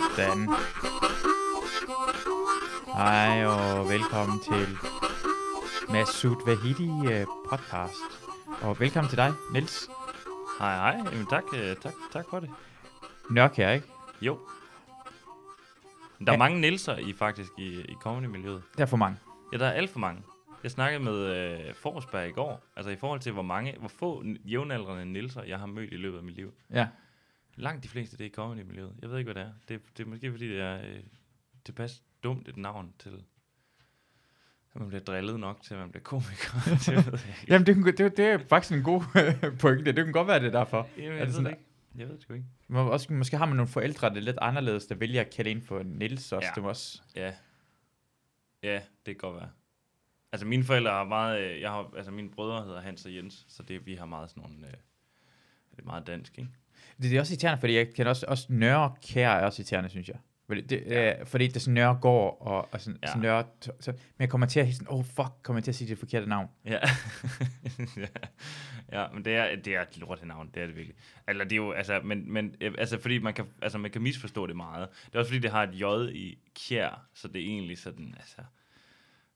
Sådan. Hej og velkommen til Masud Vahidi øh, podcast. Og velkommen til dig, Niels Hej, hej. Jamen, tak, øh, tak, tak for det. Nørkær, ikke? Jo. Der er Ja. mange Nielser i faktisk i, i comedy-miljøet. Der er for mange. Ja, der er alt for mange. Jeg snakkede med øh, Forsberg i går, altså i forhold til, hvor mange, hvor få jævnaldrende Nielser, jeg har mødt i løbet af mit liv. Ja. Langt de fleste, det er i comedy-miljøet. Jeg ved ikke, hvad det er. Det, det er måske, fordi det er øh, tilpas dumt et navn til, at man bliver drillet nok til, at man bliver komiker. det ved. Jamen, det, kunne- det, det er faktisk en god pointe. Det kan godt være, det er derfor. Jamen, Er jeg det ved sådan, det ikke. Jeg ved det sgu ikke. Må, også, måske har man nogle forældre, der er lidt anderledes, der vælger at kalde ind for Niels også. Ja. Det må også. Ja. Ja, det kan godt være. Altså mine forældre har meget, øh, jeg har, altså mine brødre hedder Hans og Jens, så det, vi har meget sådan nogle, øh, det er meget dansk, ikke? Det, det er også irriterende, fordi jeg kan også, også Nørrekær er også irriterende, synes jeg. Fordi det, ja. øh, fordi det er sådan Nørregård og, og sådan, ja. Sådan Nørre, så, men jeg kommer til at sådan, oh fuck, kommer jeg til at sige det forkerte navn. Ja. ja. ja, men det er, det er et lortet navn, det er det virkelig. Eller det er jo, altså, men, men øh, altså, fordi man kan, altså, man kan misforstå det meget. Det er også fordi, det har et J i kjær, så det er egentlig sådan, altså,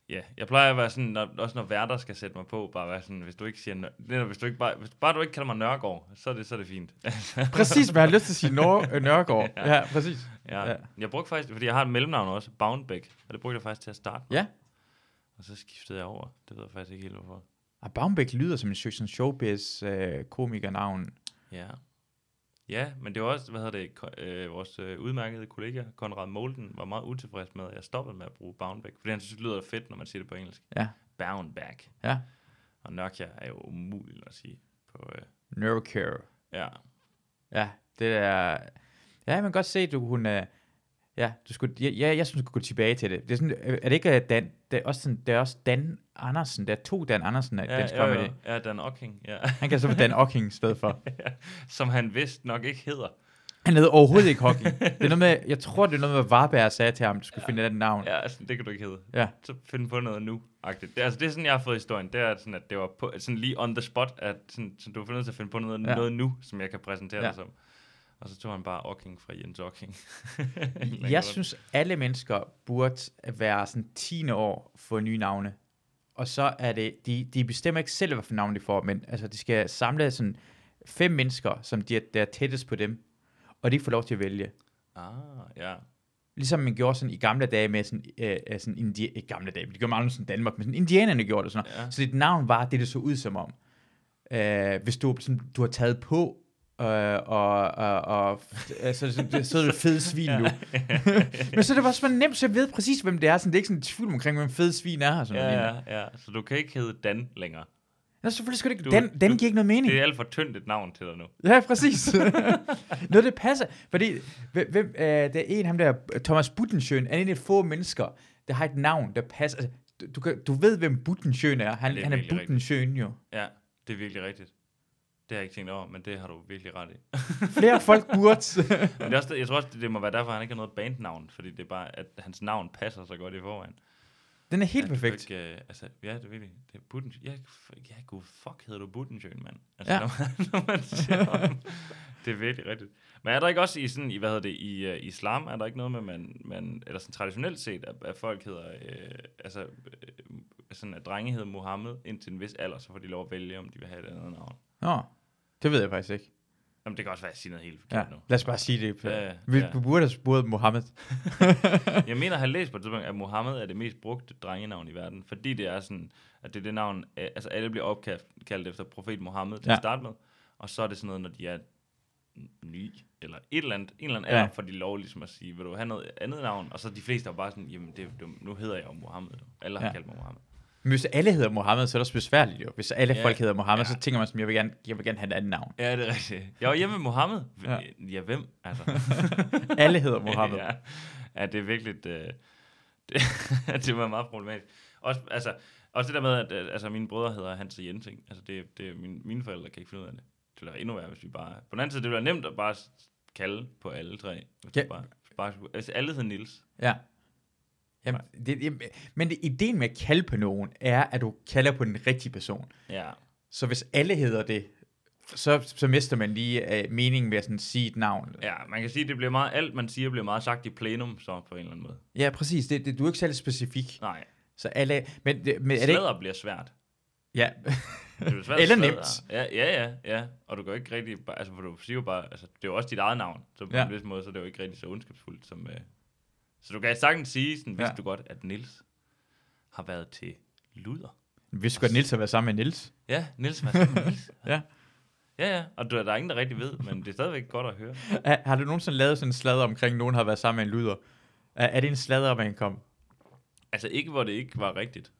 Ja, jeg plejer at være sådan, når, også når værter skal sætte mig på, bare være sådan, hvis du ikke siger, Nør- hvis du ikke bare, hvis bare du ikke kalder mig Nørgaard, så er det, så er det fint. Præcis, jeg har lyst til at sige Nør, øh, Nørregård. ja. Ja. præcis. Ja. Ja. Jeg brugte faktisk, fordi jeg har et mellemnavn også, Boundbeck, og det brugte jeg faktisk til at starte med. Ja. Og så skiftede jeg over. Det ved jeg faktisk ikke helt, hvorfor. Og Baumbæk lyder som en sådan showbiz øh, komikernavn. Ja. Ja, men det var også, hvad hedder det, øh, vores øh, udmærkede kollega, Konrad Molden, var meget utilfreds med, at jeg stoppede med at bruge Boundbeck, fordi han synes, det lyder fedt, når man siger det på engelsk. Ja. Boundback. Ja. Og Nokia er jo umuligt at sige på, øh, Nørrekær. ja. Ja, det er... Ja, man kan godt se, du kunne... Ja, du skulle, ja, ja, jeg synes, du skulle gå tilbage til det. Det er, sådan, er det ikke øh, Dan, det er også, sådan, det er også Dan Andersen, der er to Dan Andersen af Ja, dansk ja, comedy. ja, ja, Dan Ocking, ja. Han kan så få Dan Ocking i stedet for. Som han vist nok ikke hedder. Han hedder overhovedet ikke Hocking. Det er noget med, jeg tror, det er noget med, Varberg sagde til ham, du skulle ja. finde den navn. Ja, altså, det kan du ikke hedde. Ja. Så find på noget nu. -agtigt. Det, altså, det er sådan, jeg har fået historien. Det er sådan, at det var på, sådan lige on the spot, at sådan, så du var nødt til at finde på noget, Ja. noget nu, som jeg kan præsentere ja. dig som. Og så tog han bare Ocking fra Jens Ocking. Jeg synes, alle mennesker burde være sådan 10 år for nye navne. Og så er det, de, de bestemmer ikke selv, hvad for navn de får, men altså, de skal samle sådan fem mennesker, som de er, der er tættest på dem, og de får lov til at vælge. Ah, ja. Ligesom man gjorde sådan i gamle dage med sådan, øh, øh, sådan indi- ikke gamle dage, det gjorde man aldrig sådan Danmark, men sådan indianerne gjorde det sådan noget. Ja. Så dit navn var det, det så ud som om. Øh, hvis du, sådan, du har taget på, øh, og, og, og altså, så, så er du et fed svin nu. men så er det bare så nemt, så jeg ved præcis, hvem det er. Sådan, det er ikke sådan en tvivl omkring, hvem fed svin er. Sådan Ja, noget. ja, ja. Så du kan ikke hedde Dan længere. Nå, selvfølgelig skal det ikke. Den, den du- giver ikke noget mening. Det er alt for tyndt et navn til dig nu. Ja, præcis. Noget, det passer. Fordi, hvem, øh, der er en, ham der, Thomas Buttensjøen, er en af de få mennesker, der har et navn, der passer. Altså, du, du, kan, du ved, hvem Buttensjøen er. Han, Det er han er. Buttensjøen jo. Ja, det er virkelig rigtigt. Det har jeg ikke tænkt over, men det har du virkelig ret i. Flere folk burde. Men det er også, jeg tror også, det, må være derfor, han ikke har noget bandnavn, fordi det er bare, at hans navn passer så godt i forvejen. Den er helt Ja, perfekt. Ikke, uh, altså, ja, det er virkelig. Det er Butten, ja, ja, gud, fuck hedder du Buttensjøen, mand. Altså, Ja. når, man, når man siger. Det er virkelig rigtigt. Men er der ikke også i sådan, i, hvad hedder det, i uh, islam, er der ikke noget med, man, man eller sådan traditionelt set, at, at folk hedder, øh, altså, øh, sådan at drenge hedder Mohammed indtil en vis alder, så får de lov at vælge, om de vil have et andet navn. Nå, det ved jeg faktisk ikke. Jamen, det kan også være, at jeg siger noget helt Ja, forkert nu. lad os bare sige det. Ja, ja, Vi ja. burde have spurgt Mohammed. Jeg mener, at have læst på et tidspunkt, at Mohammed er det mest brugte drengenavn i verden, fordi det er sådan, at det er det navn, øh, altså alle bliver opkaldt kaldt efter profet Mohammed til Ja. at starte med, og så er det sådan noget, når de er ny, eller et eller andet, en eller anden Ja. ja. alder, for de lov ligesom at sige, vil du have noget andet navn, og så de fleste er bare sådan, jamen det, det, nu hedder jeg jo Mohammed, alle har Ja. ja. kaldt mig Mohammed. Men hvis alle hedder Mohammed, så er det også besværligt jo. Hvis alle Ja, folk hedder Mohammed, ja. så tænker man som, jeg vil gerne, jeg vil gerne have et andet navn. Ja, det er rigtigt. Jeg var hjemme med Mohammed. Ja. Ja, hvem? Altså. Alle hedder Mohammed. ja. ja, det er virkelig... Øh, det, det var meget problematisk. Også, altså, også det der med, at altså, mine brødre hedder Hans og Jens, ikke? Altså, det, det, mine, mine forældre kan ikke finde ud af det. Det ville være endnu værre, hvis vi bare... På den anden side, det ville være nemt at bare kalde på alle tre. Hvis Ja. bare, bare, altså, alle hedder Nils. Ja. Jamen, det, det, men det, ideen med at kalde på nogen, er, at du kalder på den rigtige person. Ja. Så hvis alle hedder det, så, så mister man lige uh, meningen ved at sådan sige et navn. Ja, man kan sige, at det bliver meget, alt man siger bliver meget sagt i plenum, så på en eller anden måde. Ja, præcis. Det, det, du er ikke særlig specifik. Nej. Så alle... Men, det, men er det ikke... Bliver svært. Ja. Det er svært Eller nemt. Ja, ja, ja, ja. Og du kan jo ikke rigtig, altså for du siger jo bare, altså det er jo også dit eget navn, så på Ja. en vis måde, så er det jo ikke rigtig så ondskabsfuldt som, øh. Så du kan sagtens sige, sådan, vidste Ja. du godt, at Nils har været til luder. Vi skulle godt Nils at være sammen med Nils. Ja, Nils var sammen med Nils. Ja. Ja, ja, og du, der er ingen, der rigtig ved, men det er stadigvæk godt at høre. Har, har du nogensinde lavet sådan en sladder omkring, at nogen har været sammen med en luder? Er, er det en sladder, man komme? Altså ikke, hvor det ikke var rigtigt.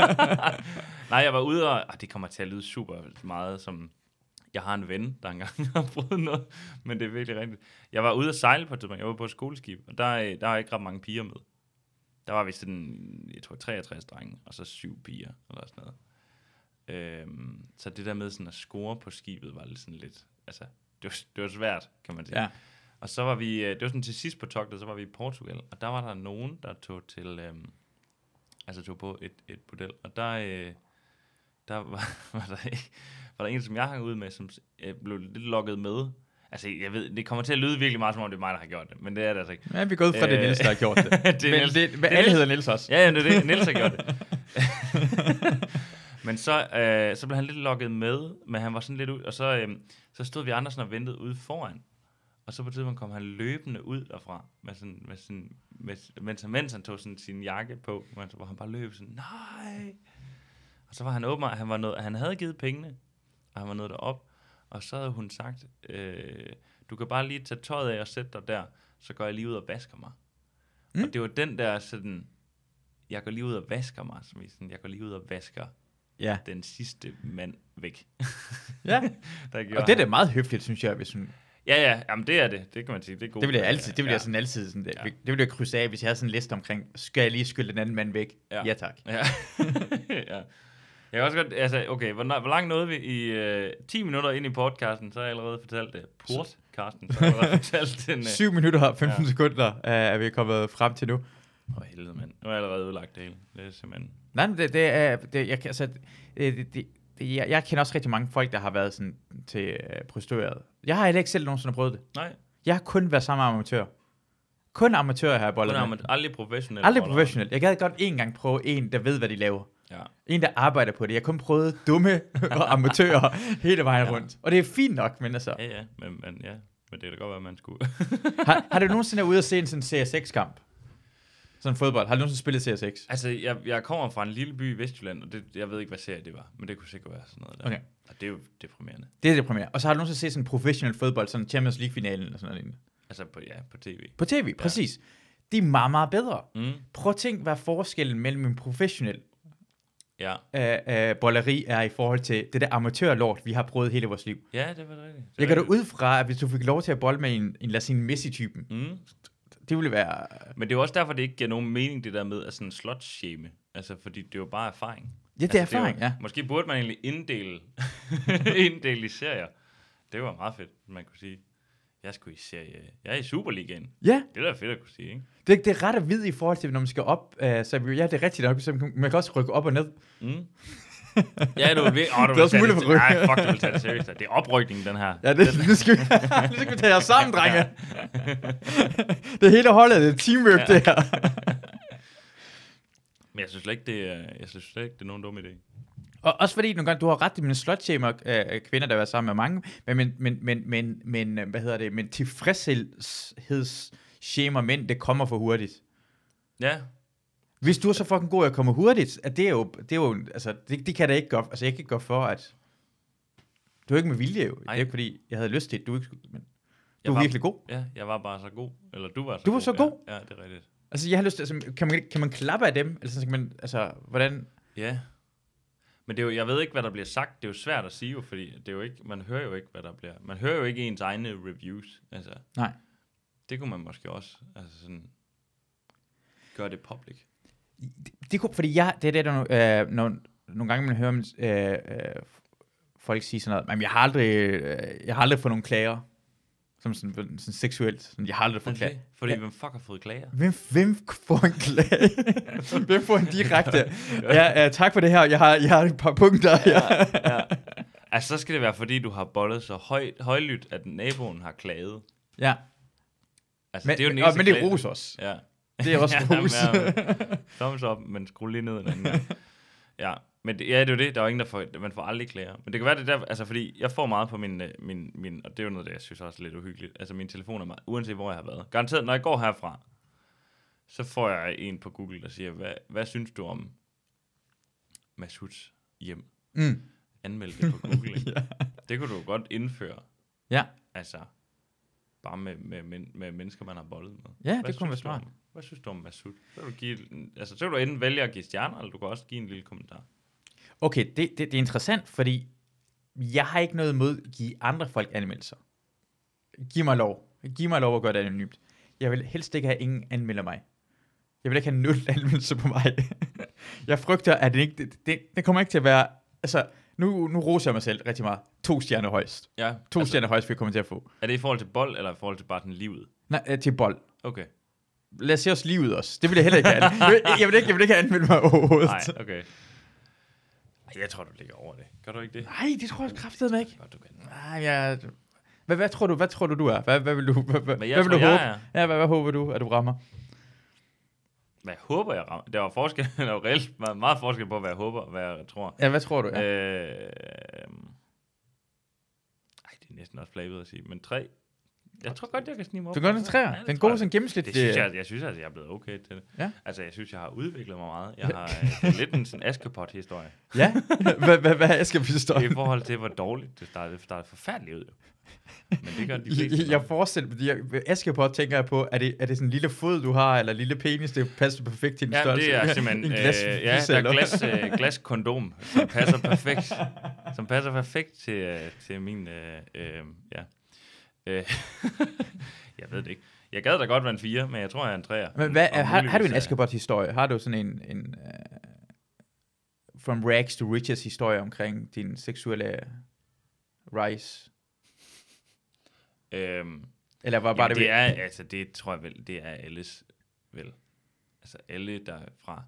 Nej, jeg var ude og... Ah, det kommer til at lyde super meget som... Jeg har en ven, der engang har prøvet noget, men det er virkelig rigtigt. Jeg var ude at sejle på et tidspunkt. Jeg var på et skoleskib, og der, er- der er ikke ret mange piger med. Der var vist sådan, jeg tror, 63 drenge, og så syv piger, eller sådan noget. Øhm, så det der med sådan at score på skibet, var lidt sådan lidt... Altså, det var, det var svært, kan man sige. Ja. Og så var vi, øh, det var sådan til sidst på togtet, så var vi i Portugal, og der var der nogen, der tog til, øhm, altså tog på et, et model, og der, øh, der var, var, der, ikke- var der en, som jeg hang ud med, som øh, blev lidt lukket med. Altså, jeg ved, det kommer til at lyde virkelig meget, som om det er mig, der har gjort det, men det er det altså ikke. Ja, vi er gået fra, det er Nils, der har gjort det. det er men Niels. det, Det alle Niels. hedder Nils også. Ja, ja, det er det. Niels har gjort det. men så, øh, så blev han lidt lukket med, men han var sådan lidt ud, og så, øh, så stod vi andre sådan og ventede ude foran. Og så på et tidspunkt kom han løbende ud derfra, med sådan, med sådan, med, mens, han, mens han tog sådan sin jakke på, men så var han bare løb sådan, nej. Og så var han åben, han, var nået, han havde givet pengene, og han var nået derop, og så havde hun sagt, øh, du kan bare lige tage tøjet af og sætte dig der, så går jeg lige ud og vasker mig. Mm. Og det var den der sådan, jeg går lige ud og vasker mig, som i sådan, jeg går lige ud og vasker Ja. den sidste mand væk. ja. der Og det er da meget høfligt, synes jeg, hvis hun... Ja, ja, jamen det er det, det kan man sige, det er god. Det vil jeg altid, det vil ja. jeg sådan altid sådan, det, Ja. det vil jeg krydse af, hvis jeg havde sådan en liste omkring, skal jeg lige skylde den anden mand væk? Ja. Ja, tak. Ja. ja. Jeg kan også godt, altså, okay, hvor, hvor langt nåede vi i øh, 10 minutter ind i podcasten, så har jeg allerede fortalt det. Podcasten, så har jeg allerede fortalt den. Øh, 7 minutter og 15 Ja. sekunder uh, er vi kommet frem til nu. Åh, helvede, mand. Nu har jeg allerede udlagt det hele. Det er simpelthen... Nej, men det, det er, det, jeg, altså, det, det, det, jeg, jeg kender også rigtig mange folk, der har været sådan til uh, prostitueret. Jeg har heller ikke selv nogensinde prøvet det. Nej, Jeg har kun været sammen med amatører. Kun amatører har jeg kun bollet med. man aldrig professionelt. Aldrig roller. professionelt. Jeg gad godt en gang prøve en, der ved, hvad de laver. Ja. En, der arbejder på det. Jeg har kun prøvet dumme og amatører hele vejen Ja. rundt. Og det er fint nok, men altså... Ja, ja, men, men ja. Men det kan da godt være, man skulle... Har, har du nogensinde været ude og se en sådan CSX-kamp? Sådan fodbold. Har du nogensinde spillet CSX? altså, jeg, jeg kommer fra en lille by i Vestjylland, og det, jeg ved ikke, hvad serie det var, men det kunne sikkert være sådan noget der. Okay. Og det er jo deprimerende. Det er det primære. Og så har du nogensinde set sådan professionel fodbold, sådan Champions League-finalen eller sådan noget. Altså, på, ja, på tv. På tv, ja. præcis. De er meget, meget bedre. Mm. Prøv at tænke, hvad forskellen mellem en professionel Ja. øh, øh, bolleri er i forhold til det der amatørlort, vi har prøvet hele vores liv. Ja, det var rigtigt. Det Jeg var går da rigtigt. ud fra, at hvis du fik lov til at bolle med en, en en Messi-typen, Mm. det ville være... Men det er jo også derfor, det ikke giver nogen mening, det der med at sådan slot-shame. Altså, fordi det er jo bare erfaring. Ja, det er altså, erfaring, jo, ja. Måske burde man egentlig inddele, inddele i serier. Det var meget fedt, man kunne sige. Jeg skulle i serie. Jeg er i Superligaen. Ja, Det er da fedt at kunne sige, ikke? det, det er ret at vide i forhold til, når man skal op. Uh, så ja, det er rigtigt nok, så man, man kan også rykke op og ned. Mm. ja, du vil virkelig... Oh, du Det er også muligt for ryg. Nej, fuck, du vil tage det seriøst. Det er oprykning, den her. Ja, det, nu, skal vi, nu skal vi tage os sammen, drenge. det er hele holdet, det er teamwork, Ja. det her. Men jeg synes slet ikke, det er, jeg synes slet ikke, det er nogen dum idé. Og også fordi, nogle gange, du har ret, men slutshamer øh, kvinder, der været sammen med mange, men, men, men, men, men, men øh, hvad hedder det, men tilfredshedsshamer mænd, det kommer for hurtigt. Ja, Hvis du er så fucking god at komme hurtigt, at det er jo, det er jo, altså, det, det kan da ikke gå, altså jeg kan ikke gå for, at du er ikke med vilje jo. Det er ikke fordi, jeg havde lyst til det, du ikke, men du er var- virkelig god. ja, jeg var bare så god. Eller du var så Du var god. så god. Ja, ja, det er rigtigt. Altså jeg har lyst til, altså, kan man, kan man klappe af dem? Eller sådan, kan man, altså, hvordan, Ja. Men det er jo, jeg ved ikke, hvad der bliver sagt. Det er jo svært at sige jo, fordi det er jo ikke, man hører jo ikke, hvad der bliver. Man hører jo ikke ens egne reviews. Altså, nej. det kunne man måske også altså sådan, gøre det public. Det, det kunne, fordi jeg, det er det, der, øh, når, nogle gange man hører øh, øh, folk sige sådan noget, men jeg har aldrig, øh, jeg har aldrig fået nogen klager, som sådan, sådan seksuelt, sådan, jeg har aldrig fået klager. Fordi Ja. hvem fuck har fået klager? Hvem, hvem får en klage? hvem får en direkte? Ja, ja, tak for det her, jeg har, jeg har et par punkter. Ja. ja. Altså, så skal det være, fordi du har bollet så højt, højlydt, at naboen har klaget. Ja. Altså, Men, det er jo den og, eneste men det er ros også. Ja. Det er også Ja, ros. Thumbs up, men skru lige ned en anden gang. Ja, men det, ja, det er jo det. Der er jo ingen, der får, man får aldrig klager. Men det kan være det der, altså fordi jeg får meget på min, øh, min, min og det er jo noget, der jeg synes også er lidt uhyggeligt. Altså min telefon er meget, uanset hvor jeg har været. Garanteret, når jeg går herfra, så får jeg en på Google, der siger, hvad, hvad synes du om Masuds hjem? Mm. Anmeld det på Google. Ja. Det kunne du godt indføre. Ja. Altså, bare med, med, med, med mennesker, man har bollet med. Ja, Hvad det kunne være smart. om- Hvad synes du om Masud? Så du, give, altså, så kan du enten vælge at give stjerner, eller du kan også give en lille kommentar. Okay, det, det, det er interessant, fordi jeg har ikke noget imod at give andre folk anmeldelser. Giv mig lov. Giv mig lov at gøre det anonymt. Jeg vil helst ikke have ingen anmelder mig. Jeg vil ikke have nul anmeldelse på mig. jeg frygter, at det ikke, det, det, det kommer ikke til at være, altså, nu, nu roser jeg mig selv rigtig meget. To stjerner højst. Ja, To altså, stjerner højst vil jeg komme til at få. Er det i forhold til bold, eller i forhold til bare sådan livet? Nej, øh, til bold. Okay. Lad os se os livet også. Det vil jeg heller ikke have. Jeg vil, jeg vil ikke, jeg vil ikke have anmeldt mig overhovedet. Nej, okay. Jeg tror, du ligger over det. Gør du ikke det? Nej, det tror jeg kraftedeme ikke. Godt, du kan. Nej, jeg... Hvad, hvad, tror du, hvad tror du, du er? Hvad, hvad vil du, hvad, hvad, hvad vil du håbe? er. Ja, hvad, hvad håber du, at du rammer? Hvad håber, jeg rammer. Der var forskel, der var reelt meget, meget forskel på, hvad jeg håber og hvad jeg tror. Ja, hvad tror du? Ja. Øh, ej, det er næsten også flabet at sige, men tre. Jeg tror godt, jeg kan snige mig op. Du gør den træer. Ja, Den gode sådan gennemsnit. Det synes jeg, jeg synes, at jeg er blevet okay til det. Ja. Altså, jeg synes, jeg har udviklet mig meget. Jeg har øh, er lidt en sådan Askepot-historie. Ja, hvad, hvad, hvad skal forstå? I forhold til, hvor dårligt det startede. Det startede forfærdeligt ud. Men det gør de fleste. Jeg, jeg forestiller mig, jeg, ved Askepot tænker jeg på, er det, er det sådan en lille fod, du har, eller lille penis, det passer perfekt til din Ja, størrelse? det er simpelthen... en øh, glas, ja, der er glas, øh, glaskondom, som passer perfekt. som passer perfekt til, øh, til min... Øh, øh, ja. Øh, jeg ved det ikke. Jeg gad da godt være en fire, men jeg tror, jeg er en træer. Men hvad, Og har, har du en er- Askepot-historie? Har du sådan en, en uh, From Rags to Riches historie omkring din seksuelle rise? Øhm, Eller var bare det... det er, altså, det tror jeg vel, det er alles, vel. Altså, alle, der fra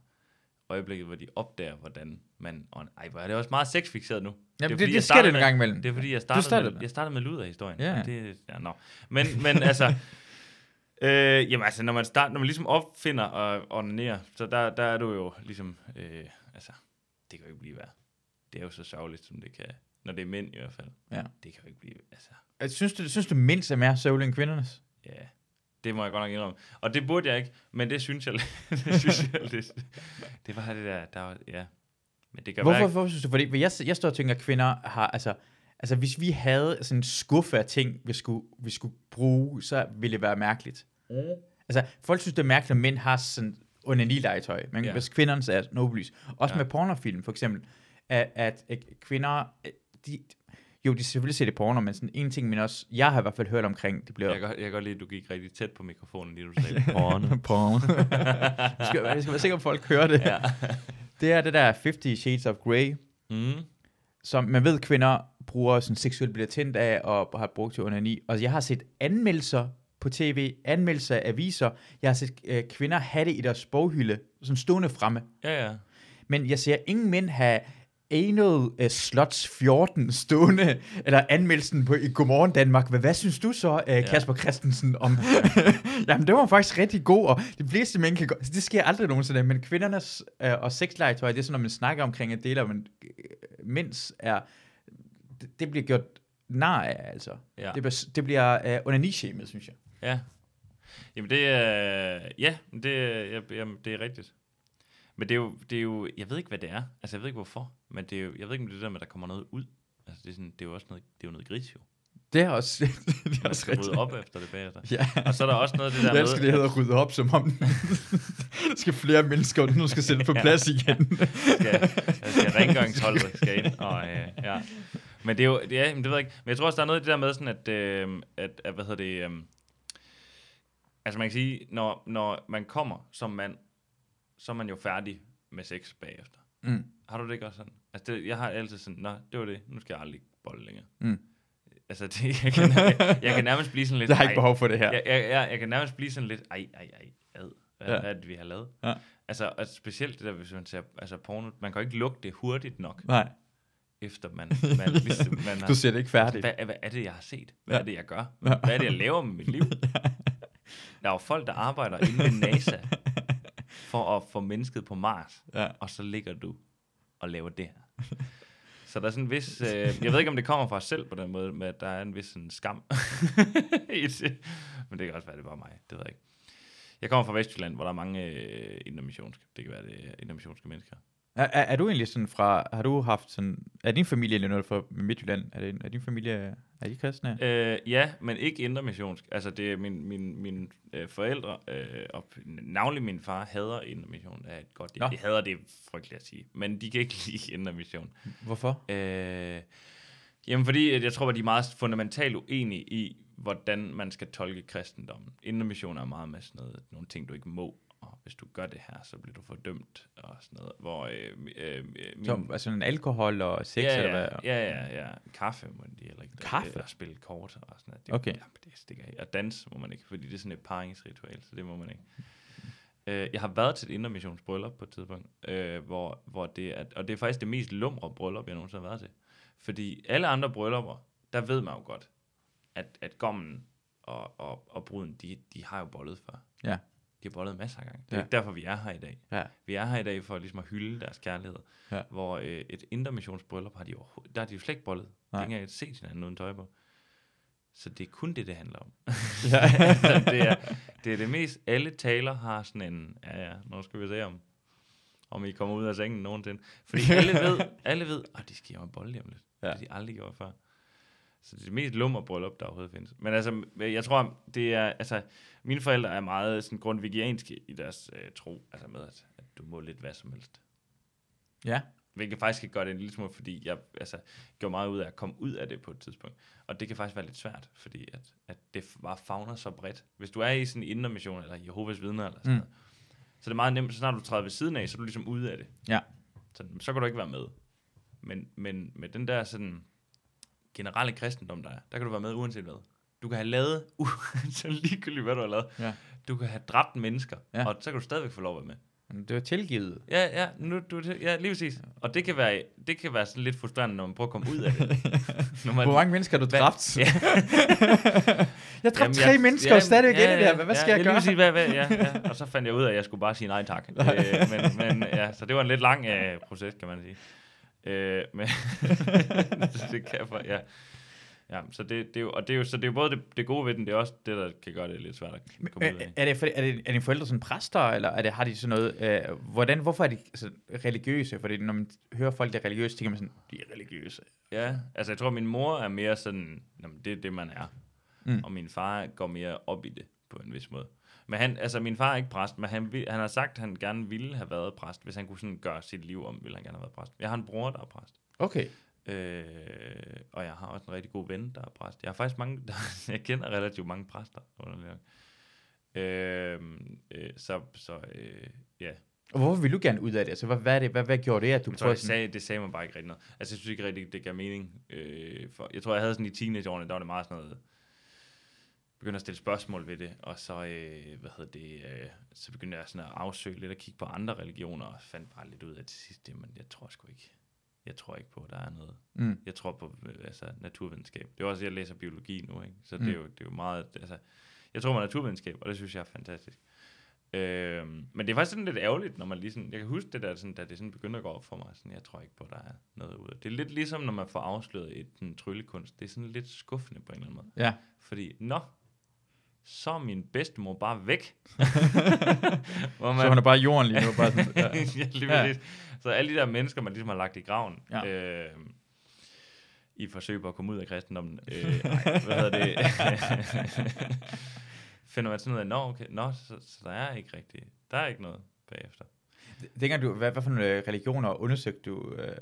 øjeblikket, hvor de opdager, hvordan man... Og, ej, hvor er det også meget sexfixeret nu. Jamen, det, fordi, det, jeg sker det en gang imellem. Det er fordi, jeg startede, startede med, med. jeg startede med luderhistorien. Ja. Og Det, ja, no. Men, men altså... Øh, jamen altså, når man, start, når man ligesom opfinder og onanerer, så der, der er du jo ligesom, øh, altså, det kan jo ikke blive værd. Det er jo så sørgeligt, som det kan, når det er mænd i hvert fald. Ja. Det kan jo ikke blive, altså, Altså, Synes du, synes du mindst er mere sørgelig end kvindernes? Ja, det må jeg godt nok indrømme. Og det burde jeg ikke, men det synes jeg, det synes jeg lidt. Det var det der, der var, ja. Men det kan Hvorfor, være, hvorfor synes du? Fordi jeg, jeg står og tænker, at kvinder har, altså, altså hvis vi havde sådan en skuffe af ting, vi skulle, vi skulle bruge, så ville det være mærkeligt. Mm. Altså, folk synes, det er mærkeligt, at mænd har sådan onani-legetøj, men Ja. hvis kvinderne er nobelys. Også Ja. med pornofilm, for eksempel, at, at, at kvinder, øh, de, jo, de selvfølgelig ser det porno, men sådan en ting, men også, jeg har i hvert fald hørt omkring, det bliver... jeg, kan, jeg kan godt lide, at du gik rigtig tæt på mikrofonen, lige du sagde porno. porno. jeg, skal, jeg skal være sikker at folk hører det. ja. Det er det der 50 Shades of Grey, Mm. som man ved, kvinder bruger sådan seksuelt bliver tændt af og har brugt til onani. Og jeg har set anmeldelser på tv, anmeldelser af aviser. Jeg har set øh, kvinder have det i deres boghylde, sådan stående fremme. Ja, ja. Men jeg ser ingen mænd have anal uh, slots 14 stående, eller anmeldelsen på i Godmorgen Danmark. Hvad, hvad synes du så, uh, Kasper Christensen, om... Jamen, det var faktisk rigtig god, og de fleste mænd kan. Det sker aldrig nogensinde, men kvindernes uh, og sexlegetøj, det er sådan, når man snakker omkring en del af, men uh, mænds er... Det, det bliver gjort nar af, altså. Ja. Det bliver, det bliver uh, onani-shamed, synes jeg. Ja. Jamen det er, ja, det, er- ja, jamen, det er rigtigt. Men det er, jo, det er jo, jeg ved ikke, hvad det er. Altså, jeg ved ikke, hvorfor. Men det er jo, jeg ved ikke, om det er det der med, at der kommer noget ud. Altså, det er, sådan, det er jo også noget, det er jo noget gris, jo. Det er også, det er også skal rigtigt. rydde op efter det bagefter. Ja. Og så er der også noget af det der Jeg elsker, det hedder rydde op, som om der skal flere mennesker, nu skal sætte på Ja. plads igen. skal, skal rengøringsholdet skal ind. Og, øh, ja. Men det er jo, det, er, men det ved jeg ikke. Men jeg tror også, der er noget af det der med sådan, at, øh, at, at hvad hedder det, øh, altså man kan sige, når, når man kommer som mand, så er man jo færdig med sex bagefter. Mm. Har du det ikke også sådan? Altså det, jeg har altid sådan, nå, det var det, nu skal jeg aldrig bolle længere. Mm. Altså, det, jeg, kan, jeg, jeg kan nærmest blive sådan lidt... Jeg har ikke behov for det her. jeg, jeg, jeg, jeg kan nærmest blive sådan lidt, ej, ej, ej, ad. Hvad, Ja. ja. er det, vi har lavet? Ja. Altså, og specielt det der, hvis man ser altså porno, man kan jo ikke lugte det hurtigt nok. Nej. efter man, man, ligesom, man har... Du ser det ikke færdigt. Hvad, hvad er det, jeg har set? Hvad Ja. er det, jeg gør? Ja. Hvad er det, jeg laver med mit liv? Der er jo folk, der arbejder inde ved NASA for at få mennesket på Mars, Ja. og så ligger du og laver det her. Så der er sådan en vis... Øh, jeg ved ikke, om det kommer fra os selv på den måde, at der er en vis sådan, skam i det. Men det kan også være, det bare mig. Det ved jeg ikke. Jeg kommer fra Vestjylland, hvor der er mange øh, intermissionske. Det kan være, det er intermissionske mennesker. Er, er, er du egentlig sådan fra, har du haft sådan, er din familie egentlig noget fra Midtjylland? Er, det, er din familie, er de kristne? Øh, ja, men ikke intermissionsk. Altså, det er min, min, mine øh, forældre, øh, og navnlig min far, hader intermission. Det er et godt, Nå. de hader det frygteligt at sige, men de kan ikke lide intermission. Hvorfor? Øh, jamen, fordi jeg tror, at de er meget fundamentalt uenige i, hvordan man skal tolke kristendommen. Intermission er meget med sådan noget, nogle ting, du ikke må, og hvis du gør det her, så bliver du fordømt, og sådan noget. Hvor øh, øh, min, Som, altså en alkohol og sex, ja, eller ja, hvad? Ja, ja, ja. Kaffe må de heller ikke. Kaffe? Eller spille kort og sådan noget. Det, Okay. Ja, men det stikker af. Og dans må man ikke, fordi det er sådan et paringsritual, så det må man ikke. Øh, jeg har været til et intermissionsbryllup på et tidspunkt, øh, hvor, hvor det er, og det er faktisk det mest lumre bryllup, jeg nogensinde har været til. Fordi alle andre bryllupper, der ved man jo godt, at, at gommen og, og, og bruden, de, de har jo bollet før. Ja. De har bollet masser af gange. Det er Ja. ikke derfor, vi er her i dag. Ja. Vi er her i dag for ligesom at hylde deres kærlighed. Ja. Hvor øh, et intermissionsbryllup har de der har de jo slet ikke bollet. De Nej. har ikke set hinanden uden tøj på. Så det er kun det, det handler om. Ja. altså, det, er, det er det mest, alle taler har sådan en, ja ja, nu skal vi se om, om I kommer ud af sengen nogensinde. Fordi alle ved, alle ved, at de skal hjem og bolle om lidt. Ja. Det de aldrig gjort før. Så det er det mest lummer bryllup, der overhovedet findes. Men altså, jeg tror, det er, altså, mine forældre er meget sådan grundvigianske i deres øh, tro, altså med, at, at du må lidt hvad som helst. ja. Hvilket faktisk kan gøre det en lille smule, fordi jeg altså, gjorde meget ud af at komme ud af det på et tidspunkt. Og det kan faktisk være lidt svært, fordi at, at det bare fagner så bredt. Hvis du er i sådan en indermission, eller Jehovas vidner, eller sådan Mm. noget, så er det meget nemt, så snart du træder ved siden af, så er du ligesom ude af det. Ja. Så, så kan du ikke være med. Men, men med den der sådan generelle kristendom, der er, der kan du være med uanset hvad. Du kan have lavet, uh, så ligegyldigt hvad du har lavet. Ja. Du kan have dræbt mennesker, Ja. ja. og så kan du stadigvæk få lov at være med. Men Det var tilgivet. Ja, ja, nu, du, ja lige præcis. Og det kan, være, det kan være sådan lidt frustrerende, når man prøver at komme ud af det. når man, Hvor mange mennesker har du dræbt? Ja. jeg dræbte Jamen, tre jeg- mennesker ja, og stadigvæk ja, inde der. Hvad, hvad ja, skal jeg lige gøre? præcis, hvad, hvad, ja, ja. Og så fandt jeg ud af, at jeg skulle bare sige nej tak. øh, men, men, ja, så det var en lidt lang øh, proces, kan man sige. Øh, men det kan for, ja. Ja, så det, det er jo, og det er jo, så det er jo både det, det gode ved den, det er også det, der kan gøre det lidt svært at komme ud Er, af. er, det, for- er, det, er dine forældre sådan præster, eller er det, har de sådan noget, øh, hvordan, hvorfor er de altså, religiøse? Fordi når man hører folk, der er religiøse, tænker man sådan, de er religiøse. Ja, altså jeg tror, min mor er mere sådan, jamen, det er det, man er. Mm. Og min far går mere op i det, på en vis måde. Men han, altså min far er ikke præst, men han, han har sagt, at han gerne ville have været præst. Hvis han kunne sådan gøre sit liv om, ville han gerne have været præst. Jeg har en bror, der er præst. Okay. Øh, og jeg har også en rigtig god ven, der er præst. Jeg har faktisk mange, der, jeg kender relativt mange præster. Øh, øh, så, så øh, ja. Og hvorfor vil du gerne ud af det? Altså, hvad, hvad, er det, hvad, hvad gjorde det, at du Jeg tror, sådan... sagde, det sagde mig bare ikke rigtig noget. Altså, jeg synes ikke rigtig, det gav mening. Øh, for, jeg tror, jeg havde sådan i teenageårene, der var det meget sådan noget, begyndte at stille spørgsmål ved det, og så, øh, hvad hedder det, øh, så begyndte jeg sådan at afsøge lidt og kigge på andre religioner, og fandt bare lidt ud af til sidst, det, men jeg tror sgu ikke, jeg tror ikke på, at der er noget. Mm. Jeg tror på øh, altså, naturvidenskab. Det er også, jeg læser biologi nu, ikke? så Mm. det, er jo, det er jo meget, altså, jeg tror på naturvidenskab, og det synes jeg er fantastisk. Øhm, men det er faktisk sådan lidt ærgerligt, når man lige sådan, jeg kan huske det der, sådan, da det sådan begynder at gå op for mig, sådan, jeg tror ikke på, at der er noget ude. Det er lidt ligesom, når man får afsløret et en tryllekunst. Det er sådan lidt skuffende på en eller anden måde. Ja. Fordi, nå, så er min bedstemor bare væk. Hvor Så hun er bare jorden lige nu. Bare sådan, ja. ja, lige Ja. Så alle de der mennesker, man ligesom har lagt i graven, Ja. øh, i forsøg på at komme ud af kristendommen, øh, ej, hvad hedder det, finder man sådan ud af, nå, okay, nå så, så der er ikke rigtig, der er ikke noget bagefter. Dengang du, hvad, hvad for nogle øh, religioner undersøgte du? Øh,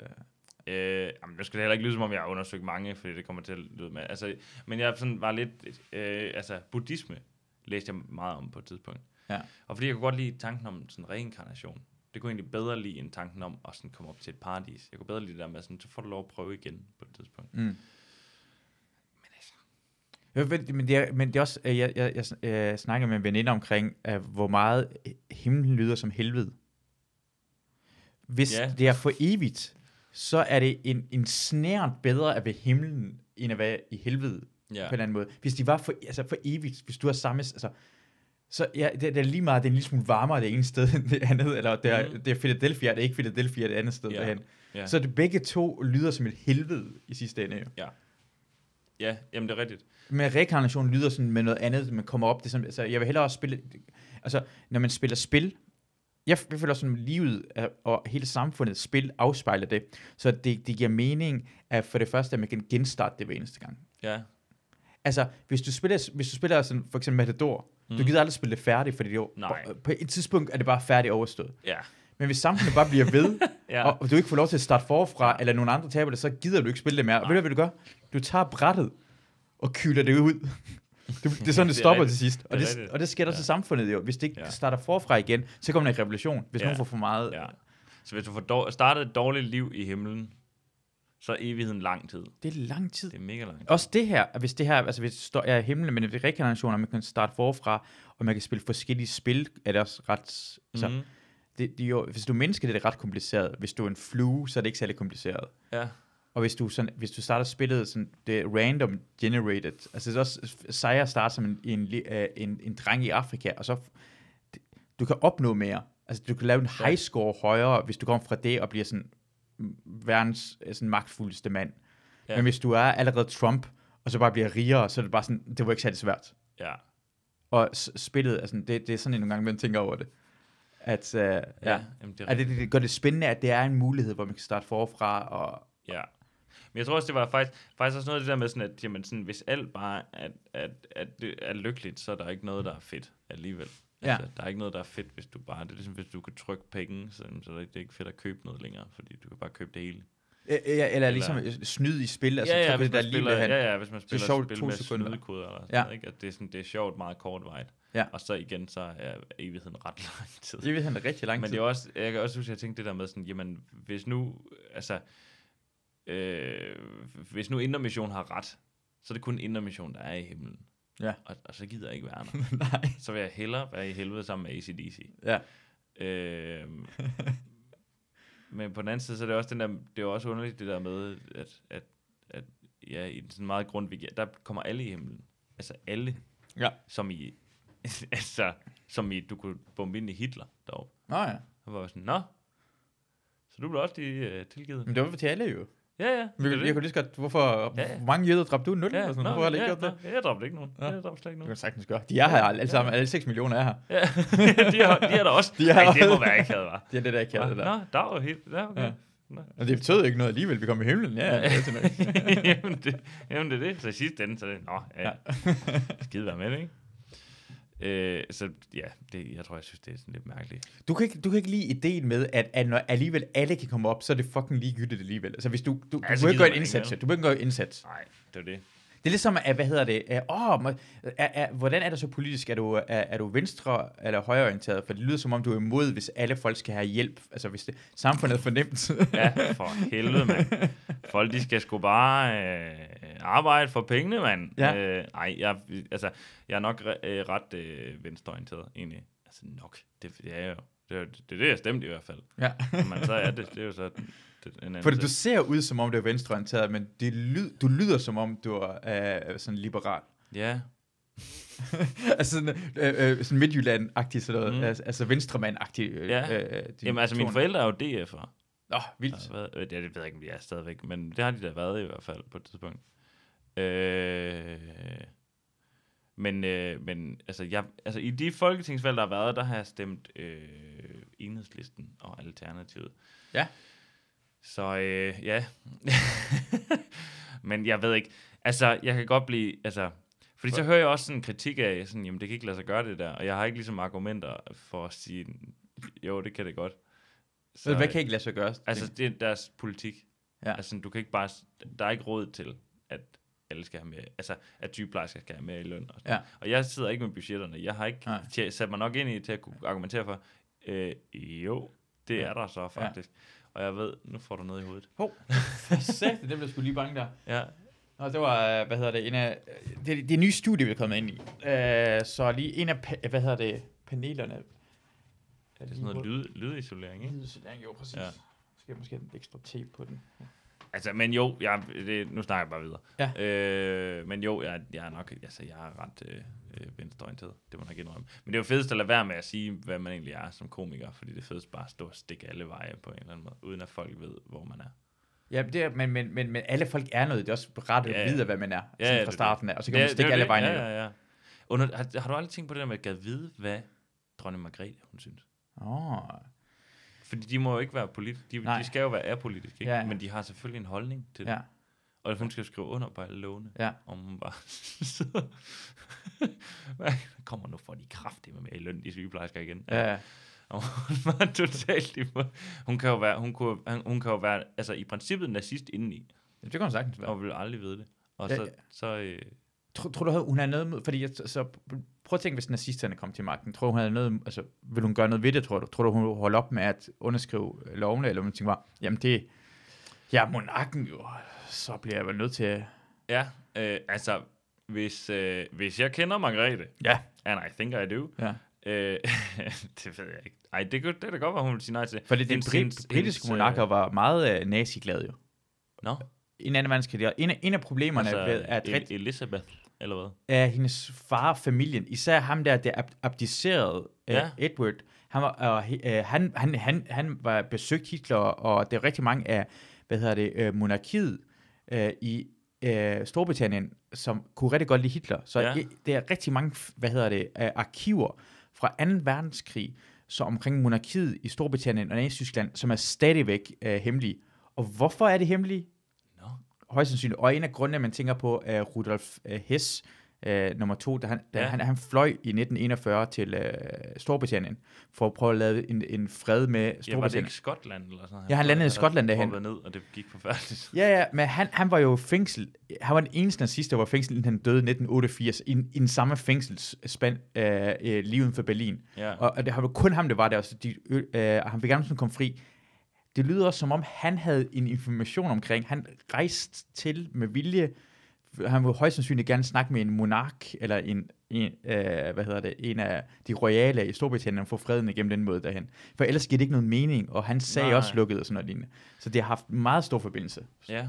Øh, jamen, nu skal det heller ikke lyde, som om jeg har undersøgt mange, fordi det kommer til at lyde med. Altså, men jeg sådan var lidt, øh, altså buddhisme læste jeg meget om på et tidspunkt. Ja. Og fordi jeg kunne godt lide tanken om sådan reinkarnation. Det kunne jeg egentlig bedre lide end tanken om at sådan komme op til et paradis. Jeg kunne bedre lide det der med, sådan, så får du lov at prøve igen på et tidspunkt. mm. Ja, men, men, det er, men det er også, øh, jeg, jeg, jeg, jeg snakker med en veninde omkring, uh, hvor meget himlen lyder som helvede. Hvis Ja. det er for evigt, så er det en, en snært bedre at være himlen, end at være i helvede, Ja. på en eller anden måde. Hvis de var for, altså for evigt, hvis du har samme, altså, så ja, det, det er lige meget, det er en lille smule varmere det ene sted end det andet, eller det er, Mhm. det er Philadelphia, det er ikke Philadelphia det andet sted Ja. derhen. Ja. Så det begge to lyder som et helvede i sidste ende. Jo. ja, jamen det er rigtigt. Men rekarnation lyder sådan med noget andet, man kommer op, det er sådan, altså, jeg vil hellere spille, altså, når man spiller spil, jeg, føler sådan, livet og hele samfundet spil afspejler det, så det, det giver mening, at for det første, at man kan genstarte det hver eneste gang. Ja. Altså, hvis du spiller, hvis du spiller sådan, for eksempel Matador, mm. du gider aldrig spille det færdigt, fordi det jo, Nej. på et tidspunkt er det bare færdigt overstået. Ja. Men hvis samfundet bare bliver ved, ja. og du ikke får lov til at starte forfra, eller nogen andre taber det, så gider du ikke spille det mere. Og ved du, hvad du gør? Du tager brættet og kylder det ud. Du, det er sådan, det Det er stopper rigtigt. til sidst. Og Det det, og det sker der Ja. til samfundet jo. Hvis det ikke Ja. starter forfra igen, så kommer der en revolution. Hvis Ja. nogen får for meget. ja. Så hvis du får dår- startet et dårligt liv i himlen, så er evigheden lang tid. Det er lang tid. Det er mega lang tid. Også det her, hvis det her, altså hvis det står, er i himlen, men det er rekarnationer, man kan starte forfra, og man kan spille forskellige spil, er det også ret, så Mhm. det, det er jo, hvis du er menneske, det er det ret kompliceret. Hvis du er en flue, så er det ikke særlig kompliceret. Ja. Og hvis du, sådan, hvis du starter spillet, sådan, det er random generated, altså det er også sejre at starte som en, en, øh, en, en dreng i Afrika, og så, du kan opnå mere. Altså du kan lave en high score højere, hvis du kommer fra det og bliver sådan mm, verdens øh, sådan, magtfuldeste mand. Ja. Men hvis du er allerede Trump, og så bare bliver rigere, så er det bare sådan, det var ikke særlig svært. Ja. Og spillet, altså, det, det er sådan en gange, man tænker over det. At, uh, ja, Ja. ja. Jamen, det er At det, det gør det spændende, at det er en mulighed, hvor man kan starte forfra, og Ja. Men jeg tror også, det var faktisk, faktisk også noget af det der med, sådan, at jamen, sådan, hvis alt bare er, at, at det er lykkeligt, så er der ikke noget, der er fedt alligevel. Ja. Altså, der er ikke noget, der er fedt, hvis du bare... Det er ligesom, hvis du kan trykke penge, så, så er det ikke fedt at købe noget længere, fordi du kan bare købe det hele. Ja, eller, eller ligesom snyd i spil, altså ja, ja, hvis det der man lige spiller, hen. ja, ja, hvis man spiller sjovt spil to med sekunder. snydekoder eller sådan Ja. noget, ikke? At det er, sådan, det er sjovt meget kortvejt. Ja. Og så igen, så er evigheden ret lang tid. Det vil han rigtig lang Men tid. det er også, jeg kan også huske, at jeg tænkte det der med sådan, jamen, hvis nu, altså, øh, hvis nu Indre Mission har ret, så er det kun Indre Mission, der er i himlen. Ja. Og, og så gider jeg ikke være der. Nej. Så vil jeg hellere være i helvede sammen med ACDC. Ja. Øh, men på den anden side, så er det også, den der, det er også underligt det der med, at, at, at ja, i sådan meget grundvig, der kommer alle i himlen. Altså alle, Ja. som i, altså, som i, du kunne bombe ind i Hitler deroppe. Nå ja. Så var sådan, nå, så du blev også lige uh, tilgivet. Men det var til alle jo. Ja, ja. Vi, jeg det. kunne lige så godt, hvorfor, Ja, ja. hvor mange jøder dræbte du? Nul? Ja, eller sådan, nå, hvorfor har jeg ikke ja, gjort det? nå, Jeg dræbte ikke nogen. Ja. Jeg dræbte slet ikke Det kan nogen. sagtens gøre. De er her alle sammen. Alle 6 millioner er her. Ja, de, er, de er der også. De er- Ej, det må være ikke havde, var. Det er det, der ikke kalder det der. Nå, der var helt... Ja, okay. Ja. Nå. Og det betød ikke noget alligevel, vi kom i himlen. Ja, ja. jamen, det, jamen, det er det. Så i sidste ende, så det... Nå, ja. Skide være med ikke? Øh, så ja, det, jeg tror, jeg synes, det er sådan lidt mærkeligt. Du kan, ikke, du kan ikke lide ideen med, at, at når alligevel alle kan komme op, så er det fucking ligegyldigt alligevel. Altså hvis du, du, du Ja, så må ikke gøre en indsats. Du må ikke gøre en indsats. Nej, det er det. Det er ligesom, at, hvad hedder det, uh, åh, er, er, hvordan er det så politisk? Er du, er, er du venstre eller højreorienteret? For det lyder som om, du er imod, hvis alle folk skal have hjælp. Altså hvis det, samfundet er for nemt. Ja, for helvede, mand. Folk, de skal sgu bare øh, arbejde for pengene, mand. Ja. Øh, ej, jeg, altså, jeg er nok re, øh, ret øh, venstreorienteret, egentlig. Altså nok, det, det er jo. Det er, det det, jeg stemte i hvert fald. ja. Men så er det, det er jo så en anden For du ser ud, som om du er venstreorienteret, men det lyd, du lyder, som om du er uh, sådan liberal. Ja, altså sådan, øh, øh, sådan Midtjylland-agtig, sådan noget. Mm. Altså, altså venstremand-agtig. Øh, Ja. øh, din Jamen altså, mine forældre er jo DF'ere. Nå, vildt. Altså, øh, det, det ved jeg ikke, om de er stadigvæk, men det har de da været i hvert fald på et tidspunkt. Øh, men, øh, men altså, jeg, altså, i de folketingsvalg, der har været, der har jeg stemt øh, enhedslisten og alternativet. Ja. Så øh, ja. men jeg ved ikke, altså, jeg kan godt blive, altså, fordi så hører jeg også sådan en kritik af, sådan, jamen, det kan ikke lade sig gøre det der, og jeg har ikke ligesom argumenter for at sige, jo, det kan det godt. Så, hvad kan ikke lade sig gøre? Altså, det er deres politik. Ja. Altså, du kan ikke bare... Der er ikke råd til, at alle skal have mere... Altså, at sygeplejersker skal have mere i løn. Og, sådan. Ja. og jeg sidder ikke med budgetterne. Jeg har ikke tje- sat mig nok ind i til at kunne argumentere for, øh, jo, det er der så faktisk. Og jeg ved, nu får du noget i hovedet. Hov, sæt, det blev sgu lige bange der. Ja, Og det var, øh, hvad hedder det, en af, det, det er en ny studie, vi er kommet ind i. Uh, så lige en af, hvad hedder det, panelerne. det er sådan noget lyd, lydisolering, ikke? Lydisolering, jo, præcis. Ja. Ja. Skal jeg måske have en ekstra te på den? Altså, men jo, jeg, det, nu snakker jeg bare videre. Ja. Øh, men jo, jeg, jeg er nok, altså, jeg er ret øh, øh, venstreorienteret. Det må jeg nok indrømme. Men det er jo fedest at lade være med at sige, hvad man egentlig er som komiker, fordi det er fedest bare at stå og stikke alle veje på en eller anden måde, uden at folk ved, hvor man er. Ja, det er, men, men, men, men alle folk er noget. Det er også ret at Ja, ja. vide, hvad man er Ja, ja, fra starten af. Og så kan Ja, man stikke alle det. vejen ja, ja, ja. Under, har, har, du aldrig tænkt på det der med, at gad vide, hvad dronning Margrethe, hun synes? Åh, Fordi de må jo ikke være politiske. De, Nej. de skal jo være apolitiske, ikke? Ja, ja. men de har selvfølgelig en holdning til det. ja, Og hun skal skrive under på alle lovene. ja. Om hun bare. Hvad kommer nu for de kraftige med i løn, de sygeplejersker igen? ja. ja. Og hun var totalt imod. Hun kan jo være, hun kunne, hun, hun kan jo være, altså i princippet nazist indeni, Det kan man sagtens være. og vil aldrig vide det. Og Ja, så, ja. så øh, Tror, tror du, hun har noget fordi jeg, så, prøv at tænke, hvis nazisterne kom til magten. Tror du, hun havde noget, altså, vil hun gøre noget ved det, tror du? Tror du, hun holde op med at underskrive lovene, eller hun tænker bare, jamen det, ja, monarken jo, så bliver jeg vel nødt til at, ja, øh, altså, hvis, øh, hvis jeg kender Margrethe, ja, and I think I do, ja. øh, det ved jeg ikke. Ej, det, det er da godt, at hun vil sige nej til. Fordi den brit, britiske hendes, monarker øh, var meget uh, naziglade jo. Nå, I en anden verdenskrig, en, en af problemerne altså, ved, at El- ret, Elizabeth, eller hvad? af hendes far og familien, især ham der, der ab- abdicerede uh, Ja. Edward, han var, uh, uh, han, han, han, han var besøgt Hitler, og der er rigtig mange af, hvad hedder det, uh, monarkiet uh, i uh, Storbritannien, som kunne rigtig godt lide Hitler. Så Ja. ja. der er rigtig mange, hvad hedder det, uh, arkiver fra 2. verdenskrig, så omkring monarkiet i Storbritannien og Nazi-Tyskland, som er stadigvæk uh, hemmelige. Og hvorfor er det hemmelige? Højst sandsynligt. Og en af grundene, man tænker på, er Rudolf uh, Hess, uh, nummer to, da han, da Ja. han, han fløj i 1941 til uh, Storbritannien, for at prøve at lave en, en fred med ja, var det Storbritannien. ikke Skotland eller sådan noget? Ja, han landede i Skotland der derhen. hoppede ned, og det gik forfærdeligt. Ja, ja, men han, han var jo fængsel. Han var den eneste nazist, der var fængsel, inden han døde i 1988, i, i den samme fængselsspand øh, øh, lige uden for Berlin. Ja. Og, og det var kun ham, der var der, så de, øh, øh, han fik gerne sådan komme fri. Det lyder også, som om han havde en information omkring, han rejste til med vilje, han ville højst sandsynligt gerne snakke med en monark, eller en, en, øh, hvad hedder det, en af de royale i Storbritannien, få freden igennem den måde derhen. For ellers giver det ikke nogen mening, og han sagde Nej. også lukket og sådan noget lignende. Så det har haft meget stor forbindelse. Ja.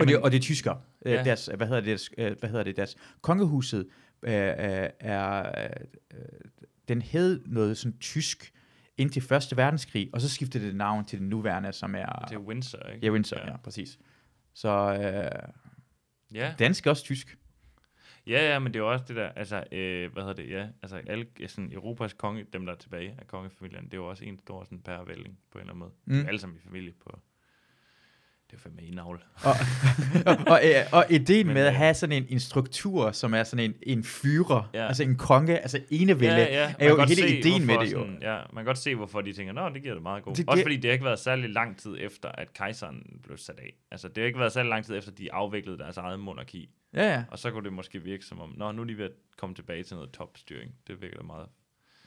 Og det, og det er tysker. Ja. Ja. Deres, hvad hedder det, deres, øh, hvad hedder det, deres kongehuset øh, øh, er, øh, den hed noget sådan tysk indtil Første Verdenskrig, og så skiftede det navn til den nuværende, som er, det er Windsor, ikke? ja, Windsor, ja. ja, præcis. Så øh, Ja. dansk er også tysk. ja, ja, men det er jo også det der, altså, øh, hvad hedder det, ja, altså alle sådan, Europas konge, dem der er tilbage af kongefamilien, det er jo også en stor sådan pærevælling på en eller anden måde. Mm. Mm. Alle sammen i familie på, det er fandme en navl. Og, og, og, øh, og ideen Men, med at øh, have sådan en, en struktur, som er sådan en, en fyrer, Ja. ja. altså en konge, altså enevælde, ja, er man jo hele se, ideen med det jo. Sådan, ja, man kan godt se, hvorfor de tænker, nå, det giver det meget godt. Det- Også det- fordi det har ikke været særlig lang tid efter, at kejseren blev sat af. Altså, det har ikke været særlig lang tid efter, de afviklede deres eget monarki. Ja, ja, Og så kunne det måske virke som om, nå, nu er de ved at komme tilbage til noget topstyring. Det virker da meget.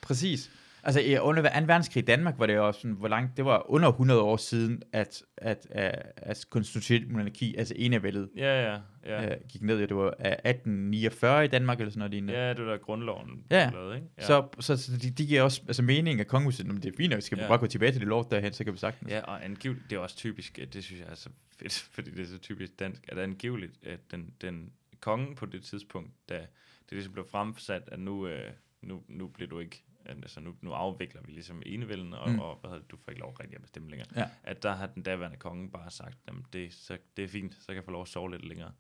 Præcis. Altså i- under 2. verdenskrig i Danmark var det jo også sådan, hvor langt, det var under 100 år siden, at, at, at, at konstitueret monarki, altså enevældet, Ja, ja, ja. ja. øh, gik ned. Det var af 1849 i Danmark, eller sådan noget lignende. Ja, det var der grundloven Ja. lavet, ikke? Ja. Så, så, så de, de giver også altså, mening af kongehuset, men det er fint skal vi Ja. bare gå tilbage til det lort derhen, så kan vi sagtens. Ja, og angiveligt, det er også typisk, øh, det synes jeg er så fedt, fordi det er så typisk dansk, at angiveligt, at den, den kongen på det tidspunkt, da det ligesom blev fremsat, at nu, øh, nu, nu bliver du ikke, altså nu, nu afvikler vi ligesom enevælden, og, mm. Og hvad hedder det, du får ikke lov rigtig at bestemme længere. Ja. At der har den daværende konge bare sagt, jamen det, så, det er fint, så kan jeg få lov at sove lidt længere.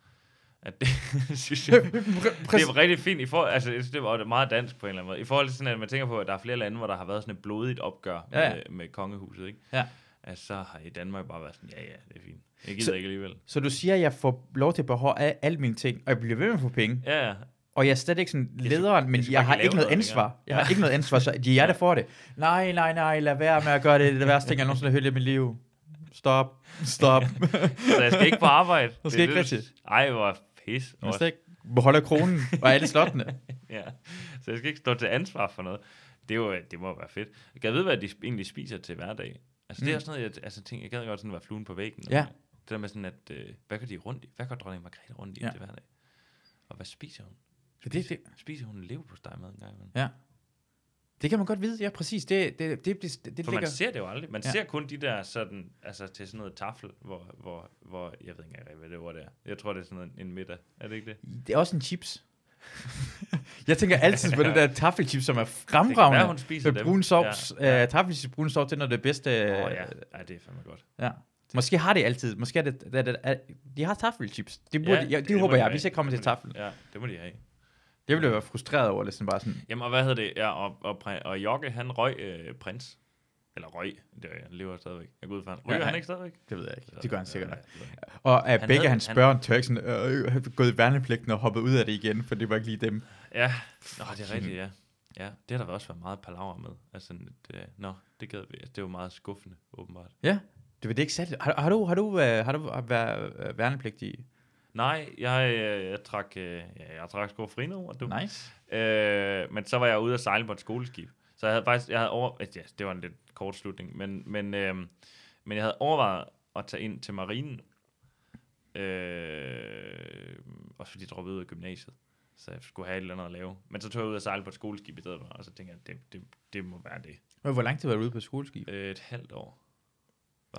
At det, synes jeg, det er rigtig fint, i for, altså det var meget dansk på en eller anden måde. I forhold til sådan, at man tænker på, at der er flere lande, hvor der har været sådan et blodigt opgør Ja, ja. med, med kongehuset, ikke? Ja. Altså, så har i Danmark bare været sådan, ja, ja, det er fint. Jeg gider Så- ikke alligevel. Så du siger, at jeg får lov til at beholde al- alle mine ting, og jeg bliver ved med at få penge, Ja, ja. Og jeg er slet ikke sådan skal- lederen, men jeg skal har ikke noget ansvar. længere. Jeg har ikke noget ansvar, så de er jer, der får det. Nej, nej, nej, lad være med at gøre det. Det er det værste ting, jeg nogensinde har hørt i mit liv. Stop, stop. Så jeg skal ikke på arbejde. Du skal Det er ikke det, rigtig. du- Ej, hvor pis. Jeg skal ikke beholde kronen og alle slottene. Ja. Så jeg skal ikke stå til ansvar for noget. Det, er jo, det må være fedt. Jeg kan vide, hvad de egentlig spiser til hverdag. Altså, det er Mm. også noget, jeg, altså, tænker, jeg gad godt sådan være fluen på væggen. Ja. Det der med sådan, at, øh, hvad går de rundt i? Hvad går dronning Margrethe rundt i Ja. til hverdag? Og hvad spiser hun? Så det, det. Spiser hun leverpostej med en gang imellem? Ja. Det kan man godt vide, ja, præcis. Det, det, det, det, det, det For ligger... man ser det jo aldrig. Man Ja. ja. ser kun de der sådan, altså til sådan noget tafel, hvor, hvor, hvor jeg ved ikke engang, hvad det ord er. Jeg tror, det er sådan noget, en middag. Er det ikke det? Det er også en chips. jeg tænker altid på det der taffelchips, som er Det fremragende. hun spiser Med brun sovs. Ja, Ja, ja. Uh, taffelchips brun sovs, det er noget af det bedste. Åh, øh, ja. Ej, det er fandme godt. ja. Måske har det altid. Måske er det, det, det, det, de har taffelchips. Det, burde, ja, det, det må håber de jeg, hvis jeg kommer til Det de- tafel. Ja, det må de have. Jeg ville være frustreret over det, sådan bare sådan, Jamen, og hvad hedder det? Ja, og, og, og Jokke, han røg øh, prins. Eller røg. Det er, han lever stadigvæk. Jeg går ud fra, han. Ryger Ja, han ikke stadigvæk? det ved jeg ikke. Det gør han sikkert nok. Ja, Og at Han begge hans han- børn tør ikke sådan, øh, have gået i værnepligten og hoppet ud af det igen, for det var ikke lige dem. Ja, Nå, det er rigtigt, ja. Ja, det har der også været meget palaver med. Altså, det, nå, det gad vi. Det var meget skuffende, åbenbart. Ja, det var det ikke sat. Har, har du, har du, øh, har du været øh, værnepligtig? Nej, jeg, øh, jeg trak, øh, ja, jeg trak sgu frino, og du. Nice. Øh, men så var jeg ude at sejle på et skoleskib. Så jeg havde faktisk, jeg havde over, ja, det var en lidt kort slutning, men, men, øh, men jeg havde overvejet at tage ind til marinen, øh, også fordi jeg droppede ud af gymnasiet, så jeg skulle have et eller andet at lave. Men så tog jeg ud og sejle på et skoleskib i stedet for, og så tænkte jeg, det, det, det må være det. Men Hvor lang tid var du ude på skoleskib? Øh, et halvt år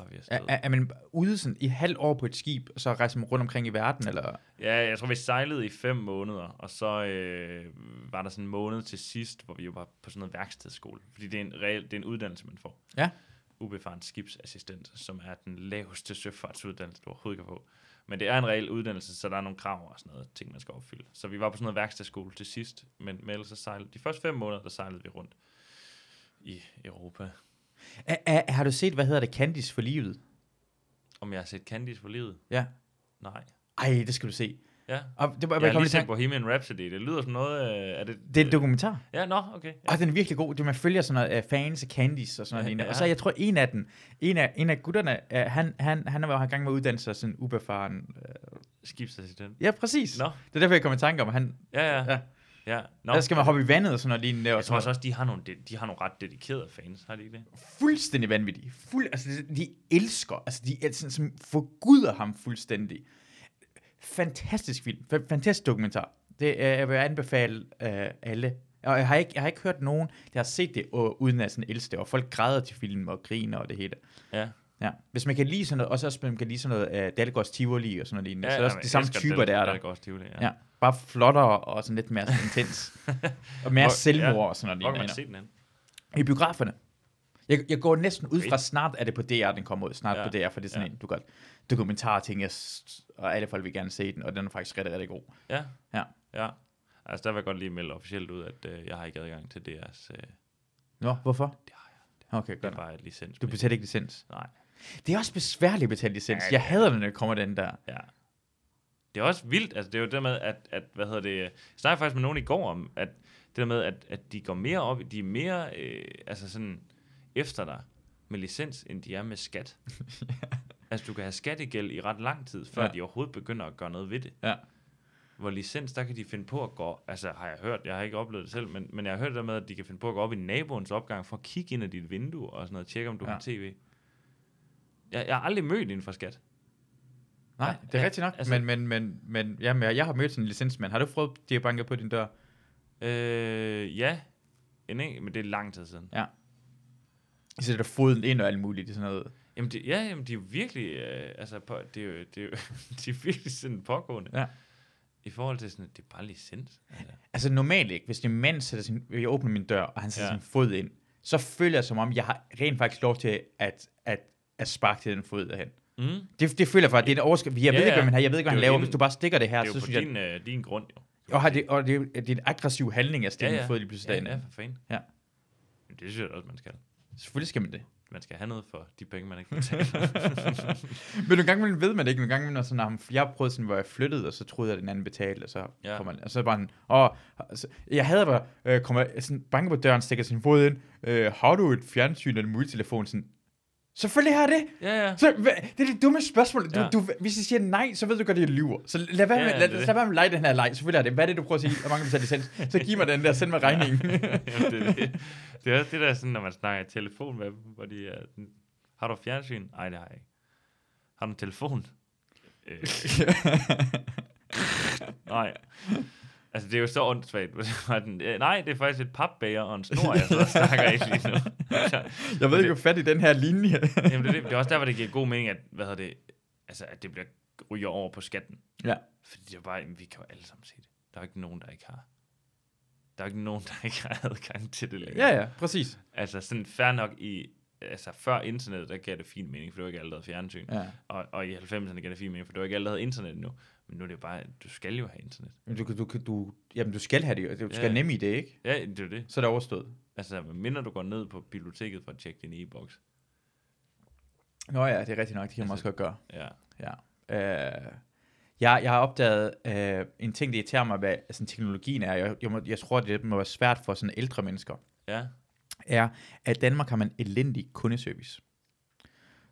var vi Er, afsted. er, er man ude sådan i halv år på et skib, og så rejser man rundt omkring i verden, eller? Ja, jeg tror, vi sejlede i fem måneder, og så øh, var der sådan en måned til sidst, hvor vi jo var på sådan noget værkstedsskole. Fordi det er en, reel, det er en uddannelse, man får. Ja. Ubefaren skibsassistent, som er den laveste søfartsuddannelse, du overhovedet kan få. Men det er en reel uddannelse, så der er nogle krav og sådan noget, ting, man skal opfylde. Så vi var på sådan noget værkstedsskole til sidst, men, men ellers så sejlede, de første fem måneder, der sejlede vi rundt i Europa. Er, er, har du set, hvad hedder det, Candice for livet? Om jeg har set Candice for livet? Ja. Nej. Ej, det skal du se. Ja. Og det, Jeg jeg har lige set Bohemian Rhapsody. Det lyder som noget... Øh, er det, det er en dokumentar. Ja, nå, okay. Ja. Og den er virkelig god. Det man følger sådan noget uh, fans af Candice og sådan noget. Ja, ja. Og så jeg tror, en af den, en af, en af gutterne, uh, han, han, han var i gang med at uddanne sig sådan ubefaren. Uh, Skibsassistent. ja, præcis. Nå, Det er derfor, jeg kom i tanke om, han, ja, ja. Ja. Ja. Nå. der skal man hoppe i vandet og sådan noget lignende. Og Jeg tror også, de har nogle, de, har nogle ret dedikerede fans, har de ikke det? fuldstændig vanvittige. Fuld, altså, de elsker, altså de er sådan, som forguder ham fuldstændig. Fantastisk film, fa- fantastisk dokumentar. Det, øh, jeg vil anbefale øh, alle. Og jeg har, ikke, jeg har ikke hørt nogen, der har set det, og, uden at sådan elske det, og folk græder til film og griner og det hele. Ja. Ja. Hvis man kan lide sådan noget, også hvis man kan lide sådan noget uh, Dalgårds Tivoli og sådan noget lignende, ja så er det også de samme typer, der er der. Er også Tivoli, ja. Ja. Bare flottere og sådan lidt mere intens. og mere Hvor- selvmord ja. og sådan Hvor noget kan man se den hen? I biograferne. Jeg, jeg går næsten ud fra, snart er det på DR, den kommer ud. Snart Ja, på DR, for det er sådan ja. en, du godt, dokumentar ting, jeg, og alle folk vil gerne se den, og den er faktisk rigtig, rigtig god. Ja. Ja. Ja. Altså, der vil jeg godt lige melde officielt ud, at øh, jeg har ikke adgang til deres... Øh, Nå, hvorfor? Det har Okay, det er godt. bare et licens. Du betaler ikke licens. Nej. Det er også besværligt at betale licens. Ja, Jeg er hader når det kommer den der. Ja. Det er også vildt, altså det er jo det med, at, at hvad hedder det, jeg snakkede faktisk med nogen i går om, at det der med, at, at de går mere op, de er mere, øh, altså sådan, efter dig med licens, end de er med skat. Altså du kan have skattegæld i ret lang tid, før Ja. ja. de overhovedet begynder at gøre noget ved det. Ja. Hvor licens, der kan de finde på at gå, altså har jeg hørt, jeg har ikke oplevet det selv, men, men jeg har hørt det der med, at de kan finde på at gå op i naboens opgang for at kigge ind ad dit vindue og sådan noget, tjekke om du Ja. ja. har tv. Jeg, jeg har aldrig mødt en fra skat. Nej, Ja, det er ja, rigtigt nok. altså- men, men, men, men jamen, jeg, jeg har mødt sådan en licensmand. Har du prøvet, de har banket på din dør? Øh, ja. En men det er lang tid siden. De sætter foden ind og alt muligt. Det er sådan noget. Jamen, det, ja, jamen, de er virkelig, øh, altså, på, det er jo, det er jo, de er virkelig sådan pågående. Ja. I forhold til sådan, det er bare licens. Altså. Altså normalt ikke, hvis en mand sætter sin, jeg åbner min dør, og han sætter ja. Ja. sin fod ind, så føler jeg som om, jeg har rent faktisk lov til at, at, at sparke til den fod derhen. Mm. Det, det føler jeg faktisk, det er en overskrift. Jeg Ja, ved ikke, hvad man har, jeg ved ikke, hvad Det han er laver. din- Hvis du bare stikker det her, Det er så synes jeg, din, øh, din grund, jo. og, har det, og det, er, det er en aggressiv handling at stikke Ja, ja, fod lige pludselig Ja, derinde. ja, for fanden. Ja. Men det synes jeg også, man skal. Selvfølgelig skal man det. Man skal have noget for de penge, man ikke betaler. Men nogle gange ved man det ikke. Nogle gange imellem, sådan, når jeg prøvede sådan, hvor jeg flyttede, og så troede jeg, at den anden betalte, og så ja. Ja. kommer og så bare en, åh, altså, jeg havde bare, øh, kommer sådan, banker på døren, stikker sin fod ind, øh, har du et fjernsyn eller en mobiltelefon? Sådan, Selvfølgelig har det. ja, ja. Så, det er det dumme spørgsmål. Du, Ja. du, hvis jeg siger nej, så ved du godt, at jeg lyver. Så lad være med, Ja, ja, lad, lad være med at lege den her leg. Selvfølgelig er det. Hvad er det, du prøver at sige? Hvor mange betaler licens? Så giv mig den der, send mig regningen. Jamen, det, er det. det er også det der sådan, når man snakker i telefon med dem, hvor de er har du fjernsyn? Nej, det har jeg ikke. Har du en telefon? Øh, nej. Altså, det er jo så åndssvagt. Nej, det er faktisk et papbager og en snor, jeg sidder og snakker i lige nu. jeg ved ikke, hvor fat i den her linje. Jamen, det, er det, det er også derfor, det giver god mening, at, hvad hedder det, altså, at det bliver ryger over på skatten. Ja. Fordi det er bare, vi kan jo alle sammen se det. Der er ikke nogen, der ikke har. Der er ikke nogen, der ikke har adgang til det længere. Ja, ja, præcis. Altså sådan fair nok i, altså før internettet, der gav det fin mening, for det var ikke alle, der havde fjernsyn. Ja. Og, og i 90'erne gav det fin mening, for det var ikke alle, der havde internet nu. Men nu er det jo bare, du skal jo have internet. Men du, kan- du, kan- du, jamen, du skal have det. Du skal Ja. nemme i det, ikke? Ja, det er det. Så er det overstået. Altså, mindre du går ned på biblioteket for at tjekke din e-boks. Nå ja, det er rigtigt nok. Det kan man Altså- også godt gøre. Ja. Ja. Øh, jeg, jeg har opdaget øh, en ting, der irriterer mig, hvad sådan, teknologien er. Jeg, jeg, må, jeg tror, det må være svært for sådan ældre mennesker. Ja. er, at Danmark har man elendig kundeservice.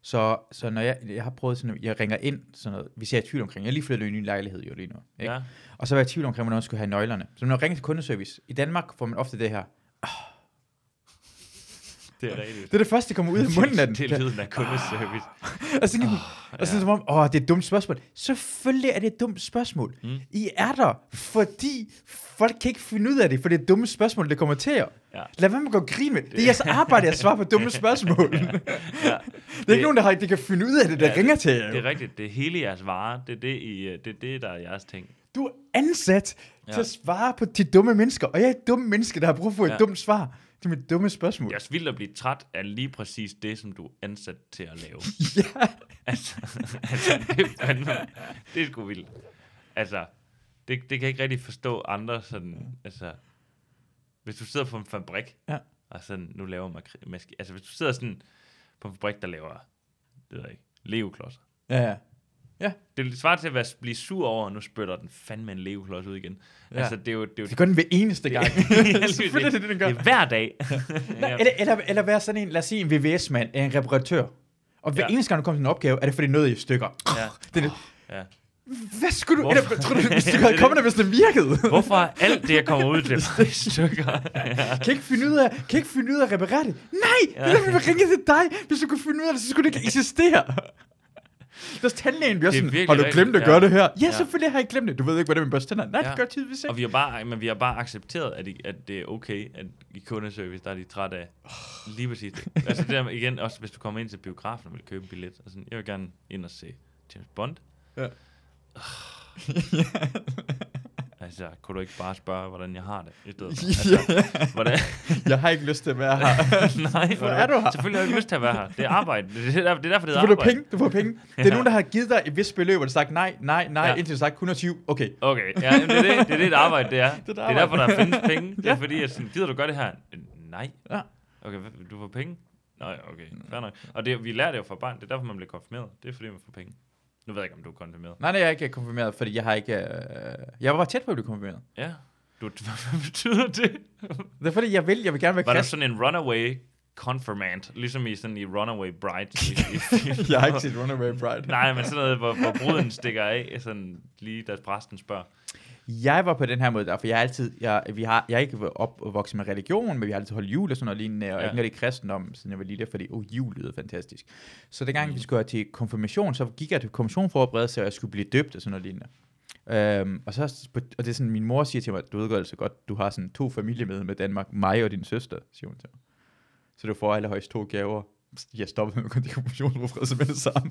Så, så når jeg, jeg har prøvet sådan, jeg ringer ind, sådan noget, hvis jeg er i tvivl omkring, jeg lige flyttet i en ny lejlighed jo lige nu, ikke? Ja. og så var jeg i tvivl omkring, hvordan jeg skulle have nøglerne. Så når jeg ringer til kundeservice, i Danmark får man ofte det her, Det er rigtigt. det er det første, der kommer ud af munden af den. Det er lyden af kundeservice. Og så, oh, og så som om, åh, det er et dumt spørgsmål. Selvfølgelig er det et dumt spørgsmål. Mm. I er der, fordi folk kan ikke finde ud af det, for det er et dumt spørgsmål, det kommer til jer. Ja. Lad være med at gå og grine med det. Det er jeres arbejde at svare på dumme spørgsmål. Ja. Det er ikke nogen, der, har, de kan finde ud af det, der Ja, ja, ringer til jer. Det er rigtigt. Det er hele jeres vare. Det er det, I, øh, det, er det der er jeres ting. Du er ansat ja. Ja. til at svare på de dumme mennesker, og jeg er et dumt menneske, der har brug for et Ja. dumt svar til mit dumme spørgsmål. Jeg er vildt at blive træt af lige præcis det, som du er ansat til at lave. Ja. altså, altså det, er fandme, det er sgu vildt. Altså, det, det kan jeg ikke rigtig forstå andre sådan, altså, hvis du sidder på en fabrik, Ja. og sådan, nu laver man, maski- altså hvis du sidder sådan på en fabrik, der laver, det ved jeg ikke, Lego-klodser. Ja, ja. Det er svaret til at være, blive sur over, og nu spytter den fandme en Lego-klods ud igen. Ja. Altså, det er jo... Det er jo Det gør den hver eneste gang. det, Selvfølgelig det det, den gør. det er hver dag. Nej, eller, eller, eller være sådan en, lad os sige en VVS-mand, en reparatør. Og hver Ja. ja. eneste gang, du kommer til en opgave, er det fordi noget i stykker. ja. Det det. Ja. Hvad skulle du... Eller, tror du, hvis du havde kommet der, hvis det virkede? Hvorfor alt det, jeg kommer ud til, i stykker? ja. Kan ikke finde ud af, kan ikke finde ud af at reparere det? Nej, ja. Ja. det er derfor, vi ringe til dig. Hvis du kunne finde ud af det, så skulle det ikke eksistere. Deres tandlægen bliver Det er sådan, har du glemt at ja. gøre det her? Ja, Ja. selvfølgelig har jeg glemt det. Du ved ikke, hvordan man børster tænder. Nej, Ja. det gør tydeligvis Og ikke. vi har bare, men vi har bare accepteret, at, I, at det er okay, at i kundeservice, der er de træt af lige præcis det. Altså det der, igen, også hvis du kommer ind til biografen og vil købe en billet, og sådan, jeg vil gerne ind og se James Bond. Ja. Altså, kunne du ikke bare spørge, hvordan jeg har det? I stedet for? Altså, hvordan, Jeg har ikke lyst til at være her. nej, Hvor er du her? Selvfølgelig har jeg ikke lyst til at være her. Det er arbejde. Det er, det er, det er derfor, det Du er får du arbejde. penge, du får penge. Det er nogen, der har givet dig et vist beløb, og du har sagt nej, nej, nej, Ja. indtil du sagt 120. Okay. Okay, ja, jamen, det, er det, det er det, et arbejde det er. Det er, et det er derfor, der arbejde. findes penge. Det er Ja. fordi, jeg sådan, gider du gøre det her? Nej. Ja. Okay, du får penge? Nej, okay, fair nok. Og det, vi lærer det jo fra barn, det er derfor, man bliver konfirmeret. Det er fordi, man får penge. Nu ved jeg ikke, om du er konfirmeret. Nej, nej, jeg er ikke konfirmeret, fordi jeg har ikke... Øh... Jeg var tæt på at blive konfirmeret. Ja. Du, hvad betyder det? Det er fordi, jeg vil, jeg vil gerne være Var du kristen. sådan en runaway confirmant, ligesom i sådan i Runaway Bride? I, i, Jeg har ikke set Runaway Bride. Nej, men sådan noget, hvor, hvor bruden stikker af, sådan lige da præsten spørger. Jeg var på den her måde der, for jeg har altid, jeg, vi har, jeg er ikke opvokset med religion, men vi har altid holdt jul og sådan noget lignende, og Ja. ikke rigtig kristendom, siden jeg var lille, fordi oh, jul lyder fantastisk. Så dengang mm. vi skulle til konfirmation, så gik jeg til konfirmationforberedelse, og jeg skulle blive døbt og sådan noget lignende. Øhm, og, så, og det er sådan, min mor siger til mig, du ved godt så godt, du har sådan to familiemedlemmer med Danmark, mig og din søster, siger hun til mig. Så du får allerhøjst to gaver. Jeg stoppede med at gå til konfirmationsforberedelse med det samme.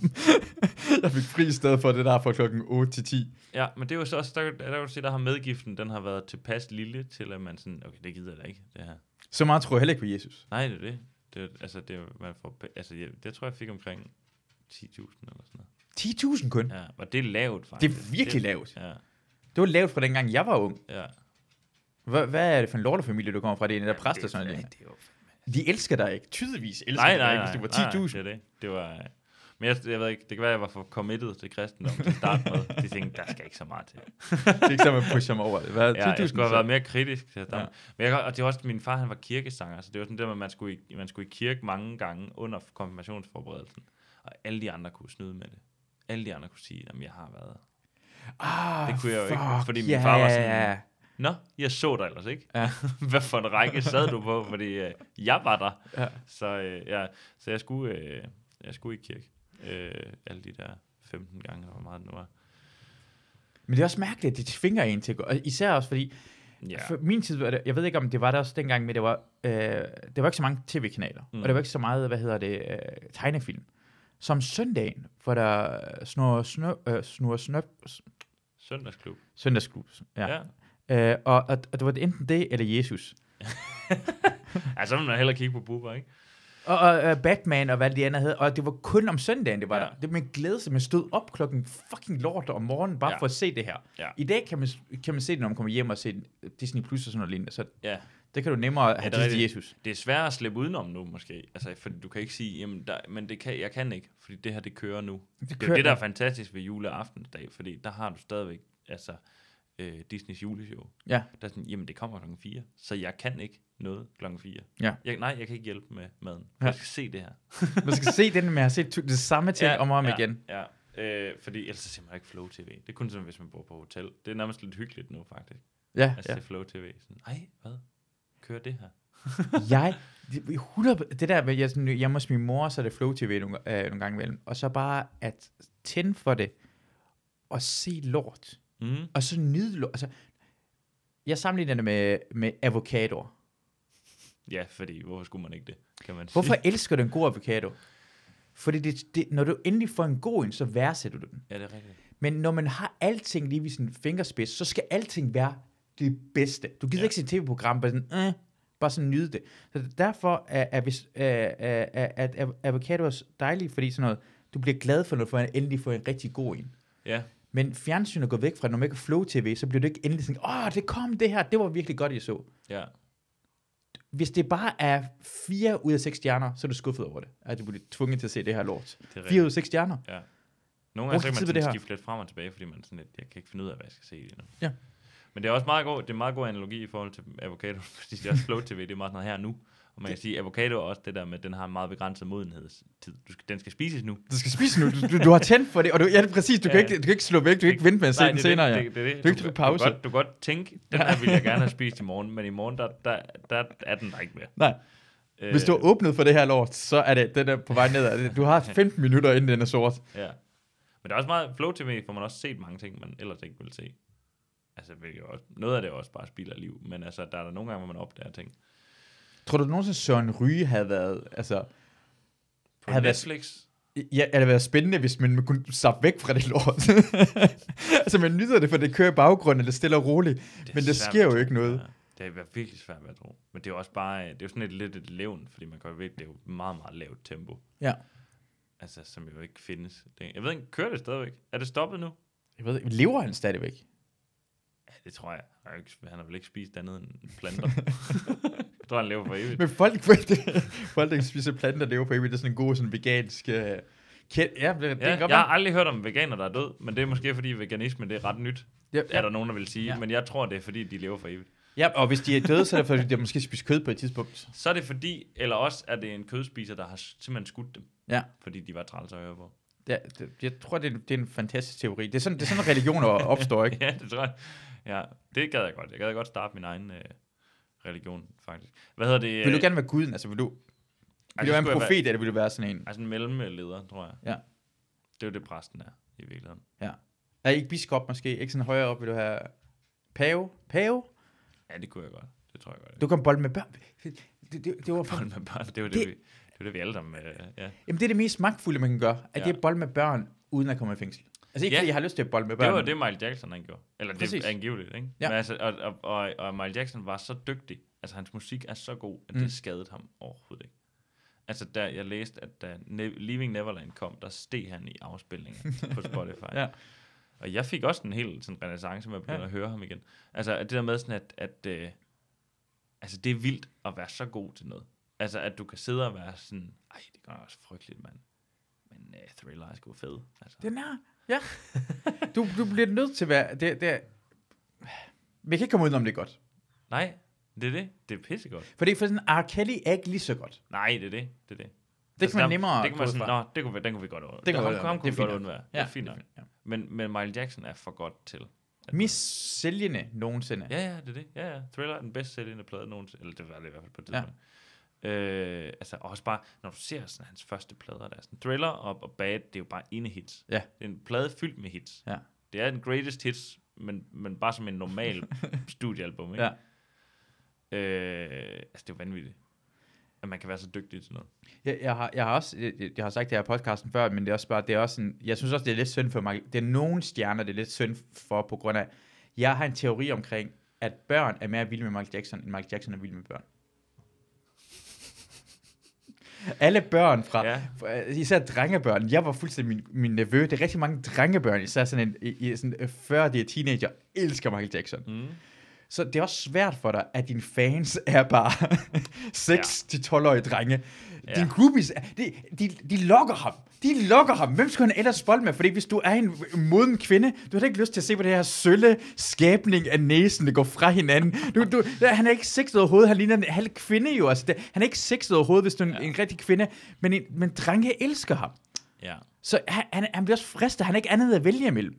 jeg fik fri i stedet for det der fra klokken 8 til 10. Ja, men det er jo så også, der, der sige, der har medgiften, den har været tilpas lille til, at man sådan, okay, det gider jeg da ikke, det her. Så meget tror jeg heller ikke på Jesus. Nej, det er det. det altså, det, man får, altså, jeg, det tror jeg, fik omkring 10.000 eller sådan noget. 10.000 kun. Ja, og det er lavt, Det faktisk. er virkelig lavt. Ja, Det var lavt fra dengang jeg var ung. ja. Hvad, hvad er det for en lortefamilie, du kommer fra? Det er en der præster det, sådan det, noget. det er jo De elsker dig ikke. Tydeligvis elsker nej, nej, dig nej, ikke, hvis nej, det var 10.000. det er det. Det var... Men jeg, jeg ved ikke, det kan være, at jeg var for committed til kristendom til at starte med. De tænkte, der skal ikke så meget til. det er ikke så, man pusher mig over. det. Hvad, Ja, jeg 10.000 skulle have været mere kritisk til at. Ja. Men jeg, og det var også, min far han var kirkesanger, så det var sådan der, at man skulle, i, man skulle i kirke mange gange under konfirmationsforberedelsen. Og alle de andre kunne snyde med det. Alle de andre kunne sige, at jeg har været. Ah, Det kunne jeg jo ikke, fuck, fordi min far var sådan-. Nå, jeg så dig ellers ikke. Ja. Hvad for en række sad du på? Fordi øh, jeg var der. Ja. Så, øh, ja, så jeg skulle, øh, jeg skulle i kirke. Øh, alle de der 15 gange, hvor meget det nu var. Men det er også mærkeligt, at de tvinger en til at gå. Og især også fordi, Ja. for min tid, jeg ved ikke om det var der også dengang, men det var, øh, det var ikke så mange tv-kanaler. Mm. Mm. Og det var ikke så meget, hvad hedder det, øh, tegnefilm. Som søndagen, hvor der snor, snø, øh, snor snø, Søndagsklub. søndagsklub. Ja. Ja. Øh, og, og, og, det var enten det, eller Jesus. ja, så vil man hellere kigge på Bubber, ikke? Og, og uh, Batman og hvad de andre havde. Og det var kun om søndagen, det var Ja. der. Det med glæde, som man stod op klokken fucking lort om morgenen, bare Ja. for at se det her. Ja. I dag kan man, kan man se det, når man kommer hjem og ser Disney Plus og sådan noget lignende. Så Ja. det kan du nemmere have det ja, til. Jesus. Det er svært at slippe udenom nu, måske. Altså, fordi du kan ikke sige, jamen, der, men det kan, jeg kan ikke, fordi det her, det kører nu. Det, Det er det, der er fantastisk ved juleaftensdag, fordi der har du stadigvæk, altså, øh, Disneys juleshow. Ja. Der er sådan, jamen, det kommer klokken 4, så jeg kan ikke noget klokken 4. Ja. Jeg, nej, jeg kan ikke hjælpe med maden. Ja. Jeg skal se det her. Man skal se den, med at have set det samme ting ja, om og om ja, igen. Ja, øh, fordi ellers ser man ikke Flow TV. Det er kun sådan, hvis man bor på hotel. Det er nærmest lidt hyggeligt nu, faktisk. Ja, Altså, ja. se Flow TV. Sådan, ej, hvad? Kører det her? jeg, det, 100, det der jeg, sådan, hjemme hos min mor, så er det Flow TV nogle, øh, nogle gange imellem, og så bare at tænde for det, og se lort, Mm. og så nyde. Altså, jeg sammenligner det med, med avocadoer. Ja, fordi hvorfor skulle man ikke det, kan man Hvorfor sige. elsker du en god avocado? Fordi det, det, når du endelig får en god en, så værdsætter du den. Ja, det er rigtigt. Men når man har alting lige ved sin fingerspids, så skal alting være det bedste. Du gider Ja. ikke se et tv-program, bare sådan, øh, bare sådan nyde det. Så derfor er, er, hvis, er, er, er, er avocado også dejlige, fordi sådan noget, du bliver glad for, når du får en, endelig får en rigtig god en. Ja, Men fjernsynet går væk fra, når man ikke Flow TV, så bliver du ikke endelig sådan, åh, det kom det her, det var virkelig godt, jeg så. ja. Hvis det bare er 4 ud af 6 stjerner, så er du skuffet over det. At du bliver tvunget til at se det her lort. Det er 4 rigtigt. ud af 6 stjerner. Ja. Nogle gange så kan man det sådan skifte lidt frem og tilbage, fordi man sådan lidt, jeg kan ikke finde ud af, hvad jeg skal se lige nu. Ja. Men det er også meget god, det er meget god analogi i forhold til avocado, fordi det er også Flow TV, det er meget sådan noget her nu. Og man kan sige, avocado er også det der med, at den har en meget begrænset modenhedstid. Du skal, den skal spises nu. Du skal spise nu. Du, du, du har tændt for det, og du, ja, det er præcis. Du, Ja. kan ikke, du kan ikke slå væk. Du kan ikke vente med at se den er senere. det, Ja. det, det, det. Du kan ikke trykke pause. Du, godt, du kan godt tænke, den her vil jeg gerne have spist i morgen, men i morgen, der, der, der er den der ikke mere. Nej. Hvis du har åbnet for det her lort, så er det den er på vej nedad. Du har 15 minutter, inden den er sort. Ja. Men der er også meget, Flow TV får man også set mange ting, man ellers ikke vil se. Altså, noget af det også bare spild af liv, men altså, der er der nogle gange, hvor man opdager ting. Tror du nogensinde, Søren Ryge havde været, altså, På Havde været- Netflix, ja, det havde været spændende, hvis man kunne sappe væk fra det lort. altså, man nyder det, for det kører i baggrunden, det er stille og roligt. det Men der sker jo ikke noget. Det er hvert fald virkelig svært ved at tro. Men det er jo også bare, det er jo sådan et lidt et levn, fordi man kan jo virkelig, det er jo meget, meget lavt tempo. Ja. Altså, som jo ikke findes. Jeg ved ikke, kører det stadigvæk? Er det stoppet nu? Jeg ved ikke, lever han stadigvæk? Ja, det tror jeg. Han har, ikke, han har vel ikke spist andet end planter. jeg tror, han lever for evigt. Men folk, folk der spiser planter, lever på evigt, det er sådan en god, sådan vegansk... Uh, kæld. Ja, det, det Ja, jeg har aldrig hørt om veganer, der er død, men det er måske, fordi veganisme det er ret nyt, Ja, er der nogen, der vil sige. Ja. Men jeg tror, det er, fordi de lever for evigt. ja, og hvis de er døde, så er det fordi, de måske spist kød på et tidspunkt. Så er det fordi, eller også er det en kødspiser, der har simpelthen skudt dem, Ja. fordi de var træls at høre på. Ja, det, jeg tror, det er, det er en fantastisk teori. Det er sådan, det er sådan religioner opstår, ikke? ja, det tror jeg. Ja, det gad jeg godt. Jeg gad godt starte min egen øh, religion, faktisk. Hvad hedder det? Vil du øh, gerne være guden? Altså, vil du, vil altså, du være en profet, eller vil du være sådan en? Altså en mellemleder, tror jeg. Ja. Det er jo det, præsten er, i virkeligheden. Er I ikke biskop måske? Ikke sådan højere op, vil du have pave? Pave? Ja, det kunne jeg godt. Det tror jeg godt. Du kan bolde med børn. Det, det, det, var for, Bold med børn, det er jo det, Det- vi, det, er det, vi alle sammen... Øh, ja. jamen, det er det mest magtfulde, man kan gøre. At Ja. det er bold med børn, uden at komme i fængsel. Altså ikke Ja. fordi jeg har lyst til at bolde med børn. Det var det, Michael Jackson han gjorde. Eller Præcis. det er angiveligt, ikke? Ja. Men altså, og, og, og, og Michael Jackson var så dygtig. Altså, hans musik er så god, at Mm. det skadede ham overhovedet ikke. Altså, da jeg læste, at da ne- Leaving Neverland kom, der steg han i afspilninger på Spotify. Ja. Og jeg fik også en helt sådan renaissance med at begynde Ja. at høre ham igen. Altså, det der med sådan, at, at øh, altså, det er vildt at være så god til noget. Altså, at du kan sidde og være sådan, ej, det gør også frygteligt, mand. Men uh, Thriller er sgu fed. Altså. Den er, ja. Du, du bliver nødt til at være... Det, det er, vi kan ikke komme ud om det er godt. Nej, det er det. Det er pissegodt. Fordi for sådan R. Kelly er ikke lige så godt. Nej, det er det. Det er det. Det kan man der- nemmere Det kan man sådan. Nå, det kunne, vi- den kunne vi godt undvære. Det kan ham, vi ham kunne vi Det er godt undvære. Ja, det er fint det nok. ja. Men, men Michael Jackson er for godt til. Mest sælgende nogensinde. Ja, ja, det er det. Ja, ja. Thriller er den bedst sælgende plade nogensinde. Eller det var det i hvert fald på et tidspunkt. Ja. Øh, altså også bare, når du ser sådan hans første plader, der er sådan Thriller og, og Bad, det er jo bare ene hits. Ja. Det er en plade fyldt med hits. Ja. Det er en greatest hits, men, men bare som en normal studiealbum, ikke? Ja. Øh, altså, det er jo vanvittigt. At man kan være så dygtig til noget. Jeg, jeg, har, jeg har også, jeg, jeg har sagt det her i podcasten før, men det er også bare, det er også en, jeg synes også, det er lidt synd for mig. Det er nogle stjerner, det er lidt synd for, på grund af, jeg har en teori omkring, at børn er mere vilde med Michael Jackson, end Michael Jackson er vild med børn. Alle børn fra, Ja. især drengebørn, jeg var fuldstændig min, min nevø, det er rigtig mange drengebørn, især sådan en, i, i sådan, før de er teenager, elsker Michael Jackson. Mm. Så det er også svært for dig, at dine fans er bare 6-12-årige drenge. Ja. Dine groupies, er- de, de, de lokker ham. De lokker ham. Hvem skulle han ellers bolde med? Fordi hvis du er en moden kvinde, du har ikke lyst til at se på det her sølle skabning af næsen, der går fra hinanden. Du, du, han er ikke sexet overhovedet. Han ligner en halv kvinde jo. Altså, det, han er ikke sexet overhovedet, hvis du er en, ja. en rigtig kvinde. Men, en, men drenge elsker ham. Ja. Så han, han, han bliver også fristet. Han er ikke andet at vælge imellem.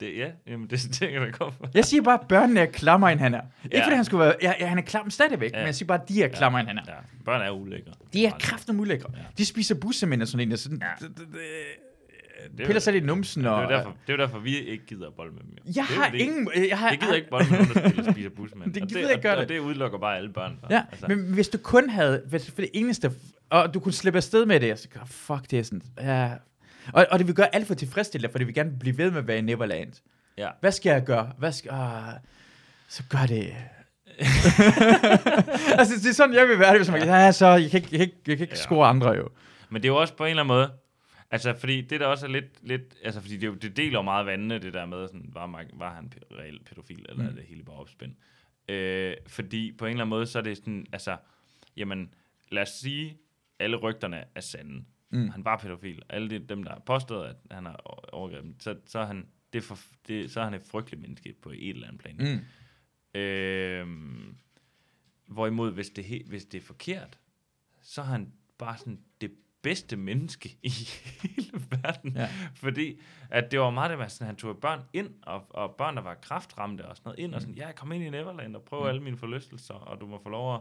Det, ja, jamen, det tænker jeg da godt for. Jeg siger bare, at børnene er klammere, end han er. Ikke Ja. fordi han skulle være... Ja, ja, han er klam stadigvæk, Ja. ja. men jeg siger bare, at de er klammere, end han er. Ja, børn er ulækre. De er kraftigt ulækre. Ja. De spiser bussemænd og sådan en. og Sådan, Ja. d- d- d- Det er piller sig lidt i numsen. Det er Og, derfor, det er derfor vi ikke gider at bolle med dem. jo. jeg Det har fordi- ingen... Jeg har, Jeg gider ikke bolle med nogen, der spiser busmand. Det Og gider ikke gøre og, det. Og det udelukker bare alle børn. fra. Ja, altså, men hvis du kun havde... Hvis, for det eneste... Og du kunne slippe afsted med det, og så gør, fuck, det er sådan... Ja. Og, og det vil gøre alt for tilfredsstillende, for det vil gerne blive ved med at være i Neverland. ja. Hvad skal jeg gøre? Hvad skal... Ah, så gør det... altså, det er sådan, jeg vil være det, hvis man ja, så jeg kan ikke, jeg kan ikke, jeg kan ikke Ja. ja. score andre jo. Men det er jo også på en eller anden måde, altså fordi det der også er lidt, lidt altså fordi det, jo- det deler meget vandene, det der med, sådan, var, Mark- var han reelt pædofil, eller mm. er det hele bare opspind? Øh, fordi på en eller anden måde, så er det sådan, altså, jamen, lad os sige, alle rygterne er sande. Mm. Han var pædofil. Alle de, dem, der har påstået, at han har overgrebet, så, så, er han, det for, det, så er han et frygteligt menneske på et eller andet plan. Mm. Øh, hvorimod, hvis det, he- hvis det er forkert, så er han bare sådan det bedste menneske i hele verden. Ja. Fordi at det var meget det med, sådan, han tog børn ind, og, og børn, der var kraftramte og sådan noget, Mm. ind og sådan, ja, kom ind i Neverland og prøv alle mine forlystelser, og du må få lov at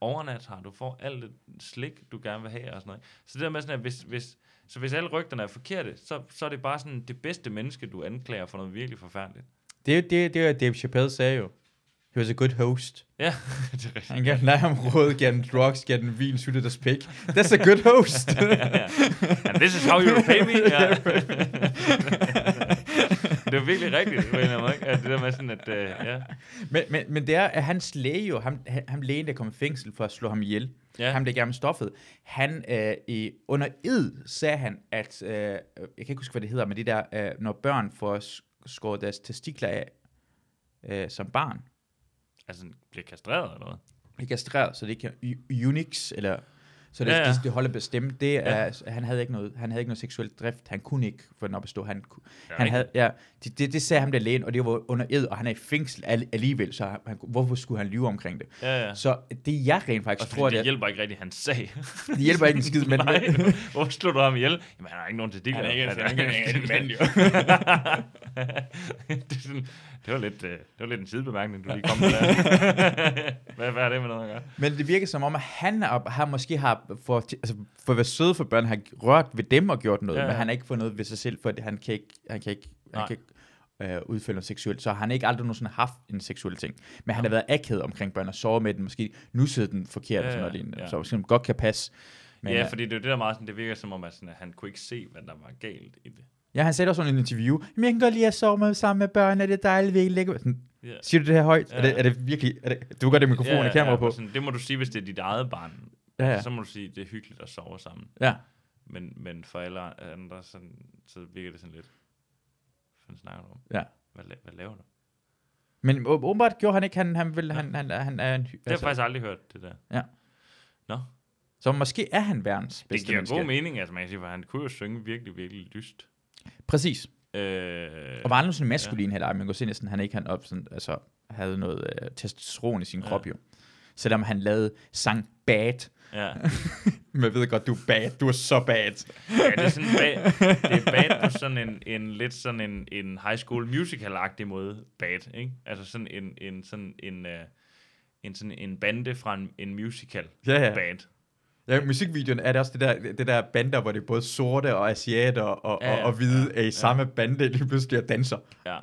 overnatte her, du får alt det slik, du gerne vil have og sådan noget. Så det der med sådan, at hvis, hvis, så hvis alle rygterne er forkerte, så, så er det bare sådan det bedste menneske, du anklager for noget virkelig forfærdeligt. Det er det, det, er Dave Chappelle sagde jo. He was a good host. Ja, det er rigtigt. Han gav lege om råd, gav den drugs, gav den vin, suttede deres pik. That's a good host. And this is how you repay me. Ja. Det er virkelig rigtigt, på en eller anden måde, ikke? At det der med sådan, at, uh, ja. men, men, men det er, at hans læge jo, ham, han- ham lægen, der kom i fængsel for at slå ham ihjel, Ja. ham der gerne stoffet, han øh, i, under ed sagde han, at, øh, jeg kan ikke huske, hvad det hedder, men det der, øh, når børn får sk- skåret deres testikler af øh, som barn, Altså, bliver kastreret eller hvad? ikke kastreret, så det er u- Unix, eller så det, Ja, ja, ja. ja. det holder bestemt. Det er, han havde ikke noget, han havde ikke noget seksuel drift. Han kunne ikke få den op at stå. Han, Ja, han havde, ja, det, det, det, sagde ham der lægen, og det var under ed, og han er i fængsel al- alligevel, så han, hvorfor skulle han lyve omkring det? Ja, ja. Så det jeg rent faktisk Og tror, det, det hjælper ikke rigtig hans sag. det hjælper ikke en skid, men Nej, hvorfor slår du ham ihjel? Jamen, han har ikke nogen til Altså, han er ikke en mand, jo. det, er sådan, det, var lidt, øh, det var lidt en sidebemærkning, du lige kom med der. hvad, hvad er det med noget at gøre? Men det virker som om, at han har, har måske har, for, altså, for at være sød for børn, har rørt ved dem og gjort noget, Ja, ja, ja. men han har ikke fået noget ved sig selv, for han kan ikke, han kan ikke, Nej. han kan ikke øh, udføre noget seksuelt, så han har ikke aldrig nogensinde haft en seksuel ting. Men han har været akavet omkring børn og sovet med den, måske nusset den forkert, Ja, ja, sådan ja, noget ja. ja. så måske godt kan passe. Men, ja, øh, fordi det er jo det der meget sådan, det virker som om, at, sådan, at han kunne ikke se, hvad der var galt i det. Ja, han sagde også sådan i en interview, men jeg kan godt lide at sove med, sammen med børn, er det dejligt, vi ikke ligger... Sådan, Ja. siger du det her højt? Ja. Ja. Er, det, er det virkelig... Er det, du gør det mikrofon og kamera på. og Sådan, det må du sige, hvis det er dit eget barn. Ja, ja. Så må du sige, det er hyggeligt at sove sammen. Ja. Men, men for alle andre, sådan, så virker det sådan lidt... Hvad snakker du om? Ja. Hvad, hvad laver du? Men åbenbart gjorde han ikke, han, han, vil, han, han, han er en... hy- Det har jeg faktisk aldrig hørt, det der. Ja. Nå, Så måske er han verdens det bedste giver menneske. god mening, altså man kan sige, for han kunne jo synge virkelig, virkelig lyst. Præcis. Øh, Og var nu sådan maskulin heller, men man kunne se næsten, han ikke han op, sådan, altså, havde noget øh, testosteron i sin Ja. krop jo. Selvom han lavede sang bad. ja. Men jeg ved godt, du er bad. Du er så bad. ja, det er sådan bad, det er bad på sådan en, en lidt sådan en, en high school musical-agtig måde, bad, ikke? Altså sådan en, en sådan en, uh, en, sådan en bande fra en, en musical, Ja, ja. bad. Ja, musikvideoen er det også det der, det der bander, hvor det er både sorte og asiater og, Ja, ja, og, og hvide ja, er i ja. samme bande lige pludselig og danser. Ja.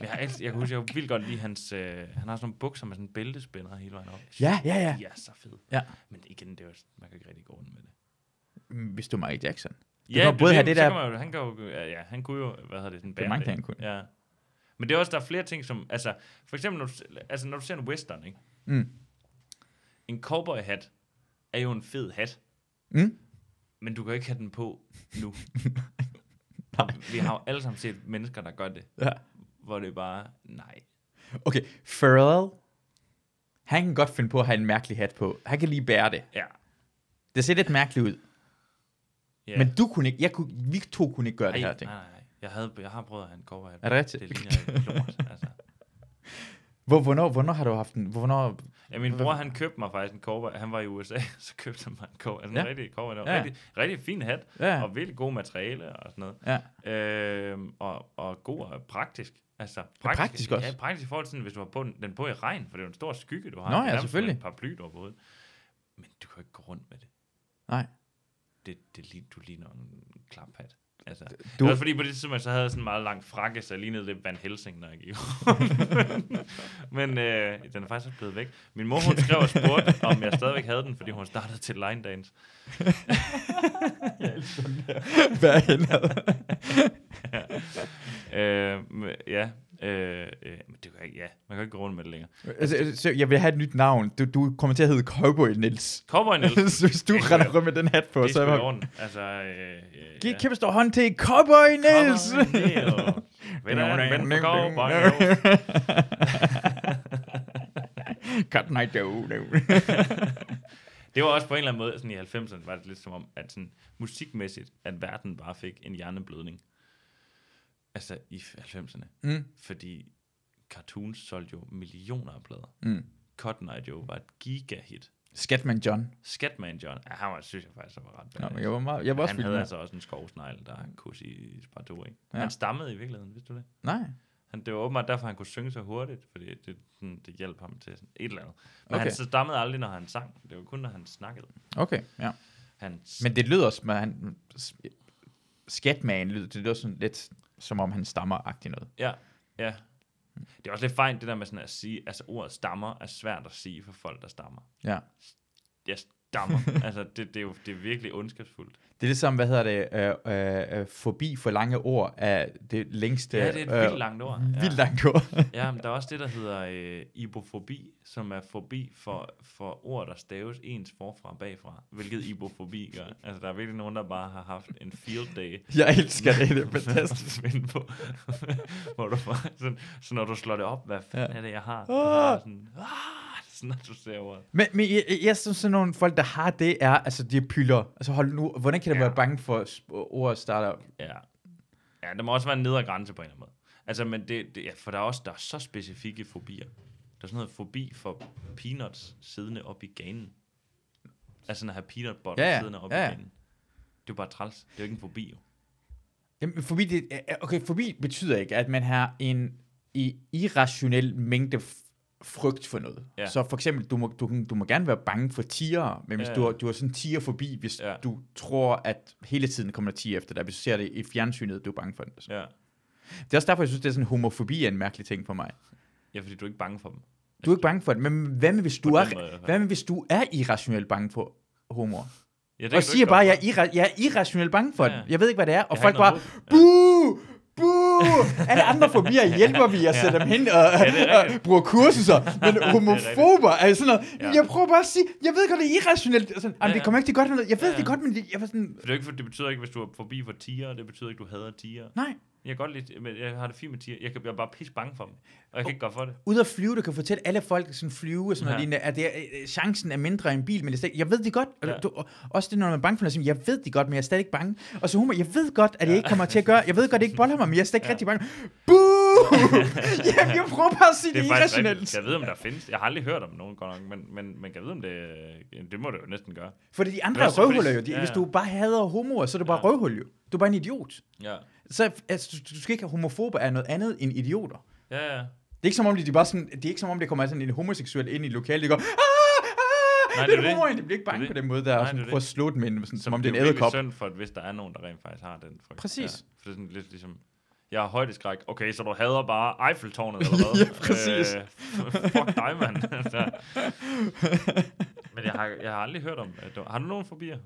Jeg, har altid, jeg kan huske, jeg vildt godt lide hans... Øh, han har sådan nogle bukser med sådan en bæltespænder hele vejen op. Ja, ja, ja. De er så fede. Ja. Men igen, det er jo, man kan ikke rigtig gå rundt med det. Mm, Hvis du er Michael Jackson. Ja, kan både have det der- kan man han, kan jo, ja, ja, han kunne jo, hvad hedder det, sådan Det er mange ting, han kunne. Ja. Men det er også, der er flere ting, som, altså, for eksempel, når du, altså, når du ser en western, ikke? Mm. En cowboy-hat er jo en fed hat, Mm? men du kan ikke have den på nu. Nej. Vi har jo alle sammen set mennesker, der gør det, Ja. hvor det er bare, nej. Okay, Pharrell, han kan godt finde på at have en mærkelig hat på. Han kan lige bære det. Ja. Det ser lidt mærkeligt ud. ja. Men du kunne ikke, jeg kunne, vi to kunne ikke gøre det nej, her ting. nej, nej. Jeg, havde, jeg har prøvet at have en cowboy hat. Er det rigtigt? Det ligner lort, altså. Hvor, hvornår, hvornår har du haft en, hvornår, Ja, min bror, han købte mig faktisk en cowboy. Han var i USA, så købte han mig en cowboy. Altså, en Ja. rigtig cowboy. Ja. rigtig, rigtig fin hat, ja, og virkelig gode materiale og sådan noget. ja. Øhm, og, og god og praktisk. Altså, praktisk også? Ja, praktisk i forhold til, hvis du har på den, den på i regn, for det er jo en stor skygge, du har. Nå, ja, selvfølgelig. En paraply, du har på. Men du kan ikke gå rundt med det. Nej. det, det du ligner en klaphat. Altså, du... Det var fordi på det tidspunkt, så havde jeg sådan en meget lang frakke, så jeg lignede lidt Van Helsing, når jeg gik Men øh, den er faktisk også blevet væk. Min mor, hun skrev og spurgte, om jeg stadigvæk havde den, fordi hun startede til line dance. Hvad er hende? Øh, ja, øh, øh, men det kan ikke, ja, man kan ikke gå rundt med det længere. altså, så jeg vil have et nyt navn. Du, du kommer til at hedde Cowboy Nils. Cowboy Niels, så hvis du Det er render rundt med den hat på, det så er jeg orden. Altså, øh, øh, Giv ja. kæmpe stor hånd til Cowboy Nils. Cowboy Niels. Cut night do. Det var også på en eller anden måde, sådan i 90'erne, var det lidt som om, at sådan musikmæssigt, at verden bare fik en hjerneblødning. Altså i 90'erne. Mm. Fordi cartoons solgte jo millioner af plader. Mm. Cotton Eye Joe var et gigahit. Scatman John. Scatman John, ja, han var, synes jeg faktisk, han var ret Nå, badass. men jeg var, meget, jeg var også han havde med. altså også en skovsnegl, der kunne sige sparto, ikke? Ja. Han stammede i virkeligheden, vidste du det? Nej. Han, det var åbenbart derfor, han kunne synge så hurtigt, fordi det, sådan, det hjalp ham til sådan et eller andet. Men Okay. han stammede aldrig, når han sang. Det var kun, når han snakkede. Okay, ja. Han, Men det lyder også, med han, Scatman lyder, det lyder sådan lidt, som om han stammer-agtigt noget. Ja, ja. Det er også lidt fejl, det der med sådan at sige, altså ordet stammer er svært at sige for folk, der stammer. Ja. Jeg stammer. altså, det, det, er jo det er virkelig ondskabsfuldt. Det er ligesom, hvad hedder det, øh, øh, øh, forbi for lange ord er det længste... Ja, det er et vildt langt ord. Ja. Vildt langt ord. ja, men der er også det, der hedder øh, ibofobi, som er fobi for, for ord, der staves ens forfra og bagfra. Hvilket ibofobi gør. Altså, der er virkelig nogen, der bare har haft en field day. Jeg elsker det, det er fantastisk. På, hvor du bare, sådan, så når du slår det op, hvad fanden Ja. er det, jeg har? Ah. Jeg har sådan, ah, sådan, du ser ordet. Men, men jeg, jeg synes, sådan nogle folk, der har det, er, altså de er pyller. Altså hold nu, hvordan kan du Ja. være bange for ordet starter? Ja. Ja, der må også være en nedre grænse på en eller anden måde. Altså, men det, det ja, for der er også der er så specifikke fobier. Der er sådan noget fobi for peanuts siddende op i ganen. Altså, at have peanut butter Ja, ja. siddende op Ja, i ja. ganen. Det er jo bare træls. Det er jo ikke en fobi, jo. Jamen, forbi, det, okay, forbi betyder ikke, at man har en i, irrationel mængde frygt for noget. Ja. Så for eksempel, du må, du, du må gerne være bange for tiger, men hvis Ja, du, ja. har- du har sådan tiger forbi, hvis Ja. du tror, at hele tiden kommer der tiger efter dig, hvis du ser det i fjernsynet, du er bange for det. Ja. Det er også derfor, jeg synes, det er sådan, homofobi er en mærkelig ting for mig. ja, fordi du er ikke bange for dem. Du er ikke bange for det, men hvad med, hvis du, er, måde hvad med, hvis du er irrationelt bange for homoer? Ja, det Og du siger bare, at jeg er, irra- jeg er irrationelt bange for Ja, den. Jeg ved ikke, hvad det er. Og Jeg folk bare, buh. Alle andre fobier hjælper vi at sætte dem hen og, Ja, det og bruger kurser. Men homofober er sådan noget. Ja. Jeg prøver bare at sige, jeg ved godt, det er irrationelt. Altså, Ja, det ja. kommer ikke til godt noget. Jeg ved Ja, ja. det godt, men det, jeg var sådan, For det, er ikke, for det betyder ikke, hvis du er forbi for tiger, det betyder ikke, du hader tiger. nej. Jeg kan godt lide, men jeg har det fint med tiger. Jeg, kan, jeg er bare pisse bange for dem. Og jeg kan ikke gøre for det. Ud at flyve, du kan fortælle alle folk, der sådan flyve og sådan Ja. noget, at det er, øh, chancen er mindre i en bil, men stadig, jeg ved det godt. Ja. Du, og også det, når man er bange for noget, jeg ved det godt, men jeg er stadig ikke bange. Og så humor, jeg ved godt, at jeg ikke kommer til at gøre, jeg ved godt, at det ikke boller mig, men jeg er stadig Ja. rigtig bange. Boo! Jamen, jeg prøver bare at sige, det, Det irrationelt. Jeg ved, om der findes. Jeg har aldrig hørt om nogen godt nok, men, men man kan vide, om det, det må det jo næsten gøre. Fordi de andre er er røvhuller jo. De, ja, Hvis du bare hader homoer, så er du bare Ja. røvhul jo. Du er bare en idiot. Ja. Så altså, du, du skal ikke have homofober er noget andet end idioter. Ja, ja. Det er ikke som om, de, de bare sådan, det er ikke som om, det kommer sådan en homoseksuel ind i lokalet, de går, ah, Nej, det det er er det. humor, de bliver ikke bange Det er på det. den måde der, Nej, sådan det er prøver at slå dem ind, sådan, som om det er en jo virkelig æderkop. synd for, at hvis der er nogen, der rent faktisk har den frygt. Præcis. Ja, for det er sådan lidt ligesom, jeg har højdeskræk. Okay, så du hader bare Eiffeltårnet, eller hvad? Ja, præcis. Øh, fuck dig, mand. Men jeg har, jeg har aldrig hørt om, at har du nogen fobier?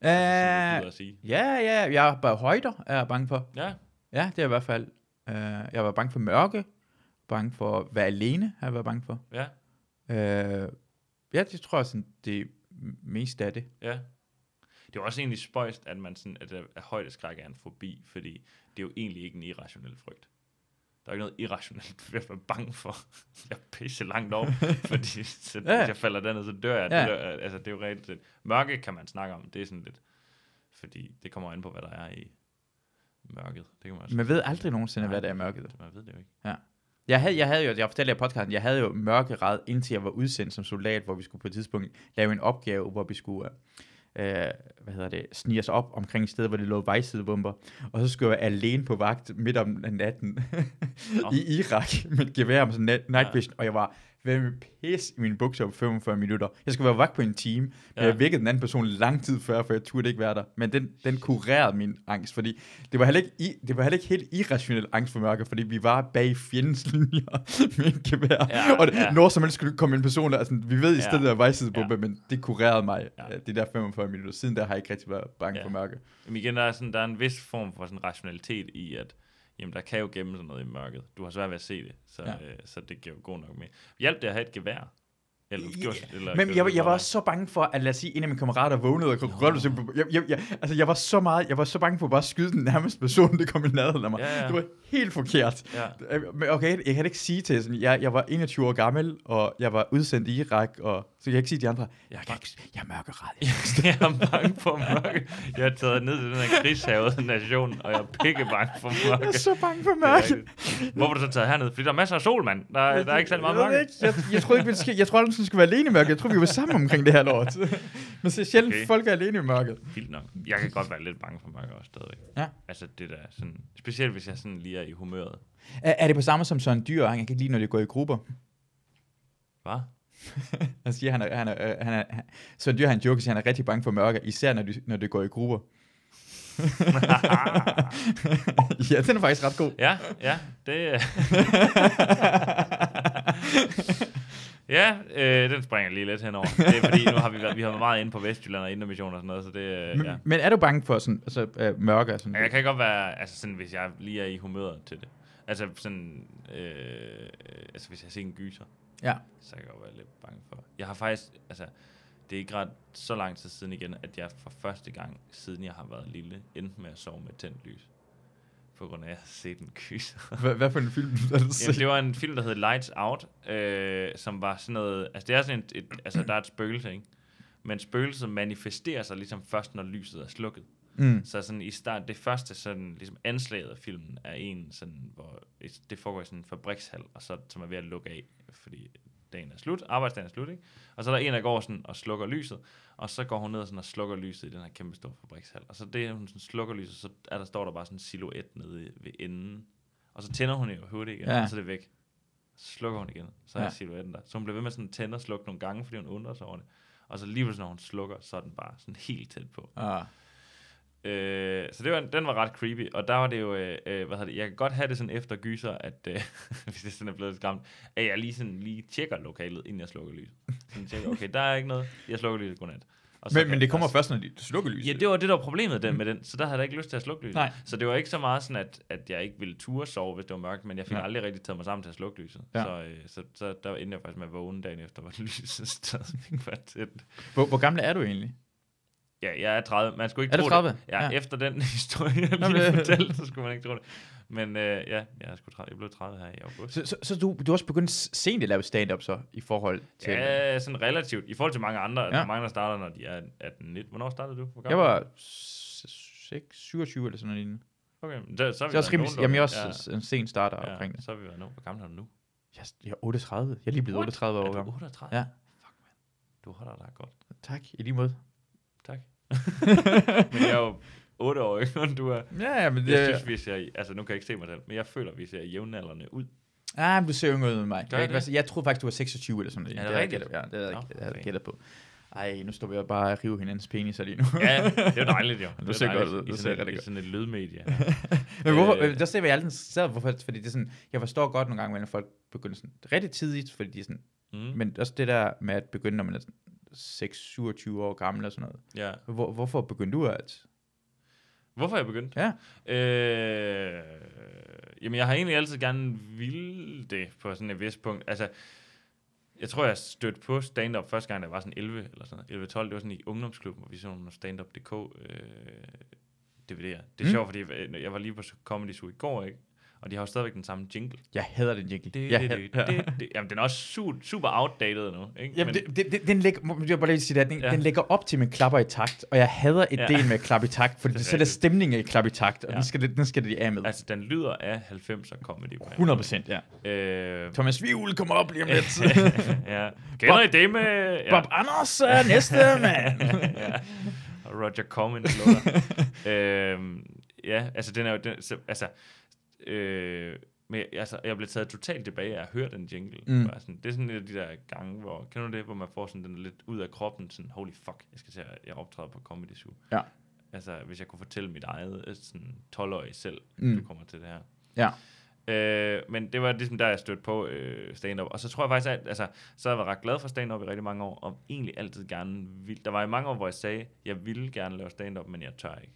Uh, gider at sige? ja, ja, jeg er bare højder, er jeg bange for. Ja, Ja, det er i hvert fald. Uh, jeg var bange for mørke, bange for at være alene, har jeg været bange for. ja, Uh, ja, det tror jeg sådan, det er mest af det. ja. Det er også egentlig spøjst, at man sådan, at, at højdeskræk er en fobi, fordi det er jo egentlig ikke en irrationel frygt. Der er ikke noget irrationelt ved at være bange for. Jeg er pisse langt op, fordi så, Ja. hvis jeg falder derned, så dør jeg. Ja. Det, der, altså, det er jo reelt set. Mørke kan man snakke om, det er sådan lidt, fordi det kommer an på, hvad der er i mørket. Det kan man også Man ved aldrig nogensinde, Nej, hvad der er i mørket. Man ved det jo ikke. Jeg havde, jeg havde jo, jeg fortalte jer i podcasten, jeg havde jo mørkeret, indtil jeg var udsendt som soldat, hvor vi skulle på et tidspunkt lave en opgave, hvor vi skulle, øh, hvad hedder det, snige os op omkring et sted, hvor det lå vejsidebomber. Og så skulle jeg være alene på vagt midt om natten i Irak med et gevær med sådan night Ja. vision, og jeg var ved med pis i mine bukser på 45 minutter. Jeg skulle være vagt på en time, men Ja. jeg vækkede den anden person lang tid før, for jeg turde ikke være der. Men den, den kurerede min angst, fordi det var heller ikke, i, det var heller ikke helt irrationel angst for mørke, fordi vi var bag fjendens linjer med et gevær. Ja, og det, ja. når som helst skulle komme en person, der, altså, vi ved i stedet af vejsidebombe, ja. men det kurerede mig, Ja. ja. de der 45 minutter. Siden der har jeg ikke rigtig været bange ja. for mørke. Men igen, der er, sådan, der er en vis form for sådan rationalitet i, at jamen, der kan jo gemme sig noget i mørket. Du har svært ved at se det, så, ja. Øh, så det giver jo god nok med. Hjælp det at have et gevær. Eller, Ja, gjort, eller Men jeg, jeg var også så bange for, at lad os sige, en af mine kammerater vågnede og kunne på. Jeg, jeg, jeg, altså, jeg var så meget, jeg var så bange for at bare skyde den nærmeste person, der kom i nærheden af mig. Ja, ja. Det var helt forkert. Ja. Øh, okay, jeg kan ikke sige til sådan, jeg, jeg var 21 år gammel, og jeg var udsendt i Irak, og så kan jeg ikke sige til de andre, jeg, kan ikke, jeg er mørkeret. jeg er bange for mørke. Jeg har taget ned til den her krigshavede nation, og jeg er pikke bange for Jeg mørke. er så bange for er mørke. Hvorfor er du så taget herned? Fordi der er masser af sol, mand. Der, er- der er ikke særlig meget jeg, mørke. jeg, jeg, troede ikke, vi skulle, jeg troede skulle være alene i mørket. Jeg troede, vi var sammen omkring det her lort. Men så sjældent okay. folk er alene i mørket. Vildt nok. Jeg kan godt være lidt bange for mørke også stadigvæk. Ja. Altså det der sådan, specielt hvis jeg sådan lige er i humøret. Er, er det på samme som Søren Dyr? Han kan ikke lide, når det går i grupper. Hvad? Han siger, han er, han er, øh, han er, han, Søren Dyr, han joker, siger, han er rigtig bange for mørke, især når det, når det går i grupper. ja, den er faktisk ret god. Ja, ja, det... ja, øh, den springer lige lidt henover. Det er fordi, nu har vi været, vi har været meget inde på Vestjylland og Indermission og sådan noget, så det, øh, Men, ja. men er du bange for sådan, altså, øh, mørke? og Sådan, Men jeg kan godt være, altså sådan, hvis jeg lige er i humøret til det. Altså sådan, øh, altså hvis jeg ser en gyser, Ja. så kan jeg godt være lidt bange for. Jeg har faktisk, altså, det er ikke ret så lang tid siden igen, at jeg for første gang, siden jeg har været lille, endte med at sove med tændt lys. På grund af, at jeg har set en gyser. Hvad, hvad for en film du Jamen, set? det var en film, der hed Lights Out, øh, som var sådan noget... Altså, det er sådan et, et... Altså, der er et spøgelse, ikke? Men spøgelset manifesterer sig ligesom først, når lyset er slukket. Mm. Så sådan i start, det første sådan, ligesom anslaget af filmen er en sådan, hvor et- det foregår i sådan en fabrikshal, og så, som er ved at lukke af, fordi dagen er slut, arbejdsdagen er slut, ikke? Og så er der en, der går sådan og slukker lyset, og så går hun ned og, sådan og slukker lyset i den her kæmpe store fabrikshal. Og så det, hun sådan slukker lyset, så er der, står der bare sådan en silhuet nede ved enden. Og så tænder hun jo hovedet igen, Ja. og så er det væk. Så slukker hun igen, så er Ja. ja. silhuetten der. Så hun bliver ved med sådan at tænde og slukke nogle gange, fordi hun undrer sig over det. Og så lige pludselig, når hun slukker, så er den bare sådan helt tæt på. Ah. Øh, så det var, den var ret creepy, og der var det jo, øh, øh, hvad hedder det, jeg kan godt have det sådan efter gyser, at øh, hvis det sådan er blevet skræmt, at jeg lige sådan lige tjekker lokalet, inden jeg slukker lyset. Sådan tjekker, okay, der er ikke noget, jeg slukker lyset, godnat. Og så Men, men det kommer først, når de slukker lyset. Ja, det var det, der var problemet den, med den, så der havde jeg ikke lyst til at slukke lyset. Nej. Så det var ikke så meget sådan, at, at jeg ikke ville ture sove, hvis det var mørkt, men jeg fik Nej. aldrig rigtig taget mig sammen til at slukke lyset. Ja. Så, øh, så, så der endte jeg faktisk med at vågne dagen efter, hvor lyset stadigvæk var tændt. Hvor, hvor gammel er du egentlig? Ja, jeg er 30. Man skulle ikke Er tro 30? Det. Ja, Ja. efter den historie, jeg Nå, lige men- fortalte, så skulle man ikke tro det. Men øh, ja, jeg er, sgu 30, jeg blev 30 her i august. Så, så, så du, du også begyndt sent at lave stand-up så, i forhold til... Ja, sådan relativt. I forhold til mange andre. Ja. Der er mange, der starter, når de er 18, 19. Hvornår startede du? Hvor Jeg gammel? var 6, 27 eller sådan noget lignende. Okay, der, så er vi Så jeg er også rimelig, jamen, jeg er også ja. en sen starter ja, omkring det. så er vi været nu. Hvor gammel er du nu? Jeg, jeg er 38. Jeg er lige blevet What? 38 år Er du gammel. 38? Ja. Fuck, man. Du holder dig godt. Tak, i lige måde. Tak. men jeg er jo 8 år yngre, end du er. Ja, ja, men det... Jeg synes, vi ser, altså nu kan jeg ikke se mig selv, men jeg føler, vi ser jævnaldrende ud. Ah, men du ser yngre ud end mig. Gør Jeg, jeg jeg, det? jeg troede faktisk, du var 26 eller sådan noget. Er det havde jeg rigtigt? gættet- Ja, det havde jeg, okay. gættet på. Ej, nu står vi jo bare og rive hinandens penis lige nu. Ja, det er jo dejligt jo. Du det ser er godt ud, du i ser sådan, rigtig godt. sådan et lydmedie. Men hvorfor, Øh. øh, der ser vi altid selv, hvorfor, fordi det er sådan, jeg forstår godt nogle gange, når folk begynder sådan rigtig tidligt, fordi de er sådan, Mm. men også det der med at begynde, når man er sådan 6-27 år gammel og sådan noget. Ja. Hvor, hvorfor begyndte du alt? Hvorfor jeg begyndt? Ja. Øh, jamen, jeg har egentlig altid gerne ville det på sådan et vist punkt. Altså, jeg tror, jeg stødte på stand-up første gang, da jeg var sådan 11 eller sådan noget. 11-12, det var sådan i ungdomsklubben, hvor vi så nogle stand-up.dk øh, DVD'er. Det er Mm. sjovt, fordi jeg- jeg var lige på Comedy Zoo i går, ikke? Og de har jo stadigvæk den samme jingle. Jeg hader den jingle. Det, jeg det, det, det, det. Jamen, den er også super, super outdated nu, ikke? Jamen, Men- det, det, det, den lægger, jeg bare lige sige det, den, ja. Den lægger op til, at man klapper i takt, og jeg hader ideen ja. Med klap i takt, fordi det, Det er det sætter stemningen i klap i takt, og ja. Den, skal, det- den skal de af med. Altså, den lyder af 90'er comedy. på en 100 procent, ja. Øh, Thomas Vivl kommer op lige om lidt. ja. Kender I det med... Ja. Bob Anders er næste mand. ja. Og Roger Corman øhm, ja, altså den er jo... Den, så, altså, øh, men, altså, jeg blev taget totalt tilbage af at høre den jingle. Mm. Mm. Sådan, det er sådan et af de der gange, hvor... Kender du det, hvor man får sådan den lidt ud af kroppen, sådan, holy fuck, jeg skal at jeg optræder på Comedy Zoo. Ja. Altså, hvis jeg kunne fortælle mit eget øh, sådan 12-årige selv, Mm. mm. du kommer til det her. Ja. Øh, men det var ligesom der, jeg stødte på øh, stand-up. Og så tror jeg faktisk, at altså, så har jeg været ret glad for stand-up i rigtig mange år, og egentlig altid gerne vil. Der var i mange år, hvor jeg sagde, jeg ville gerne lave stand-up, men jeg tør ikke.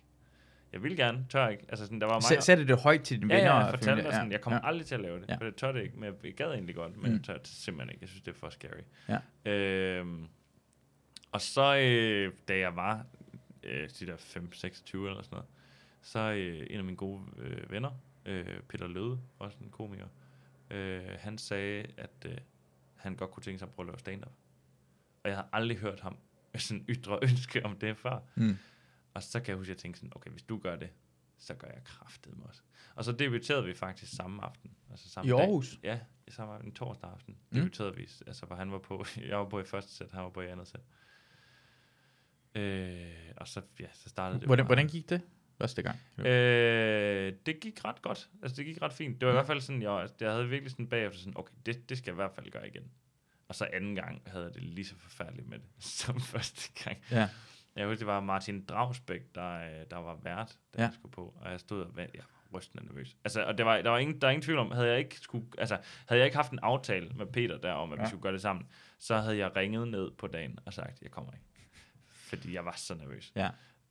Jeg vil gerne, tør ikke. Altså sådan, der var mange Sæ- Sætter det højt til dine Ja, venner? ja, jeg fortalte mig sådan, jeg kommer ja. ja. aldrig til at lave det, Ja. ja. for jeg tør det ikke, men jeg gad egentlig godt, men Mm. mm. jeg tør det simpelthen ikke. Jeg synes, det er for scary. Ja. Øhm, og så, øh, da jeg var øh, de der 5-26 eller sådan noget, så øh, en af mine gode øh, venner, øh, Peter Løde, også en komiker, øh, han sagde, at øh, han godt kunne tænke sig at prøve at lave stand-up. Og jeg havde aldrig hørt ham sådan ytre ønske om det før. Mm. Og så kan jeg huske, at jeg tænkte sådan, okay, hvis du gør det, så gør jeg kraftet med også. Og så debuterede vi faktisk samme aften. Altså samme I dag. Aarhus? Ja, i samme en torsdag aften Mm. debuterede vi. Altså, hvor han var på, jeg var på i første sæt, han var på i andet sæt. Øh, og så, ja, så startede det Hvordan, hvordan gik det første gang? Øh, det gik ret godt. Altså, det gik ret fint. Det var i hvert fald sådan, jeg, jeg havde virkelig sådan bagefter sådan, okay, det, det skal jeg i hvert fald gøre igen. Og så anden gang havde jeg det lige så forfærdeligt med det, som første gang. Ja. Jeg husker, det var Martin Dragsbæk, der, øh, der var vært, da Ja. skulle på, og jeg stod og var, jeg var rystende nervøs. Altså, og det var, der var ingen, der er ingen tvivl om, havde jeg ikke skulle, altså, havde jeg ikke haft en aftale med Peter der om, at ja. Vi skulle gøre det sammen, så havde jeg ringet ned på dagen og sagt, jeg kommer ikke. Fordi jeg var så nervøs. Ja.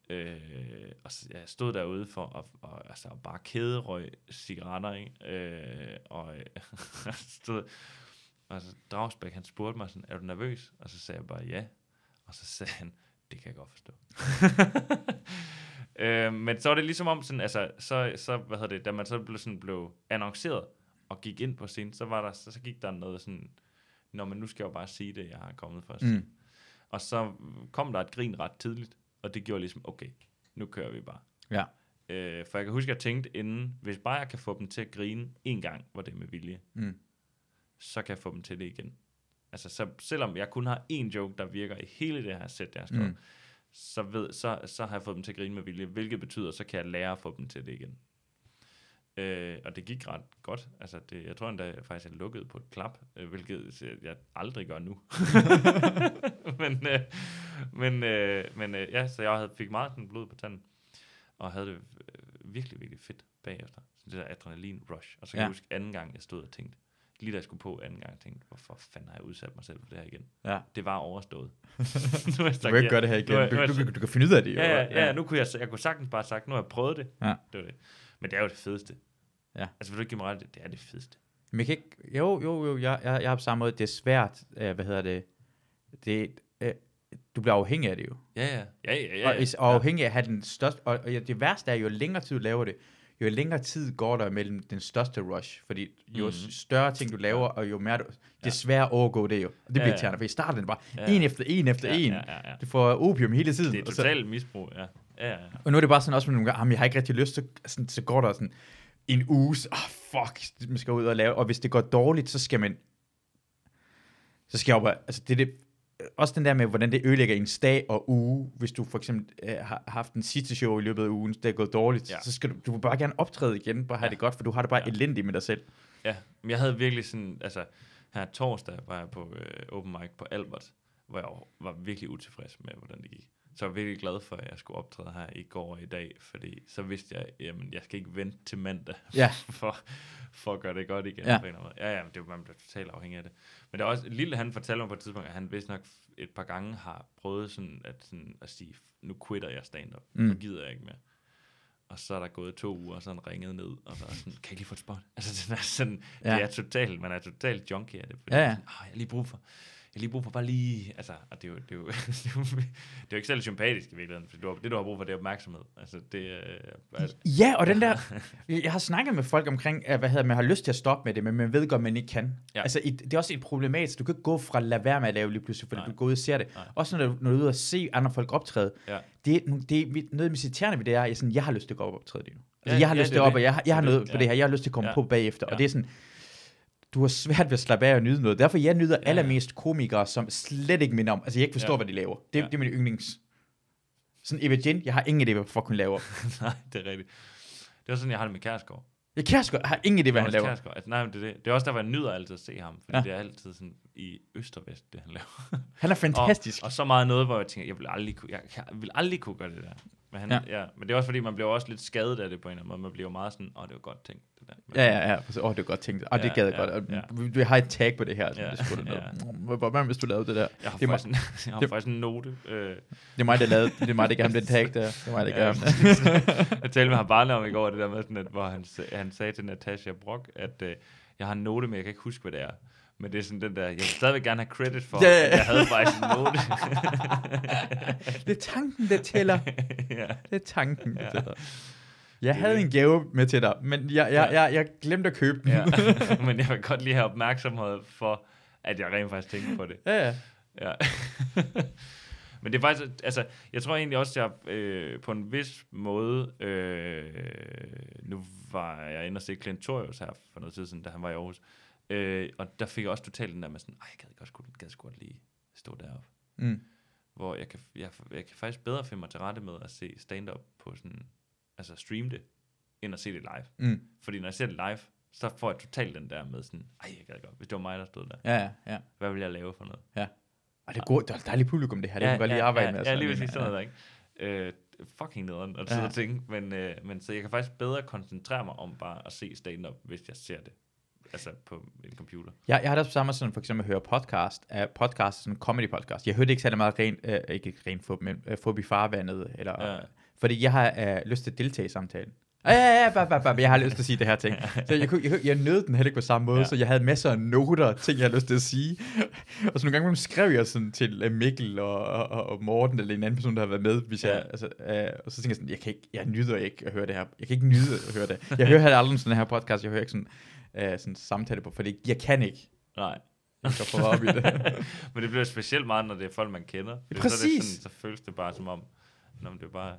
Øh, og så, jeg stod derude for at, og, altså, bare kæderøg cigaretter, ikke? Øh, og øh, stod, og så Dragsbæk, han spurgte mig sådan, er du nervøs? Og så sagde jeg bare ja. Og så sagde han, det kan jeg godt forstå. øh, men så var det ligesom om, sådan, altså, så, så, hvad hedder det, da man så blev, sådan, blev annonceret og gik ind på scenen, så, var der, så, så gik der noget sådan, når man nu skal jeg jo bare sige det, jeg har kommet for at sige. Mm. Og så kom der et grin ret tidligt, og det gjorde ligesom, okay, nu kører vi bare. Ja. Øh, for jeg kan huske, at jeg tænkte inden, hvis bare jeg kan få dem til at grine en gang, hvor det er med vilje, Mm. så kan jeg få dem til det igen. Altså, så selvom jeg kun har én joke, der virker i hele det her sæt, der har skrevet, Mm. så, ved, så, så har jeg fået dem til at grine med vilje, hvilket betyder, så kan jeg lære at få dem til det igen. Øh, og det gik ret godt. Altså, det, jeg tror endda, jeg faktisk er lukket på et klap, øh, hvilket jeg- jeg aldrig gør nu. men øh, men, øh, men øh, ja, så jeg havde, fik meget sådan blod på tanden, og havde det øh, virkelig, virkelig fedt bagefter. Så det der adrenalin rush. Og så kan Ja. jeg huske anden gang, jeg stod og tænkte, lige da jeg skulle på anden gang, tænkte, hvorfor fanden har jeg udsat mig selv for det her igen? Ja. Det var overstået. nu jeg Du kan ikke gøre det her igen. Er- Du, er- du, du, du kan finde ud af det. jo. Ja, ja, ja, nu kunne jeg, jeg kunne sagtens bare sagt, nu har jeg prøvet det. Ja. Det var det. Men det er jo det fedeste. Ja. Altså, vil du ikke give mig ret? det? Er det fedeste. Men jeg kan ikke, jo, jo, jo, jeg, jeg, jeg har på samme måde, det er svært, øh, hvad hedder det, det øh, du bliver afhængig af det jo. Ja, ja. Ja, ja, ja. og, ja. is- og afhængig af at have den største, og, og det værste er, jo længere tid du laver det, jo længere tid går der mellem den største rush, fordi jo Mhm. større ting du laver, og jo mere du, at overgå det jo. Og det bliver Ja, ja. for i starten er det bare Ja, en efter en efter ja, en. Ja, ja, ja. Du får opium hele tiden. Det er totalt misbrug, ja. Ja, ja, ja. Og nu er det bare sådan også med nogle gange, "Jamen, jeg har ikke rigtig lyst, så, sådan, så går der sådan en uge, så, oh, fuck, man skal ud og lave, og hvis det går dårligt, så skal man, så skal jeg bare, altså det er det, også den der med, hvordan det ødelægger en dag og uge, hvis du for eksempel øh, har haft en sidste show i løbet af ugen, det er gået dårligt, ja. Så skal du, du vil bare gerne optræde igen, bare have Ja. det godt, for du har det bare. Ja. elendigt med dig selv. Ja, men jeg havde virkelig sådan, altså, her torsdag var jeg på øh, open mic på Albert, hvor jeg var virkelig utilfreds med, hvordan det gik. Så jeg virkelig glad for, at jeg skulle optræde her i går og i dag, fordi så vidste jeg, jamen, jeg skal ikke vente til mandag Ja. for, for at gøre det godt igen. Ja. På en eller anden måde. Ja, ja, men det, jo- man bliver totalt afhængig af det. Men det er også, Lille han fortalte mig på et tidspunkt, at han vist nok et par gange har prøvet sådan at, sådan at sige, nu quitter jeg stand-up, Mm. nu gider jeg ikke mere. Og så er der gået to uger, og så han ringet ned, og så er sådan, kan jeg ikke lige få et spot? Altså, den er sådan, Ja. det er totalt, man er totalt junkie af det. Fordi Ja, ja. Sådan, "Åh, jeg har lige brug for, jeg lige brug for bare lige, altså, og det er jo, det er jo, det er jo, det er jo ikke særlig sympatisk i virkeligheden, for du har, det, du har brug for, det er opmærksomhed. Altså, det er, at, Ja, og den der, jeg har snakket med folk omkring, at, hvad hedder, man har lyst til at stoppe med det, men man ved godt, man ikke kan. Ja. Altså, et, det er også et problematisk, du kan ikke gå fra at lade være med at lave lige pludselig, fordi Nej. du går ud og ser det. Nej. Også når du, når du er ude og se andre folk optræde. Ja. Det, er, det mit- noget af det irriterende ved det er, jeg, sådan, jeg har lyst til at gå op og optræde lige nu. Altså, Ja, jeg har ja, lyst det til at op, det. og jeg, har- jeg har Det noget det, på ja. det her, jeg har lyst til at komme Ja. på bagefter, Ja. og det er sådan, du har svært ved at slappe af og nyde noget. Derfor jeg nyder Ja. allermest komikere, som slet ikke minder om, altså jeg ikke forstår, Ja. hvad de laver. Det, Ja. det er min yndlings. Sådan Eva Jin, jeg har ingen idé, hvad fuck hun laver. nej, det er rigtigt. Det er også sådan, jeg har det med Kærsgaard. Jeg kan sgu- har ingen idé, hvad han laver. Kjærsgaard. Altså, nej, men det, er det. det er også derfor, jeg nyder altid at se ham, fordi Ja. ja. det er altid sådan i øst og vest, det han laver. Han er fantastisk. Og, og så meget noget, hvor jeg tænker, jeg vil aldrig kunne, jeg, jeg vil aldrig kunne gøre det der. Men, han, Ja. ja. Ja, men det er også fordi, man bliver også lidt skadet af det på en eller anden måde. Man bliver meget sådan, åh, det var godt tænkt, det der. Men, Ja, ja, ja. Åh, oh, det er godt tænkt. Åh, oh, det Ja, gad jeg ja, godt. Ja. Vi, vi har et tag på det her. Så Ja, det skulle ja. noget. Hvor, hvor, hvis du lavede det der? Jeg har, Det faktisk, en, jeg har det- faktisk en note. Øh, Det er mig, der lavede det. er mig, der gav ham den tag der. Det er mig, der gav ham jeg talte med ham barne om i går, det der med sådan, at, hvor han, han sagde til Natasha Brock, at øh, jeg har en note, men jeg kan ikke huske, hvad det er. Men det er sådan den der, jeg vil stadigvæk gerne have credit for, Ja, at jeg havde faktisk en note. Det er tanken, der tæller. ja. Det er tanken, der Ja. tæller. Jeg Det havde en gave med til dig, men jeg, jeg, Ja. jeg, jeg glemte at købe den. ja. Men jeg vil godt lige have opmærksomhed for, at jeg rent faktisk tænker på det. ja, ja. Ja. Men det er faktisk, altså, jeg tror egentlig også, jeg øh, på en vis måde, øh, nu var jeg inde og se Clint Torius her for noget tid siden, da han var i Aarhus, øh, og der fik jeg også totalt den der med sådan, ej, jeg gad godt, sgu- gad godt lige stå deroppe. Mm. Hvor jeg kan, jeg, jeg kan faktisk bedre finde mig til rette med at se stand-up på sådan, altså stream det, end at se det live. Mm. Fordi når jeg ser det live, så får jeg totalt den der med sådan, ej, jeg gad godt, hvis det var mig, der stod der, Ja, ja, ja. hvad ville jeg lave for noget? Og det er godt. Det er dejligt publikum, det her. Det kan man godt lige arbejde ja, med. Ja, altså. lige præcis sådan noget, ikke? Øh, fucking nederen at sidde Ja. og tænke, men, øh, men så jeg kan faktisk bedre koncentrere mig om bare at se stand-up, hvis jeg ser det. Altså på en computer. Jeg, jeg har det også på samme måde, sådan for eksempel at høre podcast. Uh, podcast, sådan comedy podcast. Jeg hørte ikke særlig meget ren, uh, ikke ren fup, men uh, fup i farvandet. Eller, Ja. ja. Fordi jeg har uh, lyst til at deltage i samtalen. Ja, ja, ja, bare, bare, bare, jeg har lyst til at sige det her ting. Så jeg, kunne, jeg, jeg nød den heller ikke på samme måde, Ja. ja. så jeg havde masser af noter, ting jeg havde lyst til at sige. og så nogle gange skrev jeg sådan til uh, Mikkel og, og, og Morten, eller en anden person, der har været med, hvis Ja. jeg, altså, uh, og så tænkte jeg sådan, jeg kan ikke, jeg nyder ikke at høre det her. Jeg kan ikke nyde at høre det. Jeg hører heller aldrig sådan her podcast, jeg hører ikke sådan, uh, sådan samtale på, fordi jeg kan ikke. Nej. Jeg for op i det. men det bliver specielt meget, når det er folk, man kender. Fordi Så, er det Præcis. sådan, så føles det bare som om, når det er bare,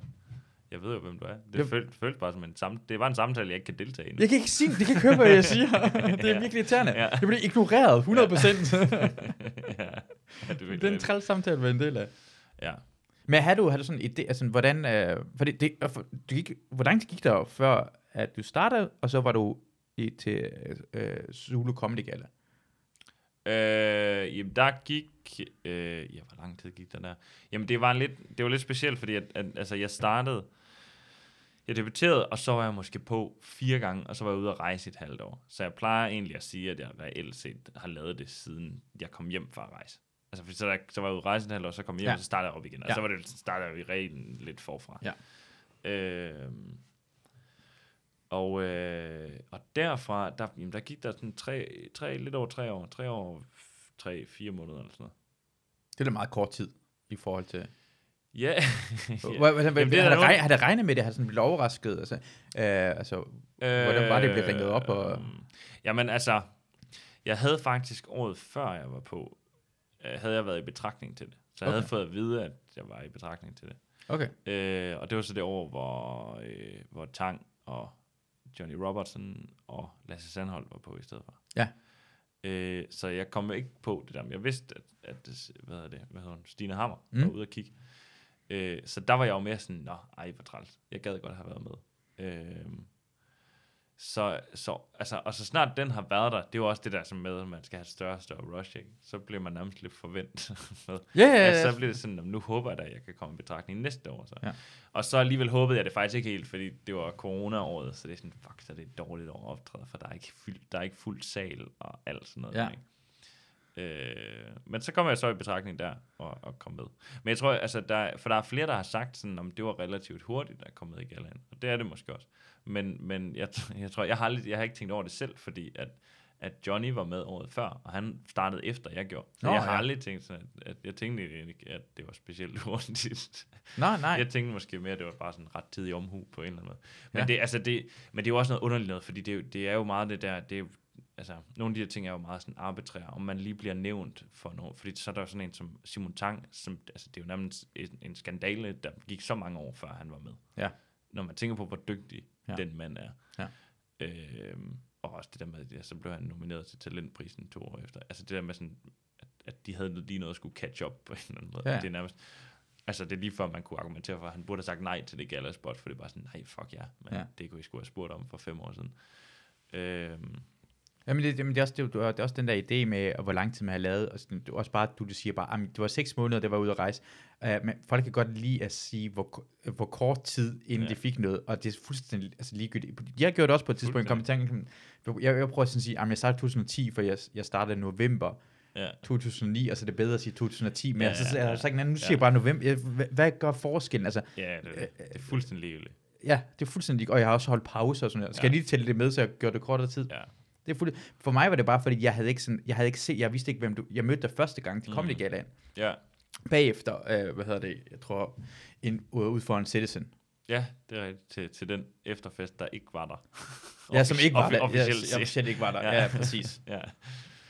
jeg ved jo, hvem du er. Det Jeg- føles, føles bare som en samtale. Det er bare en samtale, jeg ikke kan deltage i. nu. Jeg kan ikke sige, det kan høre, hvad jeg siger. Det er Ja. virkelig irriterende. Ja. Jeg bliver ignoreret 100 procent. ja. ja, det er det er en træls samtale være en del af. Ja. Men har du, har du sådan en idé, altså hvordan, øh, for det, for, du gik, hvor lang tid gik der før, at du startede, og så var du i, til øh, Zulu Comedy Gala? Øh, jamen, der gik... Øh, ja, hvor lang tid gik der der? Jamen, det var lidt, det var lidt specielt, fordi at, at, altså, jeg startede... Jeg debuterede, og så var jeg måske på fire gange, og så var jeg ude at rejse et halvt år. Så jeg plejer egentlig at sige, at jeg reelt set har lavet det, siden jeg kom hjem fra at rejse. Altså, fordi så, der, så var jeg ude at rejse et halvt år, så kom jeg hjem, Ja. og så startede jeg op igen. Og Ja. så var det, startede jeg jo i reglen lidt forfra. Ja. Øh, og, øh, og derfra, der, jamen, der gik der sådan tre, tre, lidt over tre år, tre år, tre, fire måneder eller sådan noget. Det er da meget kort tid i forhold til... Ja. Det har, nogen- regnet, med det? Har sådan blivet overrasket? Altså, øh, altså, Hvordan var det, det blev ringet op, og- Øhm, Jamen altså, jeg havde faktisk året før jeg var på, øh, havde jeg været i betragtning til det. Så jeg okay. havde fået at vide, at jeg var i betragtning til det. okay. Øh, og det var så det år, hvor, øh, hvor Tang og Johnny Robertson og Lasse Sandholm var på i stedet for. Ja. Øh, så jeg kom ikke på det der, men jeg vidste, at, at det- hvad hedder det, hvad hedder hun, Stine Hammer mm. Mm. var ude at kigge. Øh, så der var jeg jo mere sådan, nå, ej, hvor træls. Jeg gad godt have været med. Øh, så, så, altså, og så snart den har været der, det er jo også det der som med, at man skal have større og større rush, ikke? så bliver man nærmest lidt forventet. med. Ja, ja, Altså, ja. så bliver det sådan, "Nå, nu håber jeg da, at jeg kan komme i betragtning næste år. Så. Ja. Og så alligevel håbede jeg det faktisk ikke helt, fordi det var corona-året, så det er sådan, fuck, så er det et dårligt år at optræde, for der er ikke, fyldt, der er ikke fuld sal og alt sådan noget. Ja. Ikke? Øh, men så kommer jeg så i betragtning der og, og kom med. Men jeg tror, altså, der, for der er flere, der har sagt, sådan, om det var relativt hurtigt at komme med i Gallaen. Og det er det måske også. Men, men jeg, jeg tror, jeg har, aldrig, jeg har ikke tænkt over det selv, fordi at, at Johnny var med året før, og han startede efter, jeg gjorde. Så Nå, jeg har ja. aldrig tænkt sådan, at, at jeg tænkte ikke, at det var specielt hurtigt. Nej, nej. Jeg tænkte måske mere, at det var bare sådan ret tidig omhu på en eller anden måde. Men, Ja. det, altså det, men det er jo også noget underligt noget, fordi det, er jo- det er jo meget det der, det altså, nogle af de her ting er jo meget sådan arbitrære, om man lige bliver nævnt for noget, fordi så er der jo sådan en som Simon Tang, som, altså det er jo nærmest en, en skandale, der gik så mange år, før han var med. Ja. Når man tænker på, hvor dygtig Ja. den mand er. Ja. Øhm, og også det der med, at ja, så blev han nomineret til talentprisen to år efter. Altså det der med sådan, at, at de havde lige noget at skulle catch up på en eller anden måde. Ja. Det er nærmest, altså det er lige før man kunne argumentere for, at han burde have sagt nej til det gala spot, for det er bare sådan, nej, fuck ja, men ja. det kunne I skulle have spurgt om for fem år siden. Øhm, Jamen det, jamen det, er også, det, det er også den der idé med, hvor lang tid man har lavet, og sådan, det er også bare, du, du siger bare, "Jamen, det var seks måneder, det var ude at rejse. Uh, men folk kan godt lide at sige, hvor, hvor kort tid, inden ja. De fik noget, og det er fuldstændig altså, ligegyldigt. Jeg gjorde det også på et tidspunkt, kom i tanken, jeg, jeg prøver sådan at sige, at jeg startede 2010, for jeg, jeg startede i november ja. 2009, og så er det bedre at sige 2010, men ja, Ja, så, så ja, ja. sagt, nu siger Ja. jeg bare november, hvad, hvad gør forskellen? Altså, ja, det, det, det er fuldstændig ligegyldigt. ja, det er fuldstændig, og jeg har også holdt pause og sådan noget. Skal Ja. jeg lige tælle det med, så jeg gør det kortere tid? Ja. Det er fuldt. For mig var det bare, fordi jeg havde ikke, sådan, jeg havde ikke set, jeg vidste ikke, hvem du, jeg mødte dig første gang til Comedy Mm. Galaen. Ja. Bagefter, øh, hvad hedder det, jeg tror, en, ud for en Citizen. ja, det er rigtigt. Til, til den efterfest, der ikke var der. Ja, som ikke var der. Officielt ja, officielt ikke var der. Ja, Ja. præcis. Ja. Men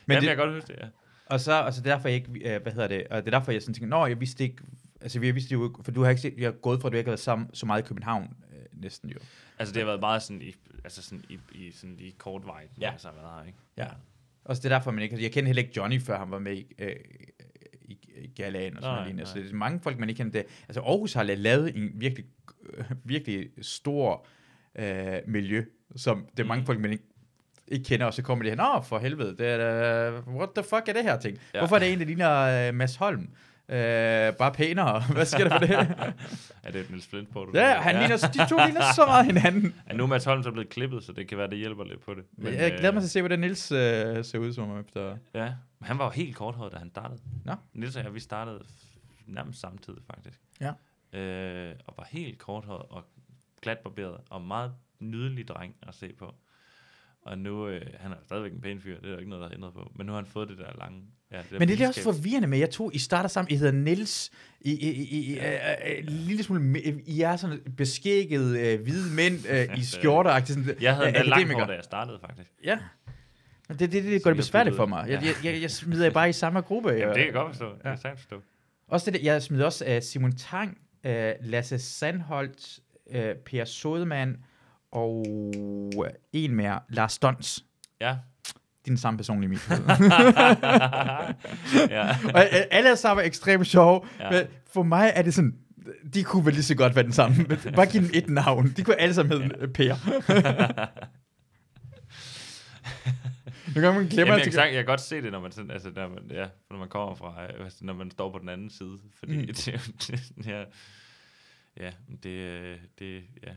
Men Jamen, det- jeg kan godt huske det, ja. Og så, og så derfor jeg ikke, øh, hvad hedder det, og det er derfor jeg sådan tænker, nå, jeg vidste ikke, altså vi vidste jo, for du har ikke set, jeg har gået fra, at du ikke har været sammen så meget i København, øh, næsten jo. Altså, det har været meget sådan i, altså sådan i, i sådan lige kort vej, Ja. altså har været her, ikke? Ja. Og det er derfor, man ikke, jeg kender heller ikke Johnny, før han var med i, øh, i, i Galaen og sådan noget lignende. Så det er mange folk, man ikke kender det. Altså Aarhus har lavet en virkelig, øh, virkelig stor øh, miljø, som det er mange Mm. folk, man ikke ikke kender, og så kommer de her, nå for helvede, det er, da- what the fuck er det her ting? Ja. Hvorfor er det en, der ligner uh, Mads Holm? Uh, bare pænere. Hvad sker der for det? Er det Niels Flensborg, du ja, han ligner, de to ligner så meget hinanden. Ja, nu er Mads Holm så blevet klippet, så det kan være, det hjælper lidt på det. Men, jeg glæder mig til at se, hvordan Nils uh, ser ud som efter. Ja, men han var jo helt korthåret, da han startede. Nå. Niels og jeg, vi startede nærmest samtidig, faktisk. Ja. Øh, og var helt korthåret og glatbarberet, og meget nydelig dreng at se på. Og nu, øh, han er stadigvæk en pæn fyr, det er der ikke noget, der er ændret på. Men nu har han fået det der lange... Ja, det der Men det er det også forvirrende med, jeg to, I starter sammen, I hedder Nils, I, I, I, I, I, I, I, lille smule, I er sådan beskækket øh, hvide mænd øh, i skjorter sådan, Jeg havde øh, langt akademikere. hår, da jeg startede, faktisk. Ja. Men det, det, det, det gør det besværligt for mig. Jeg, Ja. jeg, jeg, jeg smider bare i samme gruppe. Jamen, jeg- det kan jeg godt forstå. Det Ja. kan jeg sagtens forstå. Også det, jeg smider også uh, Simon Tang, uh, Lasse Sandholt, uh, Per Sodemann og en mere, Lars Dons. Ja. Din samme person i mit hoved. ja. og øh, alle er sammen ekstremt sjove, ja. Men for mig er det sådan, de kunne vel lige så godt være den samme. Bare give dem et navn. De kunne alle sammen hedde ja. Per. Nu kan man glemme, Jamen, jeg, kan, sagt- jeg kan godt se det, når man, sådan, altså, når man, ja, når man kommer fra, øh, når man står på den anden side, fordi Mm. mm. det, ja, ja, det, øh, det, ja.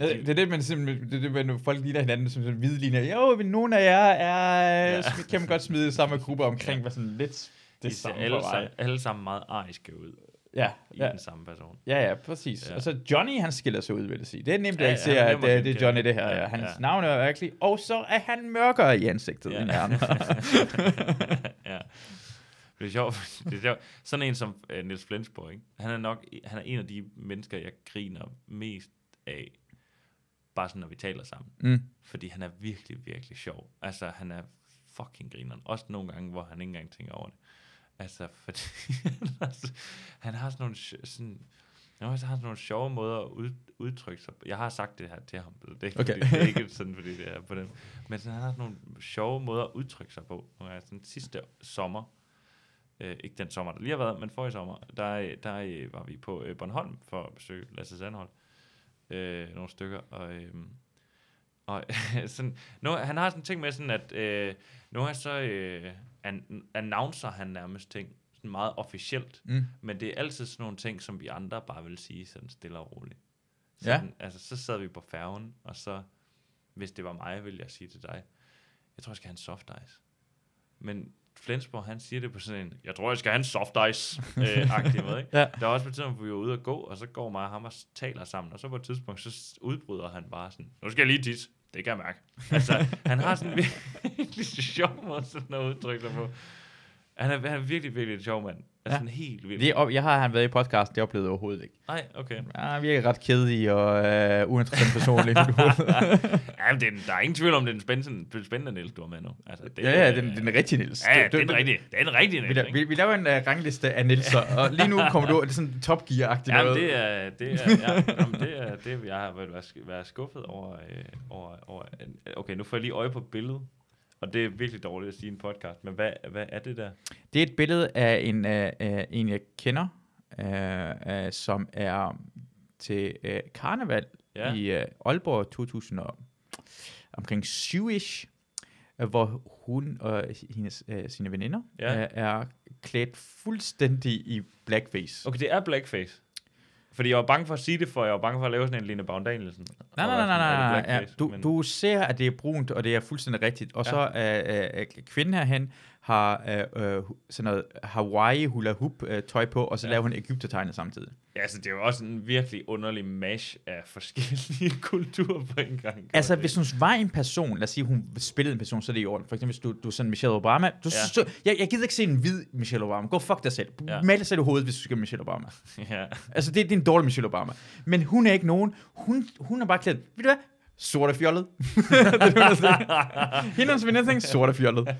Ja, det er det, man simpelthen, det er det, når folk ligner hinanden som sådan hvide ligner. Jo, men nogle af jer er, ja. Kan man godt smide samme gruppe omkring, hvad sådan lidt det De ser alle, sammen, alle sammen meget ariske ud Ja, i ja, den samme person. ja, ja, præcis. Ja. Og så Johnny, han skiller sig ud, vil jeg sige. Det er nemt Ja, at ikke ja, at nem at det, det er. Johnny, det her. Ja. Ja, Hans ja. navn er virkelig, og så er han mørkere i ansigtet Ja. end andre. ja. Det er sjovt. Det er sjovt. Sådan en som uh, Niels Flensborg, ikke? Han er nok han er en af de mennesker, jeg griner mest af, bare sådan, når vi taler sammen. mm. Fordi han er virkelig, virkelig sjov. Altså, han er fucking grineren. Også nogle gange, hvor han ikke engang tænker over det. Altså, fordi han har sådan nogle, sådan, han har sådan nogle sjove måder at ud, udtrykke sig. Jeg har sagt det her til ham, det er ikke, Okay. fordi, det er ikke sådan, fordi det er på den. Men sådan, han har sådan nogle sjove måder at udtrykke sig på. Og jeg sådan sidste sommer, øh, ikke den sommer, der lige har været, men forrige sommer, der, der øh, var vi på øh, Bornholm for at besøge Lasse Sandhold. Øh, nogle stykker, og, øh, Og sådan, nu, han har sådan en ting med sådan, at øh, nu er så øh, an, announcer han nærmest ting sådan meget officielt. Mm. Men det er altid sådan nogle ting, som vi andre bare vil sige sådan stille og roligt. Ja. Sådan, Altså, så sad vi på færgen, og så, hvis det var mig, ville jeg sige til dig, jeg tror, jeg skal have en soft ice. Men Flensborg, han siger det på sådan en, jeg tror, jeg skal have en soft ice, øh, måde, ikke? Ja. Der er også på et tidspunkt, hvor vi var ude at gå, og så går mig og ham og taler sammen, og så på et tidspunkt, så udbryder han bare sådan, nu skal jeg lige tisse. Det kan jeg mærke. Altså, han har sådan en virkelig sjov måde sådan at udtrykke sig på. Han er, han er virkelig, virkelig en sjov mand. Altså, Ja. sådan helt vildt. Det, jeg har han været i podcast, det oplevede jeg overhovedet ikke. Nej, okay. Ja, han virker ret kedelig og øh, uinteressant personlig. Ja, men det er, der er ingen tvivl om, det er en spændende, spændende Niels, du har med nu. Altså, det, ja, ja, den, den er rigtig, Niels. Ja, ja, Du- det er rigtige. Det er den rigtige Vi, Niels, ikke? vi, vi laver en uh, rangliste af Nielser, og lige nu kommer du, det er sådan top gear-agtigt Ja, noget. det er, det er, ja, jamen, det er, det jeg har været, været, været skuffet over, øh, over, over, okay, nu får jeg lige øje på billedet, og det er virkelig dårligt at sige en podcast, men hvad, hvad er det der? Det er et billede af en, uh, uh, en jeg kender, uh, uh, som er til uh, karneval Ja. i uh, Aalborg 2000 og omkring 7-ish, uh, hvor hun og hendes, uh, sine veninder ja. uh, er klædt fuldstændig i blackface. Okay, det er blackface. Fordi jeg var bange for at sige det, for jeg var bange for at lave sådan en Line Baum Danielsen. Nej, nej, nej, nej, nej, nej. Ja, du, Men- du ser, at det er brunt, og det er fuldstændig rigtigt. Og Ja. så er øh, øh, kvinden herhen har øh, øh, sådan noget Hawaii hula hoop øh, tøj på, og så ja. laver hun Ægyptertegnet samtidig. Ja, altså, det er jo også en virkelig underlig mash af forskellige kulturer på en gang. Altså, hvis hun var en person, lad os sige, hun spillede en person, så er det i orden. For eksempel, hvis du, du er sådan Michelle Obama. Du, Ja. ja. jeg, jeg gider ikke se en hvid Michelle Obama. Gå fuck dig selv. Ja. Mal dig selv i hovedet, hvis du skal Michelle Obama. ja. Altså, det, det er en dårlig Michelle Obama. Men hun er ikke nogen. Hun, hun er bare klædt, ved du hvad? Sort og fjollet. Hende og hendes veninde tænker, sort fjollet.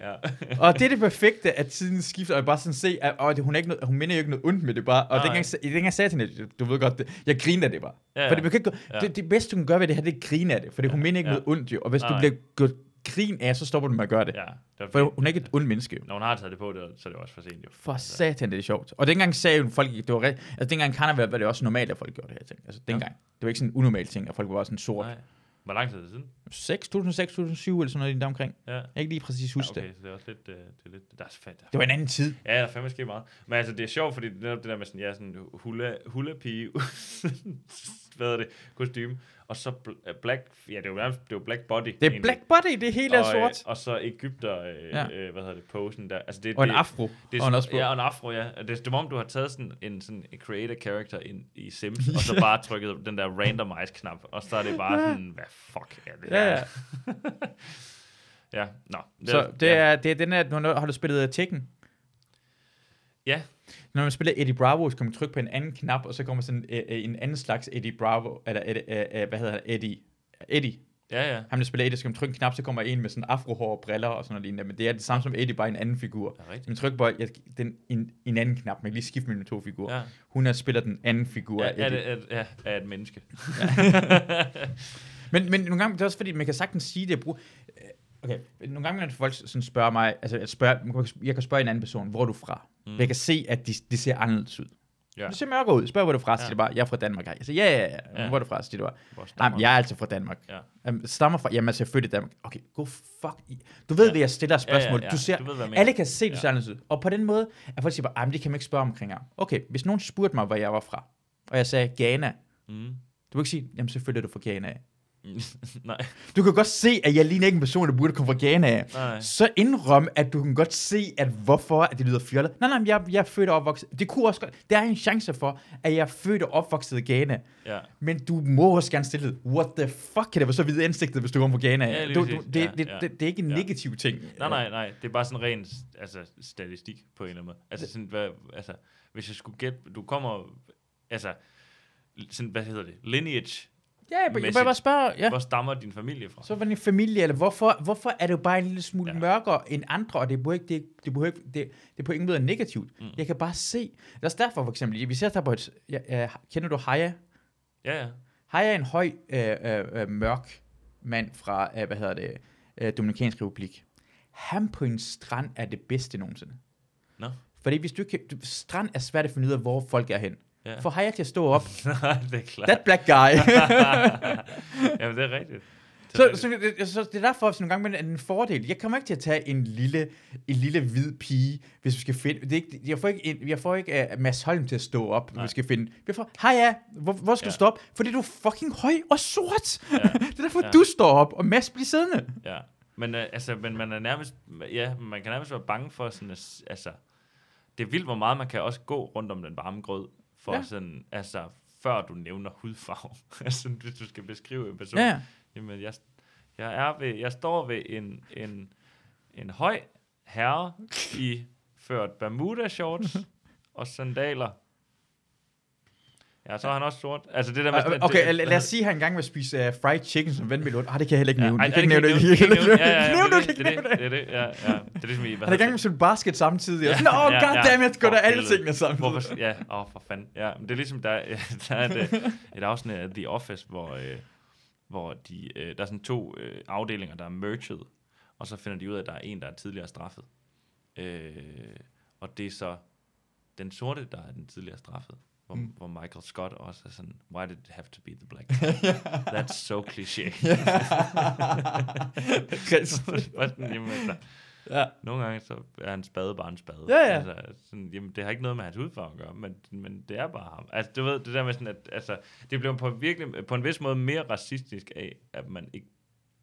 ja. og det er det perfekte, at tiden skifter, og jeg bare sådan se, at åh, det, hun, er ikke noget, hun mener jo ikke noget ondt med det bare. Og dengang, jeg- dengang jeg sagde til hende, du ved godt, det, jeg griner af det bare. Ja, Ja, for det, kan det, det, bedste, du kan gøre ved det her, det er at grine af det. For det, hun mener ikke ja. noget ondt jo. Og hvis Nej. du bliver gjort grin af, så stopper du med at gøre det. ja. Det var For hun er ikke et ondt menneske. Når hun har taget det på, det, så er det også for sent jo. For Altså, satan, det er sjovt. Og dengang sagde jo folk, det var ret, altså dengang karneval var det også normalt, at folk gjorde det her ting. Altså dengang. Det var ikke sådan en unormal ting, at folk var sådan sort. Nej. Hvor lang tid er det siden? 6, 2006, 2007 eller sådan noget der omkring. Ja. Jeg kan ikke lige præcis ja huske okay, det. så det er også lidt... Øh, det, er lidt der er fedt. Det var en anden tid. Ja, der er fandme sket meget. Men altså, det er sjovt, fordi netop det der med sådan, ja, sådan hula, hula pige, hvad er det, kostume, og så bl- black, ja, det er nærmest, det jo black body. Det er egentlig. black body, det hele er og, sort. Øh, og så Ægypter, øh, ja. Ja. øh, hvad hedder det, posen der. Altså, det, Og en det, afro. Det er og en på. ja, og en afro, ja. Det er som om, du har taget sådan en sådan en create a character ind i Sims, og så bare trykket den der randomize-knap, og så er det bare sådan, hvad fuck er det Ja, her? ja. ja, nå. Så det ja. er, det er den her, har du spillet Tekken? Ja. Når man spiller Eddie Bravo, så kan man trykke på en anden knap, og så kommer sådan uh, en anden slags Eddie Bravo, eller uh, uh, hvad hedder han, Eddie, Eddie. Ja, ja. Han der spiller Eddie, så kan man trykke en knap, så kommer en med sådan afrohår og briller og sådan noget lignende. Men det er det samme som Eddie, bare en anden figur. Det er rigtigt. Man trykker på ja, den, en, en anden knap, man kan lige skifte mellem to figurer. Ja. Hun er spiller den anden figur Ja, af er, Eddie. det, er, ja, er et menneske. Men, men nogle gange, det er også fordi, man kan sagtens sige det. øh, Okay, nogle gange, når folk sådan spørger mig, altså jeg, spørger, jeg kan spørge en anden person, hvor er du fra? Mm. Jeg kan se, at de, de ser anderledes ud. Ja. Det ser mørkere ud. Spørg, hvor er du fra? Ja. Ja. siger de bare, jeg er fra Danmark. Jeg siger, ja, ja, ja. Hvor er du fra? Siger de bare, nej, jeg er altså fra Danmark. Ja. Um, stammer fra, jamen altså, jeg er født i Danmark. Okay, go fuck i. Du ved, Ja. hvad jeg stiller spørgsmål. Ja, ja, ja. Du ser, Du ved, hvad alle kan se, du Ja. ser anderledes ud. Og på den måde, at folk siger bare, "Ej, men det kan man ikke spørge omkring ham. Okay, hvis nogen spurgte mig, hvor jeg var fra, og jeg sagde Ghana, Mm. du vil ikke sige, jamen selvfølgelig er du fra Ghana. Af." Nej, Du kan godt se, at jeg ligner ikke en person, der burde komme fra Ghana. af. nej. Så indrøm, at du kan godt se, at hvorfor at det lyder fjollet. Nej, nej, men jeg, jeg er født og opvokset. Det kunne også godt. Der er en chance for, at jeg er født og opvokset i Ghana. Ja. Men du må også gerne stille det. What the fuck kan det være så vidt ansigtet, hvis du kommer fra Ghana? Ja, du, du, det, Ja, det, ja. det, det, er ikke en Ja. negativ ting. Nej, nej, nej. Det er bare sådan ren altså, statistik på en eller anden måde. Altså, sådan, hvad, altså, hvis jeg skulle gætte, du kommer, altså, sådan, hvad hedder det, lineage, Ja, jeg, Mæssigt. bare spørge, ja. hvor stammer din familie fra? Så var din familie, eller hvorfor, hvorfor er det jo bare en lille smule Ja. mørkere end andre, og det er ikke, det, det, behøver ikke, det, det er på ingen måde negativt. Mm. Jeg kan bare se. Det er også derfor for eksempel, vi ser der på et, ja, ja, kender du Haya? Ja, ja. Haya er en høj, øh, øh, øh, mørk mand fra, øh, hvad hedder det, øh, Dominikansk Republik. Han på en strand er det bedste nogensinde. Nå. Fordi hvis du kan, strand er svært at finde ud af, hvor folk er hen. Ja. For Haya til at stå op. Nej, det er klart. That black guy. Jamen, det er rigtigt. Så, så, det, så det er derfor, at nogle gange er en fordel. Jeg kommer ikke til at tage en lille, en lille hvid pige, hvis vi skal finde... Det er ikke, jeg får ikke, en, jeg får ikke uh, Mads Holm til at stå op, hvis vi skal finde... Jeg får, hej ja, hvor, hvor skal ja. du stå op? Fordi du er fucking høj og sort. Ja. det er derfor, ja. du står op, og Mads bliver siddende. Ja, men, uh, altså, men man er nærmest... Ja, man kan nærmest være bange for sådan... Altså, det er vildt, hvor meget man kan også gå rundt om den varme grød, for ja. sådan, altså, før du nævner hudfarve. altså, hvis du skal beskrive en person. Ja. Jamen, jeg, jeg, er ved, jeg står ved en, en, en høj herre i ført Bermuda shorts og sandaler. Ja, så er han også sort. Altså det der med, okay, okay det, lad os sige, at han engang vil spise uh, fried chicken som ven med Ah, det kan jeg heller ikke nævne. Ja, det kan ikke nævne det. Det kan ikke nævne det. Det er det, ja, ja. Det er ligesom i... Han er i gang med sådan basket samtidig. Nå, oh, goddammit, går der alle tingene sammen. Hvorfor, ja, åh, for fanden. Ja, men det er ligesom, der, der er et, et afsnit af The Office, hvor... Øh, hvor de, øh, der er sådan to øh, afdelinger, der er merged, og så finder de ud af, at der er en, der er tidligere straffet. Øh, og det er så den sorte, der er den tidligere straffet. Hvor, mm. hvor Michael Scott også er sådan, why did it have to be the black guy? That's so cliché. Altså, Ja. Nogle gange så er en spade bare en spade. Ja, ja. Altså, sådan, jamen, det har ikke noget med hans hudfarve at gøre, men, men det er bare ham. Altså, du ved, det der med sådan, at altså, det bliver på, virkelig, på en vis måde mere racistisk af, at man ikke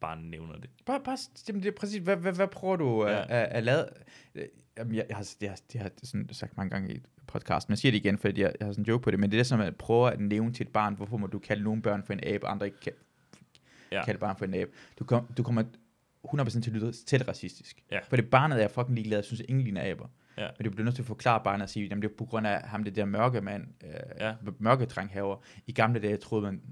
bare nævner det. Bare, bare jamen, det er præcis, hvad, hvad, hvad prøver du ja. at, at, at lave? Jamen, jeg, jeg, har, jeg, jeg har sådan sagt mange gange i podcasten, men jeg siger det igen, fordi jeg, jeg har sådan en joke på det, men det er det, som at prøve at nævne til et barn, hvorfor må du kalde nogle børn for en abe, andre ikke kan, ja. kalde barn for en abe. Du, kom, du kommer 100% til at lyde til racistisk. Ja. For det barnet er fucking ligeglad, jeg synes ingen ligner aber. Ja. Men du bliver nødt til at forklare barnet og sige, at det er på grund af ham, det der mørke mand, øh, ja. mørke. I gamle dage troede man,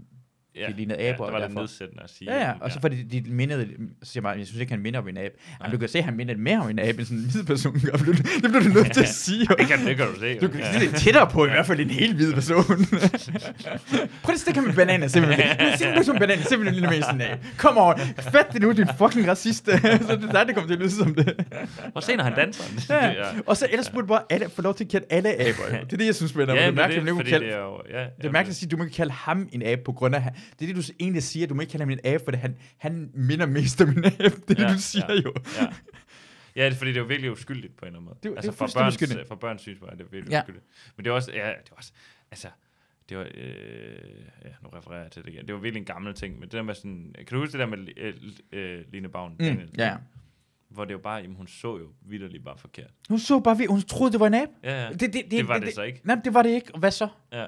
ja. de lignede aber. Ja, det var lidt nedsættende at sige. Ja, ja, og så fordi de mindede, så siger man, jeg synes ikke, han minder om en abe. Jamen, du kan se, at han minder mere om en abe, end sådan en hvid person gør. Det bliver du nødt til at sige. det, kan, det kan du se. Du kan se det tættere på, i hvert fald en helt hvid person. Prøv at stikke ham med bananer, simpelthen. Du siger en som bananer, simpelthen lille med sådan en abe. Kom over, fat det nu, din fucking racist. så det er der, det kommer til at lyde som det. Og se, når han danser. ja. Og så ellers burde bare alle få lov til at kalde alle aber. Det er det, jeg synes, spændende. Ja, det er mærkeligt, det, det, det, jo, ja, det er mærkeligt at sige, at du må ikke kalde ham en abe på grund af... Det er det, du egentlig siger, du må ikke kalde ham en abe, for han, han minder mest om en abe. Det er ja, det, du siger ja, jo. Ja. Ja, det fordi det er jo virkelig uskyldigt på en eller anden måde. Det, altså det for børns, uskyldigt. for børns synspunkt er det virkelig ja. uskyldigt. Men det er også, ja, det er også, altså, det var, øh, ja, nu refererer jeg til det igen. Det var virkelig en gammel ting, men det der med sådan, kan du huske det der med øh, øh, Line Bavn? Mm, ja. Hvor det jo bare, jamen hun så jo vidderligt bare forkert. Hun så bare, hun troede det var en abe. Ja, ja. Det, det, det, det var det, det så ikke. Nej, det var det ikke. Hvad så? Ja.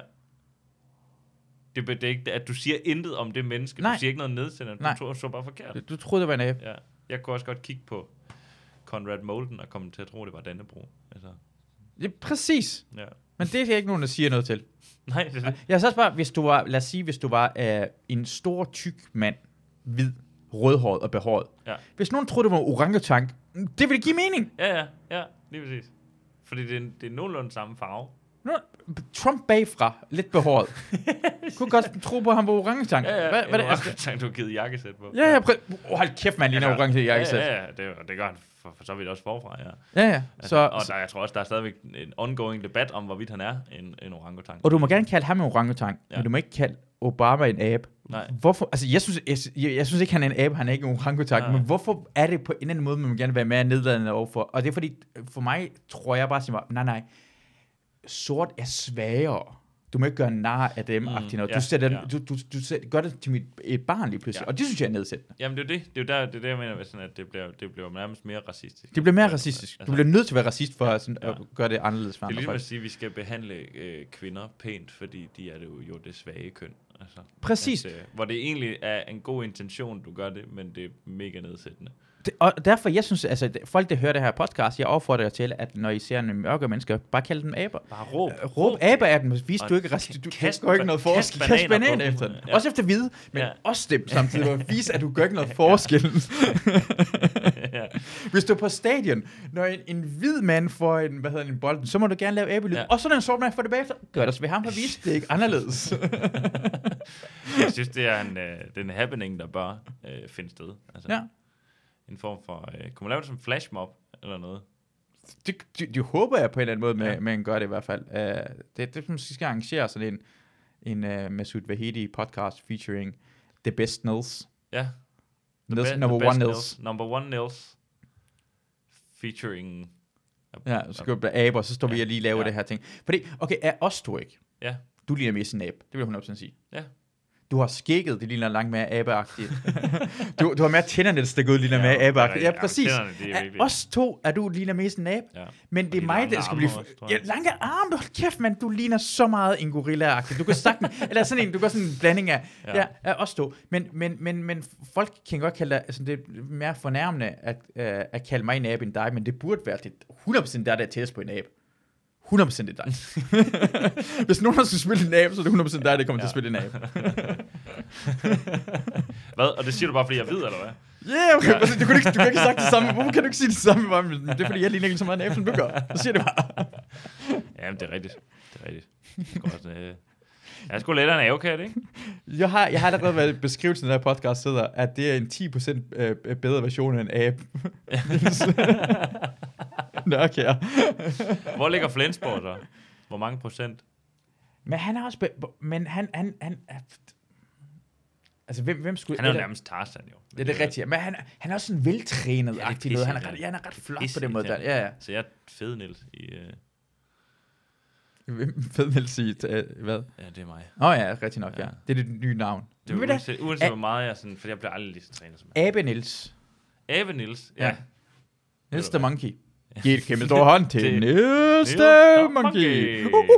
Det, det er ikke, at du siger intet om det menneske. Nej. Du siger ikke noget nedsættende. Du tror, så bare forkert. Du, du troede, det var en abe. Ja. Jeg kunne også godt kigge på Conrad Molden og komme til at tro, det var Dannebro. Altså. Ja, præcis. Ja. Men det er ikke nogen, der siger noget til. Nej, det er det. Jeg så bare, hvis du var, lad os sige, hvis du var uh, en stor, tyk mand, hvid, rødhåret og behåret. Ja. Hvis nogen troede, det var orangutang, det ville give mening. Ja, ja, ja, lige præcis. Fordi det er, det er nogenlunde samme farve. Trump bagfra, lidt behåret. kunne godt tro på, at han var orangutang. Ja, ja, hvad, hvad det, orangutang, du har givet jakkesæt på. Ja, ja, prøv. Oh, hold kæft, man ligner orange jakkesæt. Ja, ja, ja, det, det gør han for, for så vidt også forfra, ja. Ja, ja. Altså, så, og der, jeg tror også, der er stadigvæk en ongoing debat om, hvorvidt han er en, en orangutang. Og du må gerne kalde ham en orangutang, ja. men du må ikke kalde Obama en abe. Nej. Hvorfor? Altså, jeg synes, jeg, jeg, jeg synes ikke, han er en abe, han er ikke en orangutang, ja. men hvorfor er det på en eller anden måde, man må gerne være mere nedladende overfor? Og det er fordi, for mig tror jeg bare, at nej, nej, sort er svagere. Du må ikke gøre nar af dem, mm, ja, du, sætter, ja. du, du, du sætter, gør det til mit, et barn lige pludselig, ja. og det synes jeg er nedsættende. Jamen det er det, det er jo der, det er det, jeg mener, sådan, at det bliver, det bliver nærmest mere racistisk. Det bliver mere racistisk. Altså, du bliver nødt til at være racist for ja, sådan, ja. at gøre det anderledes for Det er ligesom at sige, at vi skal behandle øh, kvinder pænt, fordi de er det jo, jo det svage køn. Altså, Præcis. At, øh, hvor det egentlig er en god intention, du gør det, men det er mega nedsættende. Det, og derfor, jeg synes, altså, folk, der hører det her podcast, jeg opfordrer jer til, at når I ser en mørke mennesker, bare kald dem aber. Bare råb. Uh, råb aber af dem, vis du ikke racist. Du kast, gør ikke noget forskel. Kast banan efter den. Ja. Også efter hvide, men ja. også dem samtidig. Og vis, at du gør ikke noget forskel. ja. Hvis du er på stadion, når en, en hvid mand får en, hvad hedder en bold, så må du gerne lave abelyd. Ja. Og så når en sort mand får det bagefter, gør det så ved ham for at vise, det er ikke anderledes. jeg synes, det er en, øh, den happening, der bør øh, finde sted. Altså. Ja en form for... Øh, kunne man lave det som flashmob eller noget? det, det, det håber jeg på en eller anden måde, med, Ja. at gøre det i hvert fald. Uh, det, det måske skal arrangere sådan en, en uh, Masoud Vahedi podcast featuring The Best Nils. Ja. Nils Be- number the one best Nils. Number one Nils. Featuring... Ja, så skal vi aber, så står vi Ja. og lige lave Ja. det her ting. Fordi, okay, er os to ikke? Ja. Du ligner mest en abe, det vil jeg 100% sige. Ja. Du har skægget, det ligner langt mere abeagtigt. du, du har mere tænderne, der stikker ud, ligner mere det er abeagtigt. Ja, præcis. tænderne, det er os to er du ligner mest en abe, Ja. men det er mig, der skal blive... også, ja, lange arme, hold kæft, mand, du ligner så meget en gorilla-agtig. Du kan sagtens... eller sådan en, du kan sådan en blanding af, Ja. ja. Ja, af os to. Men, men, men, men folk kan godt kalde dig... Altså, det er mere fornærmende at, uh, at kalde mig en abe end dig, men det burde være det 100% der, der er tættest på en abe. 100% det er dig. Hvis nogen har skulle spille en abe, så er det 100% dig, der kommer ja. til at spille en abe. Hvad? Og det siger du bare, fordi jeg ved, eller hvad? Ja, yeah, okay. Ja. Du, kunne ikke, du kan ikke sagt det samme. Hvorfor kan du ikke sige det samme? Bare, men Det er fordi, jeg ligner ikke så meget en abe, som du gør. Så siger det bare. Jamen, det er rigtigt. Det er rigtigt. Godt, øh. Jeg er sgu lidt af en avokat, ikke? Jeg har, jeg har allerede været beskrivelsen af den her podcast sidder, at det er en 10% øh, bedre version af en. Nå, okay. Hvor ligger Flensborg så? Hvor mange procent? Men han er også... Be- men han... han, han altså, hvem, hvem skulle... Han er jo nærmest Tarzan, jo. Ja, det er rigtigt. Men han, han er også sådan veltrænet Ja, noget. Han er, han er ret flot på den måde. Der. Ja, ja. Så jeg er fed, Niels. I, øh, Hvem fed vil sige, øh, hvad? ja, det er mig. Åh oh, ja, rigtig nok, ja. Ja. Det er det nye navn. Det er uanset, uanset hvor meget jeg sådan, for jeg bliver aldrig lige så trænet som hvad? Abe Nils. jeg. Ave Niels. Ja. Ja. Nils the? Monkey. Giv et kæmpe stor hånd til Til Nils the Monkey. Monkey.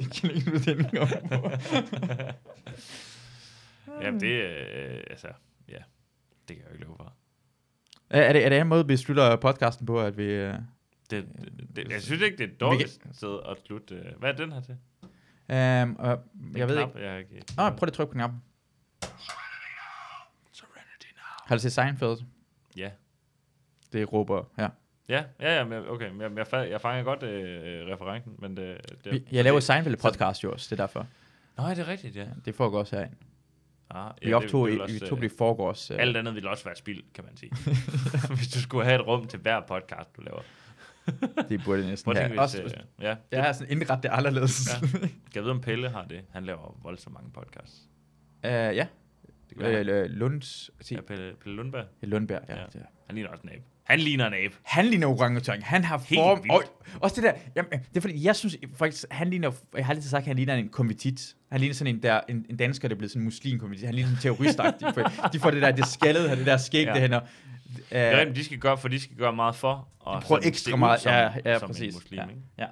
Jeg kan ikke vide, den kommer. ja, det øh, altså, ja. Det kan jeg jo ikke love for. Er, er, det, er det en måde, vi slutter podcasten på, at vi... øh, Det, det, det, jeg synes ikke, det er et dårligt sted at slutte. øh, Hvad er den her til? Um, og Den jeg ved knap, ikke... Jeg har ikke Nå, prøv lige at trykke på knappen. Serenity now. Har du set Seinfeld? Ja. Det råber her. Ja, ja, ja, men okay. men Jeg, jeg, jeg fanger godt øh, referencen, men det... det Vi- Jeg laver det, Seinfeld podcast jo også, det er derfor. Nå, er det rigtigt, ja. Det foregår også herinde. Ah, Vi optog, i, vi tog det i forgårs. øh, Alt andet ville også være spild, kan man sige. hvis du skulle have et rum til hver podcast, du laver. Det burde det næsten have. hvis... Også, Øh, ja, jeg har sådan indrettet det anderledes. Ja. Kan jeg vide, om Pelle har det? Han laver voldsomt mange podcasts. Uh, ja. Det gør. Øh, Lunds... Ja, Pelle, Pelle Lundberg. Lundberg, ja. Ja. ja. Han ligner også en abe. Han ligner en abe. Han ligner orangutang. Han har form... Og, også det der... Jamen, det er fordi, jeg synes faktisk, han ligner... Jeg har altid sagt, at han ligner en konvitit. Han ligner sådan en, der, en, en dansker, der er blevet sådan en muslim konvitit. Han ligner en terroristagtig. for de får det der, det skaldede, har det der skæg, Ja. ja. det hænder. Det er rigtigt, de skal gøre, for de skal gøre meget for. Og De prøver ekstra meget. Som, Ja, ja, som præcis. Muslim, Ja. Ja.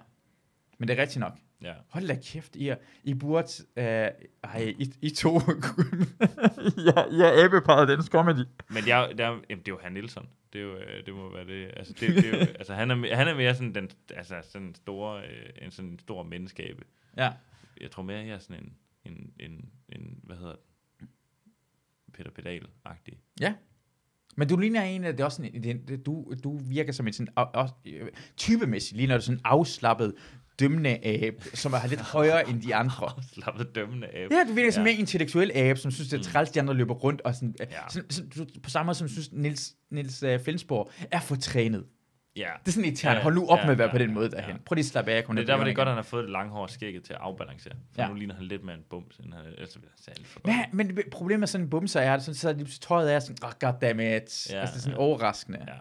Men det er rigtigt nok. Ja. Hold da kæft, I, er, I burde... Øh, ej, I, I to... ja, ja, æbeparet, den comedy. Men jeg, der, jamen, det er jo Han Nielsen. Det, er jo, øh, det må være det. Altså, det, det er jo, altså han, er, han er mere sådan den, altså sådan en store, øh, en sådan en stor menneskeabe. Ja. Jeg tror mere, jeg er sådan en, en, en, en hvad hedder det? Peter Pedal-agtig. Ja. Men du ligner en af, det er også sådan, det, du, du virker som en sådan, og, og, øh, typemæssigt ligner du sådan en afslappet, dømmende abe, som er lidt højere end de andre. Slappet dømmende abe. Ja, du virker som Ja. en intellektuel abe, som synes, det er træls, de andre løber rundt, og sådan, Ja. ja. sådan, sådan på samme måde som synes, Nils, Nils uh, Flensborg er for trænet. Ja. Det er sådan et tern. Ja, ja. Hold nu op Ja, med at være ja, på den ja, måde ja. derhen. Prøv lige at slappe af. ned det er der, hvor det er godt, at han har fået det langhårede skægget til at afbalancere. For Ja. nu ligner han lidt mere en bums, end han ellers ville særlig for Ja, men det- problemet med sådan en bumser er, at sådan, så er pludselig tøjet er sådan, oh, goddammit. Ja, altså, det er sådan ja. overraskende. Ja.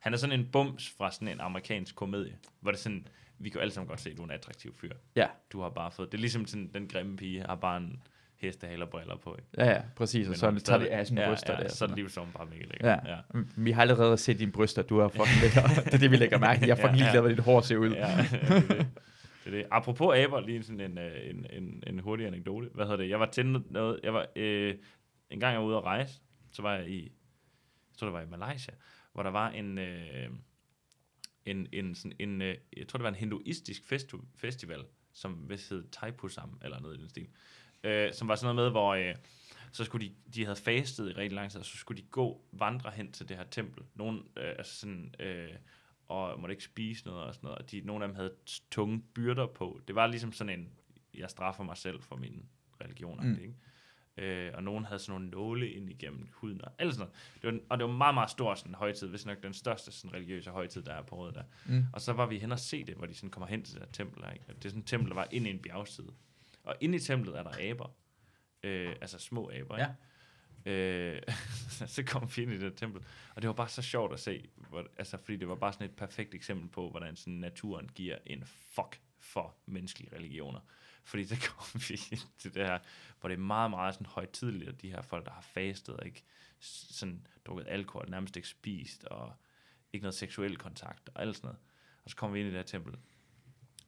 Han er sådan en bums fra sådan en amerikansk komedie, hvor det er sådan, vi kan jo alle sammen godt se, at du er en attraktiv fyr. Ja, Du har bare fået, det er ligesom sådan, den grimme pige har bare en hestehale og briller på, ikke? ja, ja præcis. Og så er det tager det af sine ja, bryster ja, der. så er sådan det lige så bare mega lækker. Ja. ja. Vi har allerede set dine bryster, du er fucking lækker. det er det, vi lægger mærke til. Jeg er fucking Ja, ja. ligeglad, hvad dit hår ser ud. Ja, det, er det. det er det. Apropos aber, lige sådan en, øh, en, en, en hurtig anekdote. Hvad hedder det? Jeg var til noget, jeg var, øh, en gang jeg var ude at rejse, så var jeg i, jeg tror det var i Malaysia, hvor der var en, øh, en, en, sådan en øh, jeg tror det var en hinduistisk festu, festival, som vist hed Thaipusam, eller noget i den stil, øh, som var sådan noget med, hvor øh, så skulle de, de havde fastet i rigtig lang tid, og så skulle de gå, vandre hen til det her tempel. Nogle, øh, altså sådan, øh, og måtte ikke spise noget og sådan noget, og de, nogle af dem havde tunge byrder på. Det var ligesom sådan en, jeg straffer mig selv for min religion, mm. ikke? Øh, og nogen havde sådan nogle nåle ind igennem huden, og alt sådan noget. Det var, og det var meget, meget stor sådan, højtid, hvis nok den største sådan, religiøse højtid, der er på året der. Mm. Og så var vi hen og se det, hvor de sådan kommer hen til det her tempel. Ikke? Det er sådan et tempel, der var inde i en bjergside. Og inde i templet er der aber. Øh, altså små aber, ikke? Øh, så kom vi ind i det tempel, og det var bare så sjovt at se, hvor, altså, fordi det var bare sådan et perfekt eksempel på, hvordan sådan naturen giver en fuck for menneskelige religioner. Fordi så kom vi til det her, hvor det er meget, meget sådan højtidligt, og de her folk, der har fastet, og ikke sådan drukket alkohol, nærmest ikke spist, og ikke noget seksuel kontakt, og alt sådan noget. Og så kommer vi ind i det her tempel,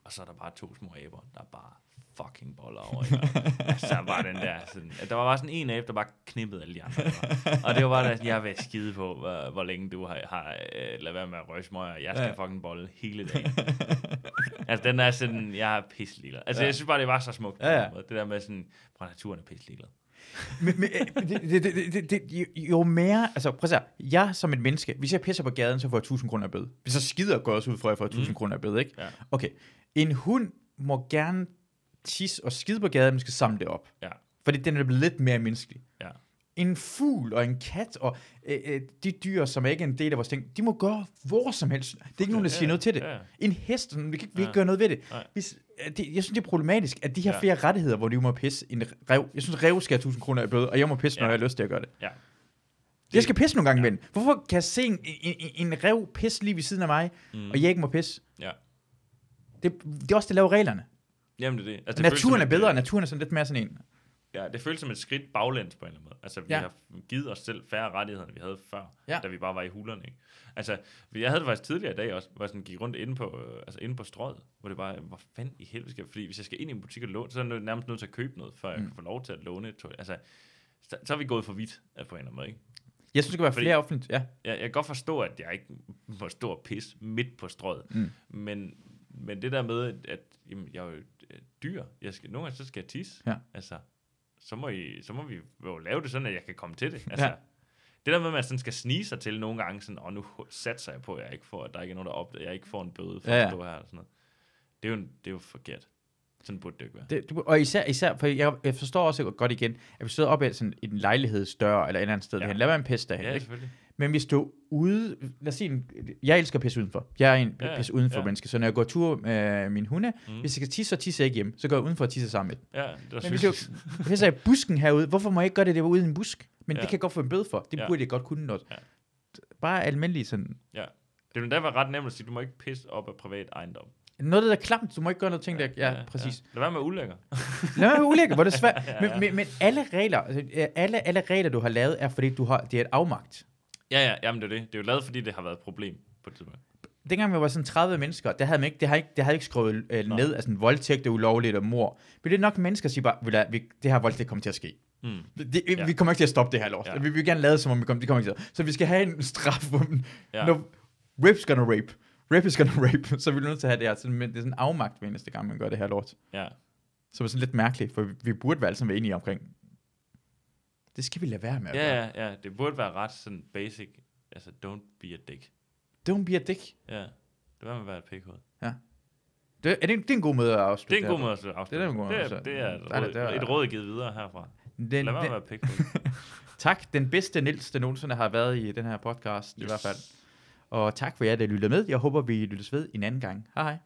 og så er der bare to små aber, der bare fucking boller over. Altså, bare den der, sådan, at der var bare sådan en abe, der bare knippede alle de andre. Og det var bare, at jeg vil skide på, hvor, hvor længe du har, har øh, lavet være med at røge smøger. Jeg skal Ja. fucking bolle hele dagen. altså, den er sådan, jeg er pisselig. Altså, Ja. jeg synes bare, det var så smukt. på Ja, ja. Det der med sådan, hvor naturen er pisselig. men, men, øh, det, det, det, det, det, jo- mere, altså prøv at se jeg som et menneske, hvis jeg pisser på gaden, så får jeg 1000 kroner af bøde. Hvis jeg skider går jeg også ud fra, at jeg får 1000 Mm. kroner af bøde, ikke? Ja. Okay, en hund må gerne tisse og skide på gaden, men skal samle det op. Ja. Fordi den er blevet lidt mere menneskelig. Ja. En fugl og en kat og øh, øh, de dyr, som ikke er en del af vores ting, de må gøre hvor som helst. Det er ikke nogen, der siger noget til det. Ja, ja. En hest, sådan, vi kan, vi kan Ja. ikke gøre noget ved det. Hvis, øh, det. Jeg synes, det er problematisk, at de her Ja. flere rettigheder, hvor de må pisse en rev. Jeg synes, rev skal have 1000 kroner i bøde, og jeg må pisse, når Ja. jeg har lyst til at gøre det. Ja. Jeg skal pisse nogle gange, Ja. men hvorfor kan jeg se en, en, en, en rev pisse lige ved siden af mig, Mm. og jeg ikke må pisse? Ja. Det, det er også det, der laver reglerne. Jamen, det er det. Altså, det Naturen er bedre, øh, og naturen er sådan lidt mere sådan en. Ja, det føles som et skridt baglæns på en eller anden måde. Altså, vi Ja. har givet os selv færre rettigheder, end vi havde før, Ja. da vi bare var i hulerne. Ikke? Altså, jeg havde det faktisk tidligere i dag også, hvor jeg sådan gik rundt inde på, øh, altså inde på strøget, hvor det bare, hvor fanden i helvede skal jeg, fordi hvis jeg skal ind i en butik og låne, så er jeg nærmest nødt til at købe noget, før jeg Mm. kan få lov til at låne et tøj. Altså, så, så er vi gået for vidt øh, på en eller anden måde, ikke? Jeg synes, det skal være Fordi- flere offentligt. Ja. Jeg, jeg kan godt forstå, at jeg ikke må stå og pisse midt på strøget, Mm. men, men det der med, at jamen, jeg er jo øh, dyr, jeg skal, nogle gange så skal jeg tisse, Ja. altså, så må, I, så må vi jo lave det sådan, at jeg kan komme til det. Altså, Ja. Det der med, at man sådan skal snige sig til nogle gange, sådan, og nu satser jeg på, at jeg ikke får, at der ikke er nogen, der opdager, jeg ikke får en bøde for Ja, ja, at stå her. Og sådan noget. Det, er jo, det er jo forkert. Sådan burde det ikke være. Det, du- og især, især for jeg, jeg forstår også godt igen, at vi sidder oppe i sådan en lejlighedsdør, eller et eller andet sted, Ja. ja. lad være en pisse derhen, Ja, ikke? selvfølgelig. Men hvis du ude, lad os sige, en, jeg elsker at pisse udenfor. Jeg er en Ja, ja, ja. pisse udenfor Ja. menneske, så når jeg går tur med min hunde, Mm. hvis jeg skal tisse, så tisser jeg ikke hjem. Så går jeg udenfor og tisser sammen med. Ja, det Men hvis jeg pisser i busken herude, hvorfor må jeg ikke gøre det, det var ude i en busk? Men Ja. det kan jeg godt få en bøde for. Det Ja. burde jeg godt kunne noget. Ja. Bare almindeligt sådan. Det ville da være ret nemt at sige, du må ikke pisse op af privat ejendom. Noget, der er klamt, du må ikke gøre noget ting, der... Ja, ja præcis. Ja. Lad være med ulækker. Lad være med ulækker, hvor det er svært. Ja, Men, ja. men, men alle regler, altså, alle, alle regler, du har lavet, er fordi, du har, det er et afmagt. Ja, ja, jamen det er det. Det er jo lavet, fordi det har været et problem på et tidspunkt. dengang vi var sådan 30 mennesker, der havde man ikke, det har ikke, det havde ikke skrevet øh, ned, altså voldtægt er ulovligt og mor. Men det er nok mennesker, der siger bare, "Ved du hvad, vi, det her voldtægt kommer til at ske. Mm. Det, Ja. Vi kommer ikke til at stoppe det her lort. Ja. Vi vil gerne lade som om, vi kommer, det kommer ikke til at. Så vi skal have en straf for dem. Ja. No, rape's gonna rape. Rape is gonna rape. Så vi er nødt til at have det her. Så det er sådan en afmagt hver eneste gang, man gør det her lort. Ja. Så det er sådan lidt mærkeligt, for vi, vi burde være alle sammen være enige omkring. Det skal vi lade være med at gøre. Ja, ja, ja. Det burde være ret sådan basic. Altså, don't be a dick. Don't be a dick. Ja. Det var med at være et pikhoved. Det, er, det, det er en god måde at afslutte Det er en god her måde at afslutte. Det er en god måde det er, det er et, Der er det- råd, der er- et råd givet videre herfra. Den, Lad være med den, at være pikhoved. tak, den bedste Nils, der nogensinde har været i den her podcast, yes. i hvert fald. Og tak for jer, der lyttede med. Jeg håber, vi lyttes ved en anden gang. Hej hej.